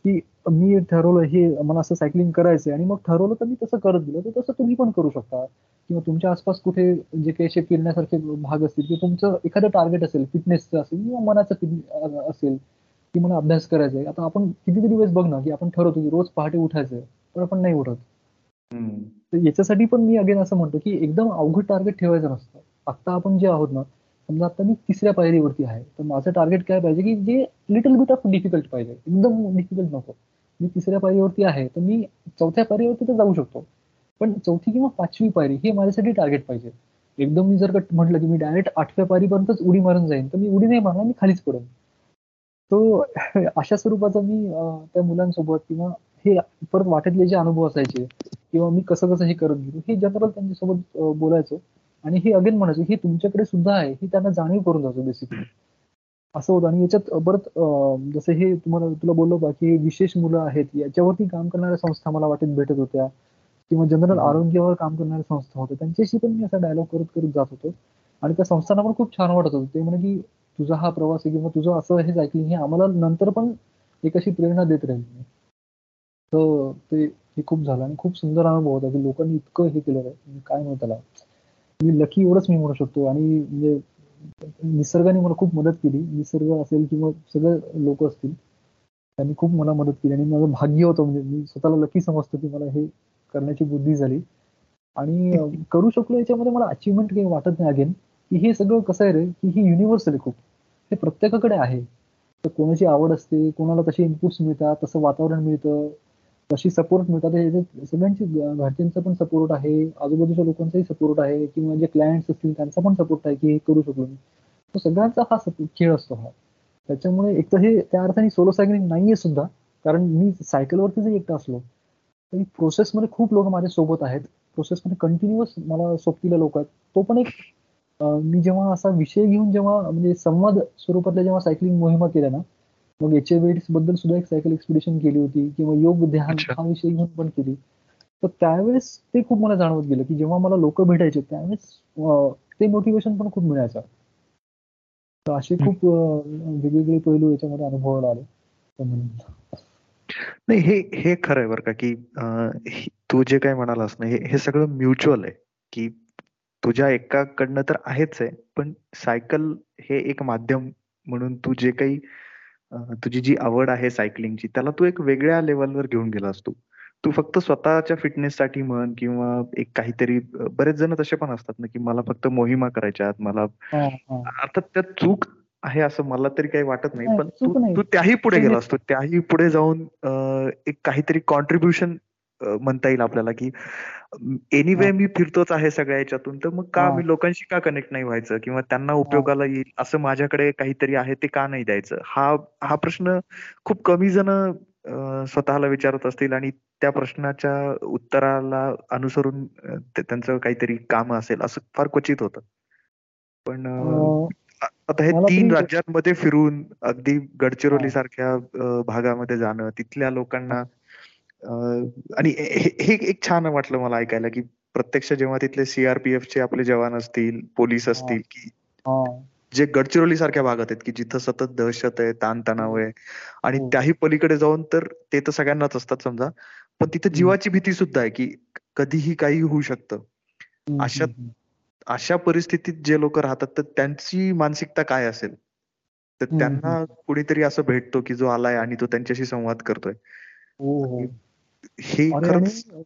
की मी ठरवलं हे मला असं सायकलिंग करायचंय आणि मग ठरवलं तर मी तसं करत गेलो. तर तसं तुम्ही पण करू शकता. किंवा तुमच्या आसपास कुठे जे काही असे फिरण्यासारखे भाग असतील किंवा तुमचं एखादं टार्गेट असेल फिटनेसचं असेल किंवा मनाचं फिट असेल की मला अभ्यास करायचा आहे. आता आपण कितीतरी वेळेस बघ ना की आपण ठरवतो की रोज पहाटे उठायचंय पण आपण नाही उठत. तर याच्यासाठी पण मी अगेन असं म्हणतो की एकदम अवघड टार्गेट ठेवायचं नसतं. आता आपण जे आहोत ना समजा आता मी तिसऱ्या पायरीवरती आहे तर माझं टार्गेट काय पाहिजे की जे लिटल बिट ऑफ डिफिकल्ट पाहिजे. एकदम डिफिकल्ट नको. मी तिसऱ्या पायरीवरती आहे तर मी चौथ्या पायरीवरती तर जाऊ शकतो. पण चौथी किंवा पाचवी पायरी हे माझ्यासाठी टार्गेट पाहिजे. एकदम मी जर का म्हटलं की मी डायरेक्ट आठव्या पायरीपर्यंतच उडी मारून जाईन तर मी उडी नाही मारणार मी खालीच पडेन. तो अशा स्वरूपाचा मी त्या मुलांसोबत किंवा हे परत वाटेतले जे अनुभव असायचे किंवा मी कसं कसं हे करत गेलो हे जनरल त्यांच्यासोबत बोलायचो आणि हे अगेन म्हणायचो हे तुमच्याकडे सुद्धा आहे हे त्यांना जाणीव करून जातो बेसिकली असं होतं. आणि याच्यात परत जसं हे तुम्हाला तुला बोललो बा की विशेष मुलं आहेत याच्यावरती काम करणाऱ्या संस्था मला वाटेत भेटत होत्या किंवा जनरल. आरोग्यावर काम करणाऱ्या संस्था होत्या त्यांच्याशी पण मी असा डायलॉग करत करत जात होतो. आणि त्या संस्थांना पण खूप छान वाटत होतं. ते म्हणे की तुझा हा प्रवास आहे किंवा तुझं असं हे ऐकलं हे आम्हाला नंतर पण एक अशी प्रेरणा देत राहील. तर ते हे खूप झालं आणि खूप सुंदर अनुभव होता की लोकांनी इतकं हे केलं आहे. काय म्हणू त्याला? मी लकी एवढंच मी म्हणू शकतो आणि म्हणजे निसर्गाने मला खूप मदत केली. निसर्ग असेल किंवा सगळे लोक असतील त्यांनी खूप मला मदत केली आणि माझं भाग्य होतं म्हणजे मी स्वतःला लकी समजतो की मला हे करण्याची बुद्धी झाली. आणि करू शकलो याच्यामध्ये मला अचिव्हमेंट काही वाटत नाही अगेन की हे सगळं कसं आहे रे? की ही युनिव्हर्सल आहे खूप. हे प्रत्येकाकडे आहे. तर कोणाची आवड असते कोणाला तसे इनपुट्स मिळतात तसं वातावरण मिळतं तशी सपोर्ट मिळतात. सगळ्यांची घरच्यांचा पण सपोर्ट आहे आजूबाजूच्या लोकांचाही सपोर्ट आहे किंवा जे क्लायंट्स असतील त्यांचा पण सपोर्ट आहे की हे करू शकलो मी तो सगळ्यांचा हा सपोर्ट खेळ असतो हा. त्याच्यामुळे एक तर हे त्या अर्थाने सोलो सायकलिंग नाहीये सुद्धा कारण मी सायकलवरती जरी एकटा असलो तरी प्रोसेसमध्ये खूप लोक माझ्या सोबत आहेत प्रोसेसमध्ये कंटिन्युअस मला सोबतीला लोक आहेत. तो पण एक मी जेव्हा असा विषय घेऊन जेव्हा म्हणजे संवाद स्वरूपातल्या जेव्हा सायकलिंग मोहिमा केल्या ना मग एच बद्दल सुद्धा एक सायकल एक्सपिडिशन केली होती किंवा योग ध्यान. हा विषय घेऊन पण केली. तर त्यावेळेस ते खूप मला जाणवत गेलं की जेव्हा मला लोक भेटायचे त्यावेळेस ते मोटिवेशन पण खूप मिळायचं. तर असे खूप वेगवेगळे पैलू याच्यामध्ये अनुभवायला आले. नाही हे हे खरं आहे बरं का की तू जे काही म्हणालास ना हे सगळं म्युच्युअल आहे की तुझ्या एकाकडनं तर आहेच आहे पण सायकल हे एक माध्यम म्हणून तू जे काही तुझी जी आवड आहे सायकलिंगची त्याला तू एक वेगळ्या लेवलवर घेऊन गेलास तू तू फक्त स्वतःच्या फिटनेससाठी म्हण किंवा एक काहीतरी बरेच जण तसे पण असतात ना की मला फक्त मोहिमा करायच्या मला अर्थात त्यात चूक आहे असं मला तरी काही वाटत नाही पण तू त्याही पुढे ते- गेलास तू त्याही पुढे जाऊन एक काहीतरी कॉन्ट्रीब्युशन म्हणता येईल आपल्याला की एनिवे. मी फिरतोच आहे सगळ्या याच्यातून तर मग का. मी लोकांशी का कनेक्ट नाही व्हायचं किंवा त्यांना उपयोगाला येईल असं माझ्याकडे काहीतरी आहे ते का नाही द्यायचं हा हा प्रश्न खूप कमी जण स्वतःला विचारत असतील आणि त्या प्रश्नाच्या उत्तराला अनुसरून त्यांचं काहीतरी काम असेल असं फार क्वचित होतं पण आता हे तीन राज्यांमध्ये फिरून अगदी गडचिरोली. सारख्या भागामध्ये जाणं तिथल्या लोकांना आणि हे हे एक छान वाटलं मला ऐकायला की प्रत्यक्ष जेव्हा तिथले सीआरपीएफ चे आपले जवान असतील पोलीस असतील की हा. जे गडचिरोली सारख्या भागात आहेत की जिथं सतत दहशत आहे ताणतणाव आहे आणि हो. त्याही पलीकडे जाऊन तर ते तर सगळ्यांनाच असतात समजा पण तिथे जीवाची भीती सुद्धा आहे की कधीही काही होऊ शकतं. अशा. अशा परिस्थितीत जे लोक राहतात तर त्यांची मानसिकता काय असेल? तर त्यांना कुणीतरी असं भेटतो की जो आलाय आणि तो त्यांच्याशी संवाद करतोय. हो हो हे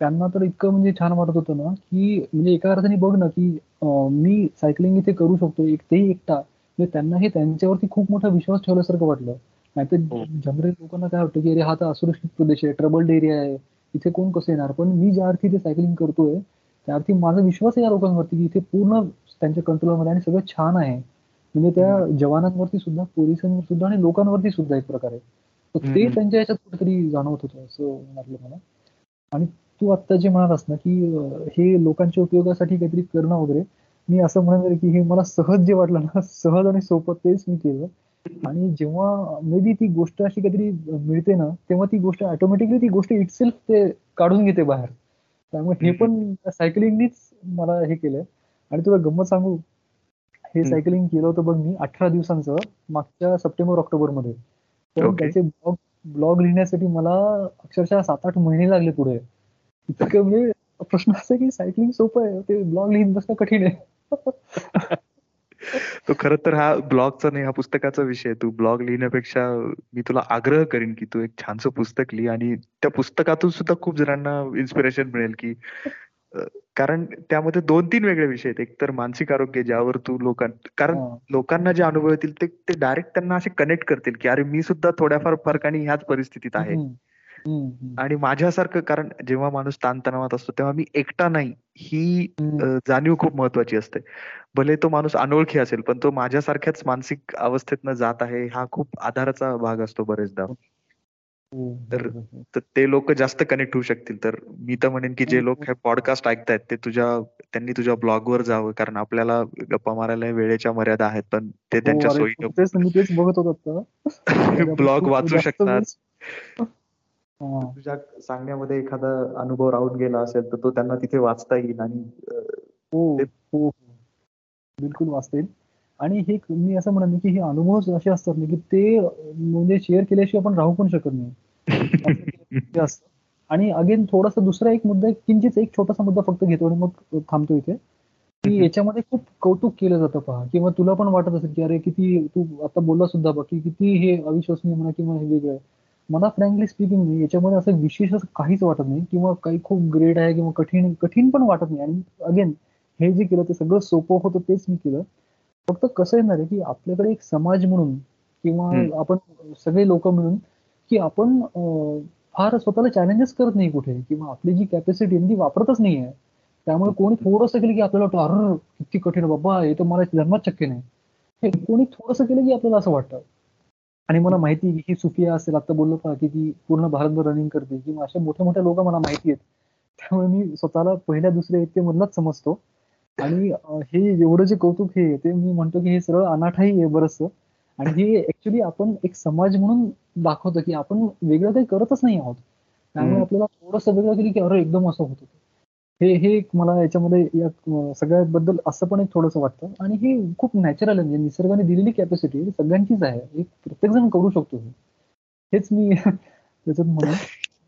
त्यांना तर इतकं म्हणजे छान वाटत होतं ना की म्हणजे एका अर्थाने बघ ना की मी सायकलिंग इथे करू शकतो एक तेही एकटा. म्हणजे त्यांना हे त्यांच्यावरती खूप मोठा विश्वास ठेवल्यासारखं वाटलं. नाहीतर हो. जनरल लोकांना काय वाटतं की अरे हा तर असुरक्षित प्रदेश आहे ट्रबल्ड एरिया आहे. इथे कोण कसं येणार? पण मी ज्या अर्थी इथे सायकलिंग करतोय त्या अर्थी माझा विश्वास आहे या लोकांवरती की इथे पूर्ण त्यांच्या कंट्रोलमध्ये आणि सगळं छान आहे. म्हणजे त्या जवानांवरती सुद्धा पोलिसांवर सुद्धा आणि लोकांवरती सुद्धा एक प्रकारे. ते. त्यांच्या ह्याच्यात कुठेतरी जाणवत होतं असं वाटलं मला. आणि तू आत्ता जे म्हणालास ना की हे लोकांच्या उपयोगासाठी काहीतरी करणं वगैरे मी असं म्हणेन की हे मला सहज जे वाटलं ना सहज आणि सोपं तेच मी केलं. आणि जेव्हा मे बी ती गोष्ट अशी काहीतरी मिळते ना तेव्हा ती गोष्ट ऑटोमॅटिकली ती गोष्ट इटसेल्फ ते काढून घेते बाहेर. त्यामुळे हे पण सायकलिंगनीच मला हे केलंय. आणि तुला गंमत सांगू? हे. सायकलिंग केलं होतं बघ मी अठरा दिवसांचं मागच्या सप्टेंबर ऑक्टोबरमध्ये पण Okay. त्याचे ब्लॉग ब्लॉग लिहिण्यासाठी मला अक्षरशः सात आठ महिने लागले पुढे इतकं म्हणजे प्रश्न असा की सायकलिंग सोपं आहे ते ब्लॉग लिहित बसणं कठीण आहे तो खरं तर हा ब्लॉगचा नाही हा पुस्तकाचा विषय आहे. तू ब्लॉग लिहिण्यापेक्षा मी तुला आग्रह करीन की तू एक छानसं पुस्तक लिही आणि त्या पुस्तकातून सुद्धा खूप जणांना इन्स्पिरेशन मिळेल की कारण त्यामध्ये दोन तीन वेगळे विषय आहेत. एक तर मानसिक आरोग्य ज्यावर तू लोकां कारण. लोकांना जे अनुभव येतील ते ते डायरेक्ट त्यांना असे कनेक्ट करतील की अरे मी सुद्धा थोड्याफार फरकाने ह्याच परिस्थितीत आहे. आणि माझ्यासारखं कारण जेव्हा माणूस ताणतणावात असतो तेव्हा मी एकटा नाही ही जाणीव खूप महत्वाची असते. भले तो माणूस अनोळखी असेल पण तो माझ्यासारख्याच मानसिक अवस्थेतनं जात आहे हा खूप आधाराचा भाग असतो बरेचदा. तर ते लोक जास्त कनेक्ट होऊ शकतील. तर मी तर म्हणेन की जे लोक हे पॉडकास्ट ऐकतायत ते तुझ्या त्यांनी तुझ्या ब्लॉगवर जावं. कारण आपल्याला गप्पा मारायला वेळेच्या मर्यादा आहेत पण ते हो, त्यांच्या अरे, सोयीनं तेच मी तेच बघत होतो आता. ब्लॉग वाचू शकतात. हा. तुझ्या सांगण्यामध्ये एखादा अनुभव राहून गेला असेल तर तो त्यांना तिथे वाचता येईल आणि हो हो हो. बिलकुल वाचता येईल. आणि हे मी असं म्हणेन की हे अनुभव असे असतात ना की ते म्हणजे शेअर केल्याशिवाय आपण राहू पण शकत नाही. असतं आणि अगेन थोडासा दुसरा एक मुद्दा किंचित एक छोटासा मुद्दा फक्त घेतो आणि मग थांबतो इथे. की. याच्यामध्ये खूप कौतुक केलं जातं पहा. किंवा तुला पण वाटत असेल की अरे किती तू आता बोलला सुद्धा बघ की किती हे अविश्वसनीय म्हणा किंवा हे वेगळं आहे. मला फ्रँकली स्पीकिंग याच्यामध्ये असं विशेष असं काहीच वाटत नाही किंवा काही खूप ग्रेट आहे किंवा कठीण कठीण पण वाटत नाही. आणि अगेन हे जे केलं ते सगळं सोपं होतं तेच मी केलं. फक्त कसं येणार आहे की आपल्याकडे एक समाज म्हणून किंवा. आपण सगळे लोक मिळून की आपण फार स्वतःला चॅलेंजेस करत नाही कुठे किंवा आपली जी कॅपॅसिटी ती वापरतच नाहीये त्यामुळे कोणी थोडंसं केलं की आपल्याला वाटतं अरे किती कठीण आहे बाबा हे तर मला जन्मात शक्य नाही. हे कोणी थोडंसं केलं की आपल्याला असं वाटतं. आणि मला माहिती आहे की ही सुफिया असेल आता बोललो पहा की ती पूर्ण भारतभर रनिंग करते किंवा अशा मोठ्या मोठ्या लोक मला माहिती आहेत. त्यामुळे मी स्वतःला पहिल्या दुसऱ्या इतके मधलाच समजतो. आणि हे एवढं जे कौतुक हे ते मी म्हणतो की हे सरळ अनाठाही आहे बरंचसं. आणि हे ऍक्च्युली आपण एक समाज म्हणून दाखवतो की आपण वेगळं काही करतच नाही आहोत. त्यामुळे. आपल्याला थोडंसं वेगळं केलं की अरे एकदम असं होतं हे हे एक मला याच्यामध्ये या सगळ्याबद्दल असं पण एक थोडंसं वाटतं. आणि हे खूप नॅचरल आहे. म्हणजे निसर्गाने दिलेली कॅपॅसिटी सगळ्यांचीच आहे. हे प्रत्येक जण करू शकतो. हेच मी त्याच्यात म्हणेन.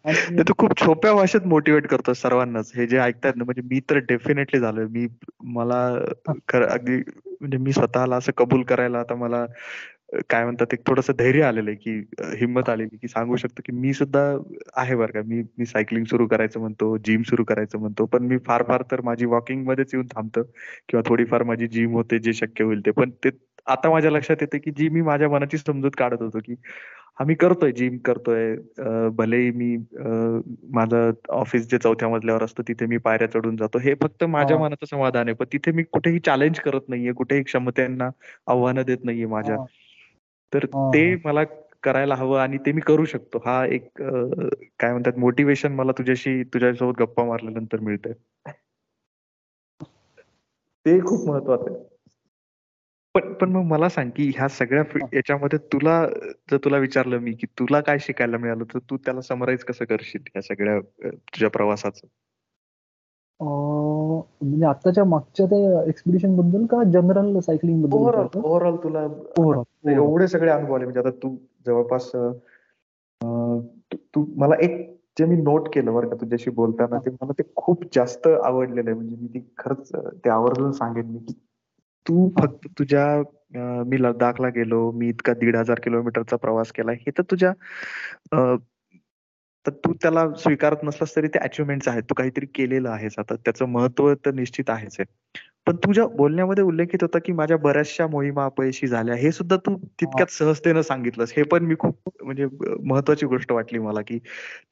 तर तू खूप सोप्या भाषेत मोटिवेट करतो सर्वांनाच. हे जे ऐकतात ना म्हणजे मी तर डेफिनेटली झालोय. मी मला अगदी म्हणजे मी स्वतःला असं कबूल करायला आता मला काय म्हणतात एक थोडस धैर्य आलेलं आहे की हिंमत आलेली की सांगू शकतो की मी सुद्धा आहे बरं का. मी मी सायकलिंग सुरू करायचं म्हणतो जिम सुरू करायचं म्हणतो पण मी फार फार तर माझी वॉकिंग मध्येच येऊन थांबतो किंवा थोडीफार माझी जिम होते जे शक्य होईल ते. पण ते आता माझ्या लक्षात येते की जी मी माझ्या मनाची समजूत काढत होतो की आम्ही करतोय जिम करतोय. भलेही मी माझं ऑफिस जे चौथ्या मजल्यावर असतं तिथे मी पायऱ्या चढून जातो. हे फक्त माझ्या. मनाचं समाधान आहे. पण तिथे मी कुठेही चॅलेंज करत नाहीये कुठेही क्षमतेना आव्हानं देत नाहीये माझ्या. तर. ते मला करायला हवं आणि ते मी करू शकतो. हा एक काय म्हणतात मोटिवेशन मला तुझ्याशी तुझ्यासोबत गप्पा मारल्यानंतर मिळतंय. ते खूप महत्वाचं आहे. पण पण मग मला सांग की ह्या सगळ्या फि-. याच्यामध्ये तुला जर तुला विचारलं मी की तुला काय शिकायला मिळालं तर तू त्याला समराईज कसं करशील या सगळ्या अ, तुझ्या प्रवासाचं? अं, म्हणजे आत्ताच्या मागच्या त्या एक्सपिडिशनबद्दल का जनरल सायकलिंगबद्दल ओव्हरऑल ओव्हरऑल तुला एवढे सगळे अनुभव आले. म्हणजे आता तू जवळपास अ, तू- तू मला एक जे मी नोट केलं बरं का तुझ्याशी बोलताना ते मला ते खूप जास्त आवडलेलं आहे. म्हणजे मी ती खरंच ते आवर्जून सांगेन मी की तू फक्त तुझ्या मी लडाखला गेलो मी इतका दीड हजार किलोमीटरचा प्रवास केला हे तर तुझ्या तर तू त्याला स्वीकारत नसलास तरी ते अचिव्हमेंट्स आहेत तू काहीतरी केलेलं आहेस आता त्याचं महत्त्व तर निश्चित आहेच आहे. पण तुझ्या बोलण्यामध्ये उल्लेखित होता की माझ्या बऱ्याचशा मोहिमा अपयशी झाल्या हे सुद्धा तू तितक्याच सहजतेनं सांगितलंस हे पण मी खूप म्हणजे महत्वाची गोष्ट वाटली मला की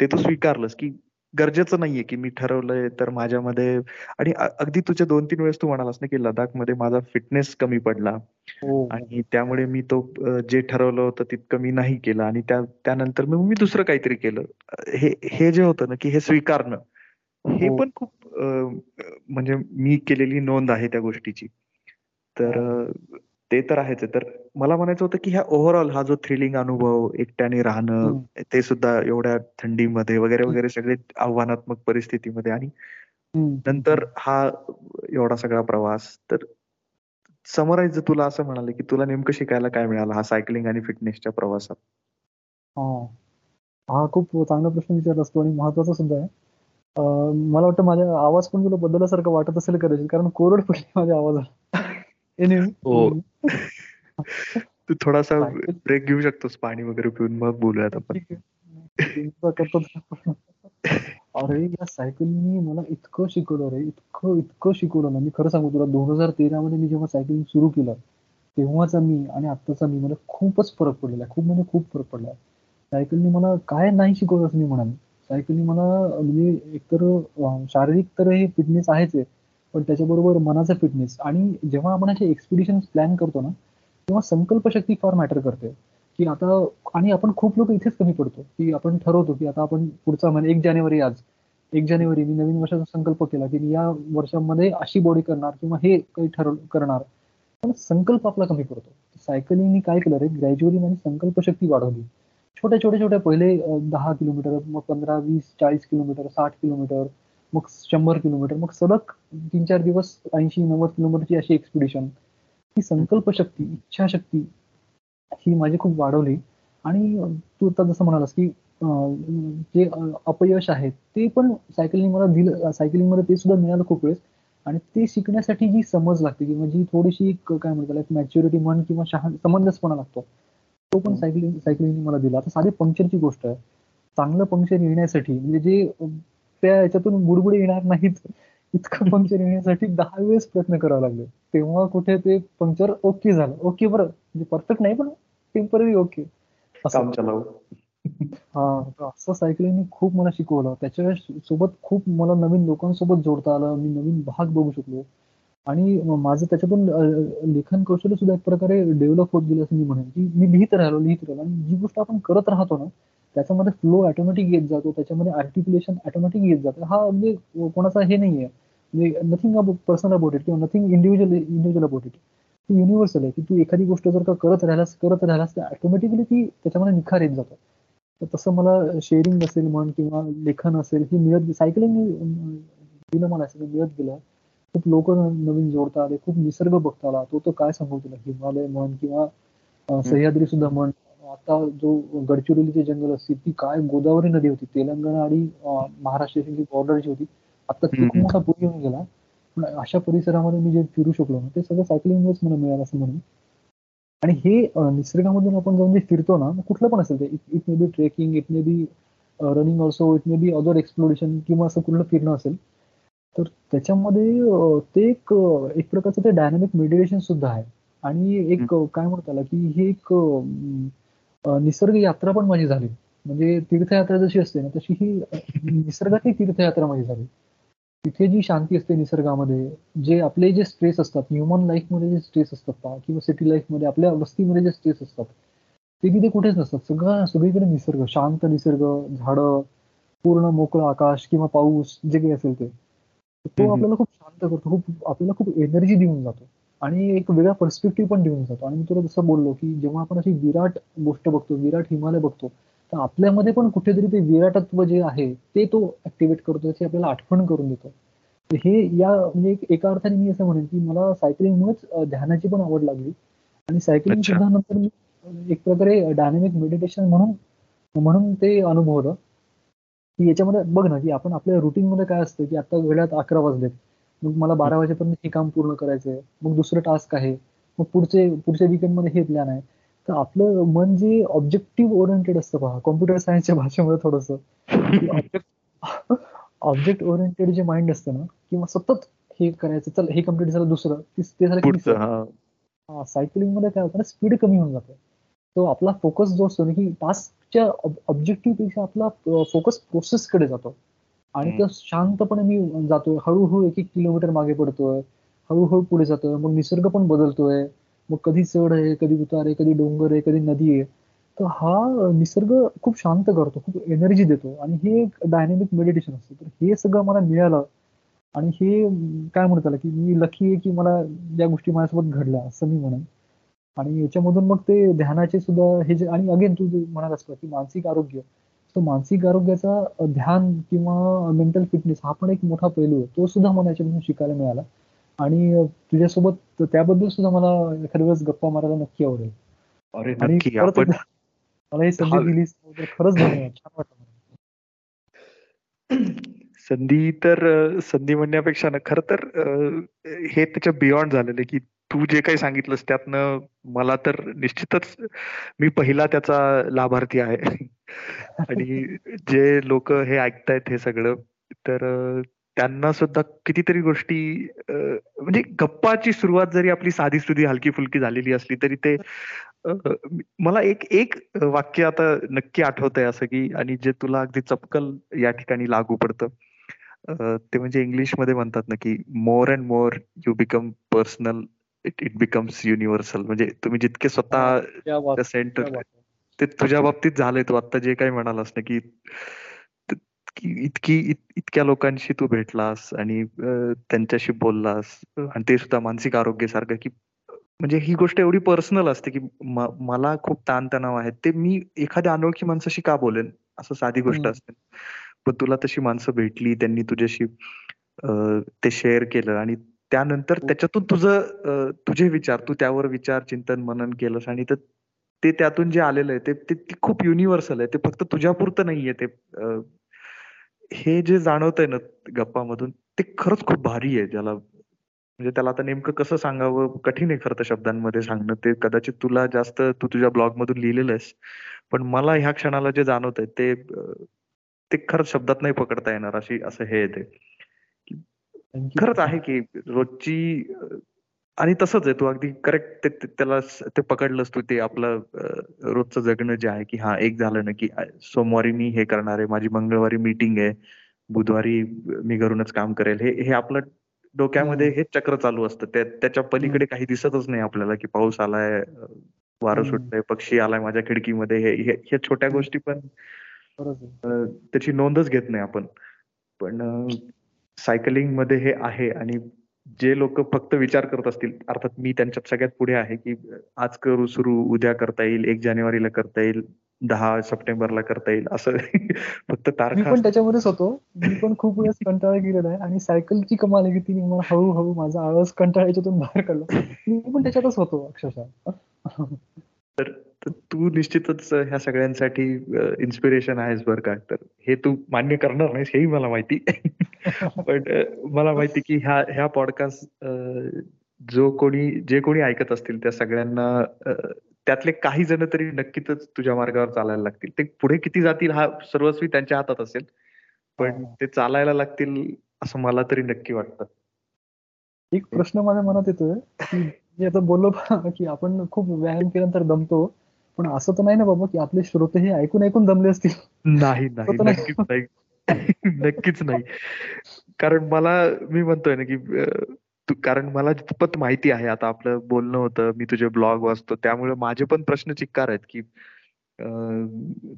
ते तू स्वीकारलंस की गरजेचं नाहीये की मी ठरवलंय तर माझ्यामध्ये आणि अगदी तुझ्या दोन तीन वेळेस तू म्हणालास ना की लडाखमध्ये माझा फिटनेस कमी पडला. हो. आणि त्यामुळे मी तो जे ठरवलं होतं तितकं मी नाही केलं. आणि त्या त्यानंतर मग मी दुसरं काहीतरी केलं. हे हे जे होतं ना की हे स्वीकारणं हे हो. पण खूप म्हणजे मी केलेली नोंद आहे त्या गोष्टीची. तर ते तर आहेच तर मला म्हणायचं होतं की ह्या ओव्हरऑल हा जो थ्रिलिंग अनुभव एकट्याने राहणं ते सुद्धा एवढ्या थंडीमध्ये वगैरे वगैरे सगळे आव्हानात्मक परिस्थितीमध्ये आणि नंतर हा एवढा सगळा प्रवास. तर समराईज तुला असं म्हणाले की तुला नेमकं शिकायला काय मिळालं हा सायकलिंग आणि फिटनेसच्या प्रवासात? हा. खूप चांगला प्रश्न विचारला असतो आणि महत्त्वाचा सुद्धा आहे. मला वाटतं माझा आवाज पण तुला बदलल्यासारखं वाटत असेल कदाचित कारण कोरड पडली माझ्या आवाजाला हो तू थोडासा ब्रेक घेऊ शकतोस पाणी वगैरे पिऊन. मग बोलूयात आपण. अरे या सायकलनी मला इतकं शिकवलं रे. इतकं इतकं शिकवलं ना. मी खरं सांगू तुला दोन हजार तेरा मध्ये मी जेव्हा सायकलिंग सुरू केलं तेव्हाचा मी आणि आत्ताचा मी मला खूपच फरक पडलेला. खूप म्हणजे खूप फरक पडला. सायकलनी मला काय नाही शिकवलं असं मी म्हणाल. सायकलिंग मला म्हणजे एकतर शारीरिक तर हे फिटनेस आहेच आहे. पण त्याच्याबरोबर मनाचा फिटनेस आणि जेव्हा आपण असे एक्सपिडिशन प्लॅन करतो ना तेव्हा संकल्पशक्ती फार मॅटर करते. की आता आणि आपण खूप लोक इथेच कमी पडतो. की आपण ठरवतो की आता आपण पुढचा महिना एक जानेवारी आज एक जानेवारी मी नवीन वर्षाचा संकल्प केला की मी या वर्षामध्ये अशी बॉडी करणार किंवा हे काही ठरव करणार. पण संकल्प आपला कमी पडतो. सायकलिंगनी काय केलं रे? ग्रॅज्युअली माझी संकल्पशक्ती वाढवली. छोट्या छोट्या छोट्या पहिले दहा किलोमीटर मग पंधरा वीस चाळीस किलोमीटर साठ किलोमीटर मग शंभर किलोमीटर. मग सलग तीन चार दिवस ऐंशी नव्वद किलोमीटरची अशी एक्सपिडिशन ही संकल्पशक्ती इच्छाशक्ती ही माझी खूप वाढवली. आणि तू आता जसं म्हणालास की जे अपयश आहे ते पण सायकलिंग मला दिलं सायकलिंगमध्ये ते सुद्धा मिळालं खूप वेळेस. आणि ते शिकण्यासाठी जी समज लागते किंवा जी थोडीशी काय म्हणतात मॅच्युरिटी म्हण किंवा समंजसपणा लागतो तो पण सायकलिंग सायकलिंग मला दिला. आता साधी पंक्चरची गोष्ट आहे. चांगलं पंक्चर येण्यासाठी म्हणजे जे त्या याच्यातून बुडबुडे येणार नाहीत. इतकं पंक्चर येण्यासाठी दहा वेळेस प्रयत्न करावा लागले. तेव्हा कुठे ते पंक्चर ओके झालं. ओके बरं. म्हणजे परफेक्ट नाही पण टेंपररी ओके हा असं सायकलिंग खूप मला शिकवलं. त्याच्या सोबत खूप मला नवीन लोकांसोबत जोडता आलं. मी नवीन भाग बघू शकलो. आणि माझं त्याच्यातून लेखन कौशल्य सुद्धा एक प्रकारे डेव्हलप होत गेलं असं मी म्हणेन. की मी लिहित राहिलो लिहित राहिलो. आणि जी गोष्ट आपण करत राहतो ना त्याच्यामध्ये फ्लो ऑटोमॅटिक येत जातो त्याच्यामध्ये आर्टिक्युलेशन ऑटोमॅटिक येत जातं. हा म्हणजे कोणाचा हे नाहीये. म्हणजे नथिंग पर्सनल अबाउट इट किंवा nothing individual individual about it ती युनिव्हर्सल आहे. की तू एखादी गोष्ट जर का करत राहिलास करत राहिलास तर ऑटोमॅटिकली ती त्याच्यामध्ये निखार येत जातो. तर तसं मला शेअरिंग असेल म्हण किंवा लेखन असेल ही मिळत सायकलिंग दिलं मला असं मिळत गेलं. खूप लोक नवीन जोडता आले खूप निसर्ग बघता आला तो तो काय सांगू तुला? हिमालय म्हण किंवा सह्याद्री सुद्धा म्हण. आता जो गडचिरोलीचे जंगल असतील ती काय गोदावरी नदी होती? तेलंगणा आणि महाराष्ट्राची बॉर्डर जी होती आता खूप मोठा पूर येऊन गेला. पण अशा परिसरामध्ये मी जे फिरू शकलो ना ते सगळं सायकलिंगच मला मिळालं असं म्हणून. आणि हे निसर्गामधून आपण जाऊन जे फिरतो ना कुठलं पण असेल ते it may be trekking it may be running also it may be other exploration किंवा असं कुठलं फिरणं असेल तर त्याच्यामध्ये ते एक एक प्रकारचं ते डायनामिक मेडिटेशन सुद्धा आहे. आणि एक काय म्हणतात त्याला की हे एक निसर्ग यात्रा पण माझी झाली. म्हणजे तीर्थयात्रा जशी असते ना तशी ही निसर्गातली तीर्थयात्रा माझी झाली. तिथे जी शांती असते निसर्गामध्ये जे आपले जे स्ट्रेस असतात ह्युमन लाईफमध्ये जे स्ट्रेस असतात किंवा सिटी लाईफमध्ये आपल्या वस्तीमध्ये जे स्ट्रेस असतात ते तिथे कुठेच नसतात. सगळं सगळीकडे निसर्ग शांत निसर्ग झाडं पूर्ण मोकळं आकाश किंवा पाऊस जे काही असेल ते. तो आपल्याला खूप शांत करतो खूप आपल्याला खूप एनर्जी देऊन जातो. आणि एक वेगळा पर्स्पेक्टिव्ह पण देऊन जातो. आणि मी तुला जसं बोललो की जेव्हा आपण अशी विराट गोष्ट बघतो विराट हिमालय बघतो तर आपल्यामध्ये पण कुठेतरी ते विराटत्व जे आहे ते तो ऍक्टिव्हेट करतो त्याची आपल्याला आठवण करून देतो. हे या म्हणजे एका अर्थाने मी असं म्हणेन की मला सायकलिंगमुळेच ध्यानाची पण आवड लागली. आणि सायकलिंग सुद्धा नंतर मी एक प्रकारे डायनामिक मेडिटेशन म्हणून म्हणून ते अनुभवलं. की याच्यामध्ये बघ ना की आपण आपल्या रुटीन मध्ये काय असतं की आता वेळात अकरा वाजलेत. मग मला बारा वाजेपर्यंत हे काम पूर्ण करायचंय. मग दुसरं टास्क आहे. मग पुढचे पुढच्या weekend मध्ये हे प्लॅन आहे. तर आपलं मन जे ऑब्जेक्टिव्ह ओरिएंटेड असतं पहा. कॉम्प्युटर सायन्सच्या भाषेमध्ये थोडस. ऑब्जेक्ट ओरिएंटेड जे माइंड असतं ना किंवा सतत हे करायचं चल हे कंप्लीट झालं दुसरं ते झालं. हा. सायकलिंगमध्ये काय होतं ना स्पीड कमी होऊन जाते. तो आपला फोकस जो असतो ना की टास्कच्या ऑब्जेक्टिव्हपेक्षा आपला फोकस प्रोसेस कडे जातो. आणि. तो शांतपणे मी जातोय. हळूहळू एक एक किलोमीटर मागे पडतोय. हळूहळू पुढे जातोय. मग निसर्ग पण बदलतोय. मग कधी चढ आहे कधी उतार आहे कधी डोंगर आहे कधी नदी आहे. तर हा निसर्ग खूप शांत करतो खूप एनर्जी देतो. आणि हे एक डायनेमिक मेडिटेशन असतं. तर हे सगळं मला मिळालं. आणि हे काय म्हणतात त्याला की मी लकी आहे की मला या गोष्टी माझ्यासोबत घडल्या असं मी म्हणेन. आणि याच्यामधून मग ते ध्यानाचे सुद्धा हे जे आणि अगेन तू जे म्हणाल असतं की मानसिक आरोग्य. तो मानसिक आरोग्याचा ध्यान किंवा मेंटल फिटनेस हा पण एक मोठा पैलू आहे. तो सुद्धा मला याच्यामधून शिकायला मिळाला. आणि तुझ्यासोबत त्याबद्दल सुद्धा मला एखाद्या वेळेस गप्पा मारायला नक्की आवडेल. अरे नक्की. आपण मला ही संधी त्याबद्दल खरंच धन्यवाद. छान वाटलं मला. संधी तर संधी म्हणण्यापेक्षा ना खर तर हे त्याच्या बियॉन्ड झालेलं की तू जे काही सांगितलंस त्यातनं मला तर निश्चितच मी पहिला त्याचा लाभार्थी आहे. आणि जे लोक हे ऐकतायत हे सगळं तर त्यांना सुद्धा कितीतरी गोष्टी म्हणजे गप्पाची सुरुवात जरी आपली साधी सुधी हलकी फुलकी झालेली असली तरी ते मला एक एक वाक्य आता नक्की आठवतंय असं की आणि जे तुला अगदी चपकल या ठिकाणी लागू पडतं ते म्हणजे इंग्लिशमध्ये म्हणतात ना की more and more you become personal it it becomes universal म्हणजे तुम्ही जितके स्वतः सेंटर ते तुझ्या बाबतीत झालंय तू. आता जे काही म्हणालास ना की इतकी इत- इतक्या लोकांशी तू भेटलास आणि त्यांच्याशी बोललास. आणि ते सुद्धा मानसिक आरोग्यासारखं की म्हणजे ही गोष्ट एवढी पर्सनल असते की मला खूप ताणतणाव आहे. ते मी एखाद्या अनोळखी माणसाशी का बोलेन? असं साधी गोष्ट. असते. पण तुला तशी माणसं भेटली त्यांनी तुझ्याशी ते शेअर केलं आणि त्यानंतर. त्याच्यातून तुझं तुझे विचार तू त्यावर विचार चिंतन मनन केलंस आणि ते ते त्यातून जे आलेलं आहे ते खूप युनिव्हर्सल आहे ते फक्त तुझ्यापुरतं नाहीये ते हे जे जाणवतंय ना गप्पामधून ते खरंच खूप भारी आहे ज्याला म्हणजे त्याला आता नेमकं कसं सांगावं कठीण आहे खरं तर शब्दांमध्ये सांगणं ते कदाचित तुला जास्त तू तुझ्या ब्लॉग मधून लिहिलेलं आहेस पण मला ह्या क्षणाला जे जाणवत आहे ते ते खरंच शब्दात नाही पकडता येणार अशी असं हे आहे ते. खरंच आहे की रोजची आणि तसंच आहे तू अगदी करेक्ट त्याला ते पकडलंस तू ते आपलं रोजचं जगणं जे आहे की हा एक झालं ना की सोमवारी मी हे करणार आहे माझी मंगळवारी मीटिंग आहे बुधवारी मी घरूनच काम करेल हे हे आपलं डोक्यामध्ये. हे चक्र चालू असतं त्या त्याच्या पलीकडे काही दिसतच नाही आपल्याला की पाऊस आलाय वारं. सुटलंय पक्षी आलाय माझ्या खिडकीमध्ये हे हे- ह्या छोट्या. गोष्टी पण त्याची नोंदच घेत नाही आपण पण सायकलिंगमध्ये हे आहे आणि जे लोक फक्त विचार करत असतील अर्थात मी त्यांच्यात सगळ्यात पुढे आहे की आज करू सुरू उद्या करता येईल एक जानेवारीला करता येईल दहा सप्टेंबरला करता येईल असं फक्त तारखा पण त्याच्यामध्येच होतो. मी पण खूप वेळेस कंटाळा गेलेला आहे आणि सायकलची कमाल आहे की मला हळूहळू माझा आळस कंटाळा याच्यातून बाहेर काढला. मी पण त्याच्यातच होतो अक्षरशः. तर तर तू निश्चितच ह्या सगळ्यांसाठी इन्स्पिरेशन आहेस बरं का? तर हे तू मान्य करणार नाहीस हेही मला माहिती. पण अ, मला माहिती की ह्या ह्या पॉडकास्ट जो कोणी जे कोणी ऐकत असतील त्या सगळ्यांना अ, त्यातले काही जण तरी नक्कीच तुझ्या मार्गावर चालायला लागतील ते पुढे किती जातील हा सर्वस्वी त्यांच्या हातात असेल पण हा. ते चालायला लागतील असं मला तरी नक्की वाटतं एक प्रश्न माझ्या मनात येतोय की आता बोललो की आपण खूप व्यायाम केल्यानंतर दमतो पण असं तर नाही ना बाबा की आपले श्रोते हे ऐकून ऐकून दमले असतील नाही नाही. नक्कीच नाही कारण मला मी म्हणतोय ना की तू कारण मला जितपत माहिती आहे आता आपलं बोलणं होतं मी तुझे ब्लॉग वाचतो त्यामुळे माझे पण प्रश्न चिक्कार आहेत की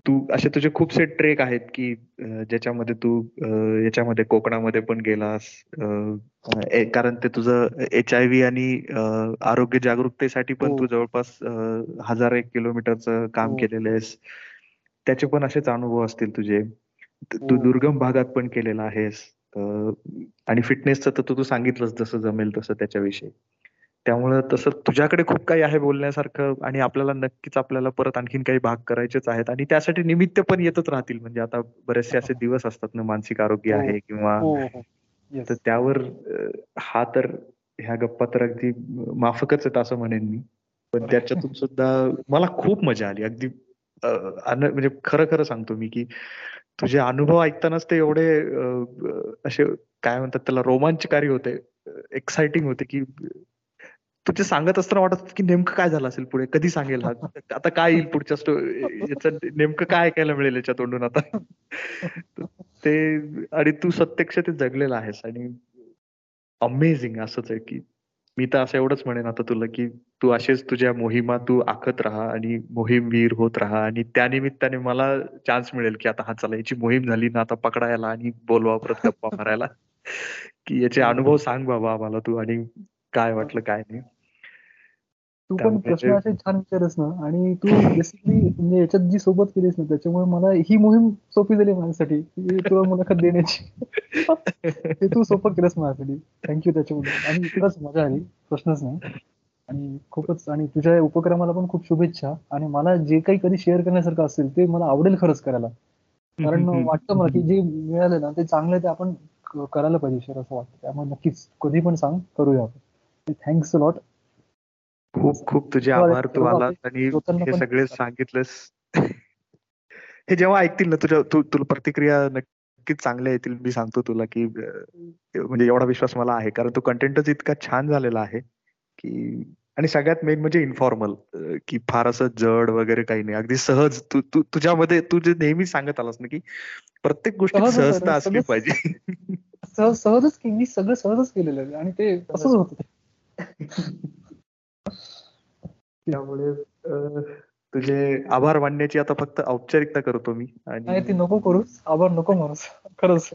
तू असे तुझे खूपसे ट्रेक आहेत की ज्याच्यामध्ये तू याच्यामध्ये कोकणामध्ये पण गेलास कारण ते तुझं एच आय व्ही आणि आरोग्य जागरूकतेसाठी पण हो. तू जवळपास हजार एक किलोमीटरचं काम हो. केलेलं आहेस त्याचे पण असेच अनुभव असतील तुझे तू हो. दुर्गम भागात पण केलेला आहेस. आणि फिटनेसचं तर तू तू सांगितलंस जसं जमेल तसं त्याच्याविषयी. त्यामुळं तसं तुझ्याकडे खूप काही आहे बोलण्यासारखं आणि आपल्याला नक्कीच आपल्याला परत आणखीन काही भाग करायचेच आहेत. आणि त्यासाठी निमित्त पण येतच राहतील. म्हणजे आता बरेचसे असे दिवस असतात ना मानसिक आरोग्य हो. आहे किंवा हो. तर त्यावर हा तर ह्या गप्पा तर अगदी माफकच आहेत असं म्हणेन मी. पण त्याच्यातून सुद्धा मला खूप मजा आली. अगदी म्हणजे खरं खरं सांगतो मी की तुझे अनुभव ऐकतानाच ते एवढे असे काय म्हणतात त्याला रोमांचकारी होते एक्साइटिंग होते की तू ते सांगत असताना वाटत होत की नेमकं काय झालं असेल पुढे? कधी सांगेल हा? आता काय येईल पुढच्या स्टो याचं नेमकं काय ऐकायला मिळेल याच्या तोंडून आता? ते आणि तू प्रत्यक्ष ते जगलेलं आहेस आणि अमेझिंग असंच आहे की मी तर असं एवढंच म्हणेन आता तुला की तू असेच तुझ्या मोहिमा तू आखत राहा आणि मोहीमवीर होत राहा आणि त्या निमित्ताने मला चान्स मिळेल की आता हा चला याची मोहीम झाली ना आता पकडायला आणि बोलवा परत गप्पा मारायला. की याचे अनुभव सांग बाबा आम्हाला तू आणि काय वाटलं काय नाही. तू पण प्रश्न असे छान विचारस ना. आणि तू बेसिकली म्हणजे याच्यात जी सोबत केलीस ना त्याच्यामुळे मला ही मोहीम सोपी झाली माझ्यासाठी की तुला मुलाखत देण्याची. ते तू सोपं केलंस माझ्यासाठी. थँक्यू त्याच्यामुळे आणि खरंच मजा आली प्रश्नच नाही. आणि खूपच आणि तुझ्या या उपक्रमाला पण खूप शुभेच्छा. आणि मला जे काही कधी शेअर करण्यासारखं असेल ते मला आवडेल खरंच करायला. कारण वाटतं मला की जे मिळालं ना ते चांगलं ते आपण करायला पाहिजे शेअर असं वाटतं. त्यामुळे नक्कीच कधी पण सांग करूया आपण. थँक्स लॉट खूप खूप तुझे आभार तू आलास आणि हे सगळे सांगितलंस. हे जेव्हा ऐकतील ना तुझ्या तू तुला प्रतिक्रिया नक्कीच चांगल्या येतील. मी सांगतो तुला की म्हणजे एवढा विश्वास मला आहे. कारण तो कंटेंटच इतका छान झालेला आहे की आणि सगळ्यात मेन म्हणजे इन्फॉर्मल की फार असं जड वगैरे काही नाही. अगदी सहज तू तू तुझ्यामध्ये तू जे नेहमी सांगत आलास ना की प्रत्येक गोष्टीत आहे सहजता असली पाहिजे. सहज सहजच की मी सगळं सहजच केलेलं आणि ते असंच होतं. त्यामुळे अं, तुझे आभार मानण्याची आता फक्त औपचारिकता करतो मी नाही आणि ती नको करूस. आभार नको माणूस खरंच.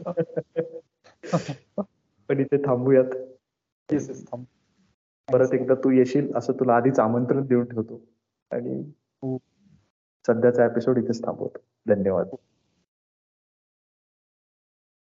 पण इथे थांबूयात. Yes, yes, थांब. परत एकदा तू येशील असं तुला आधीच आमंत्रण देऊन ठेवतो. आणि हो. सध्याचा एपिसोड इथेच थांबवतो. धन्यवाद.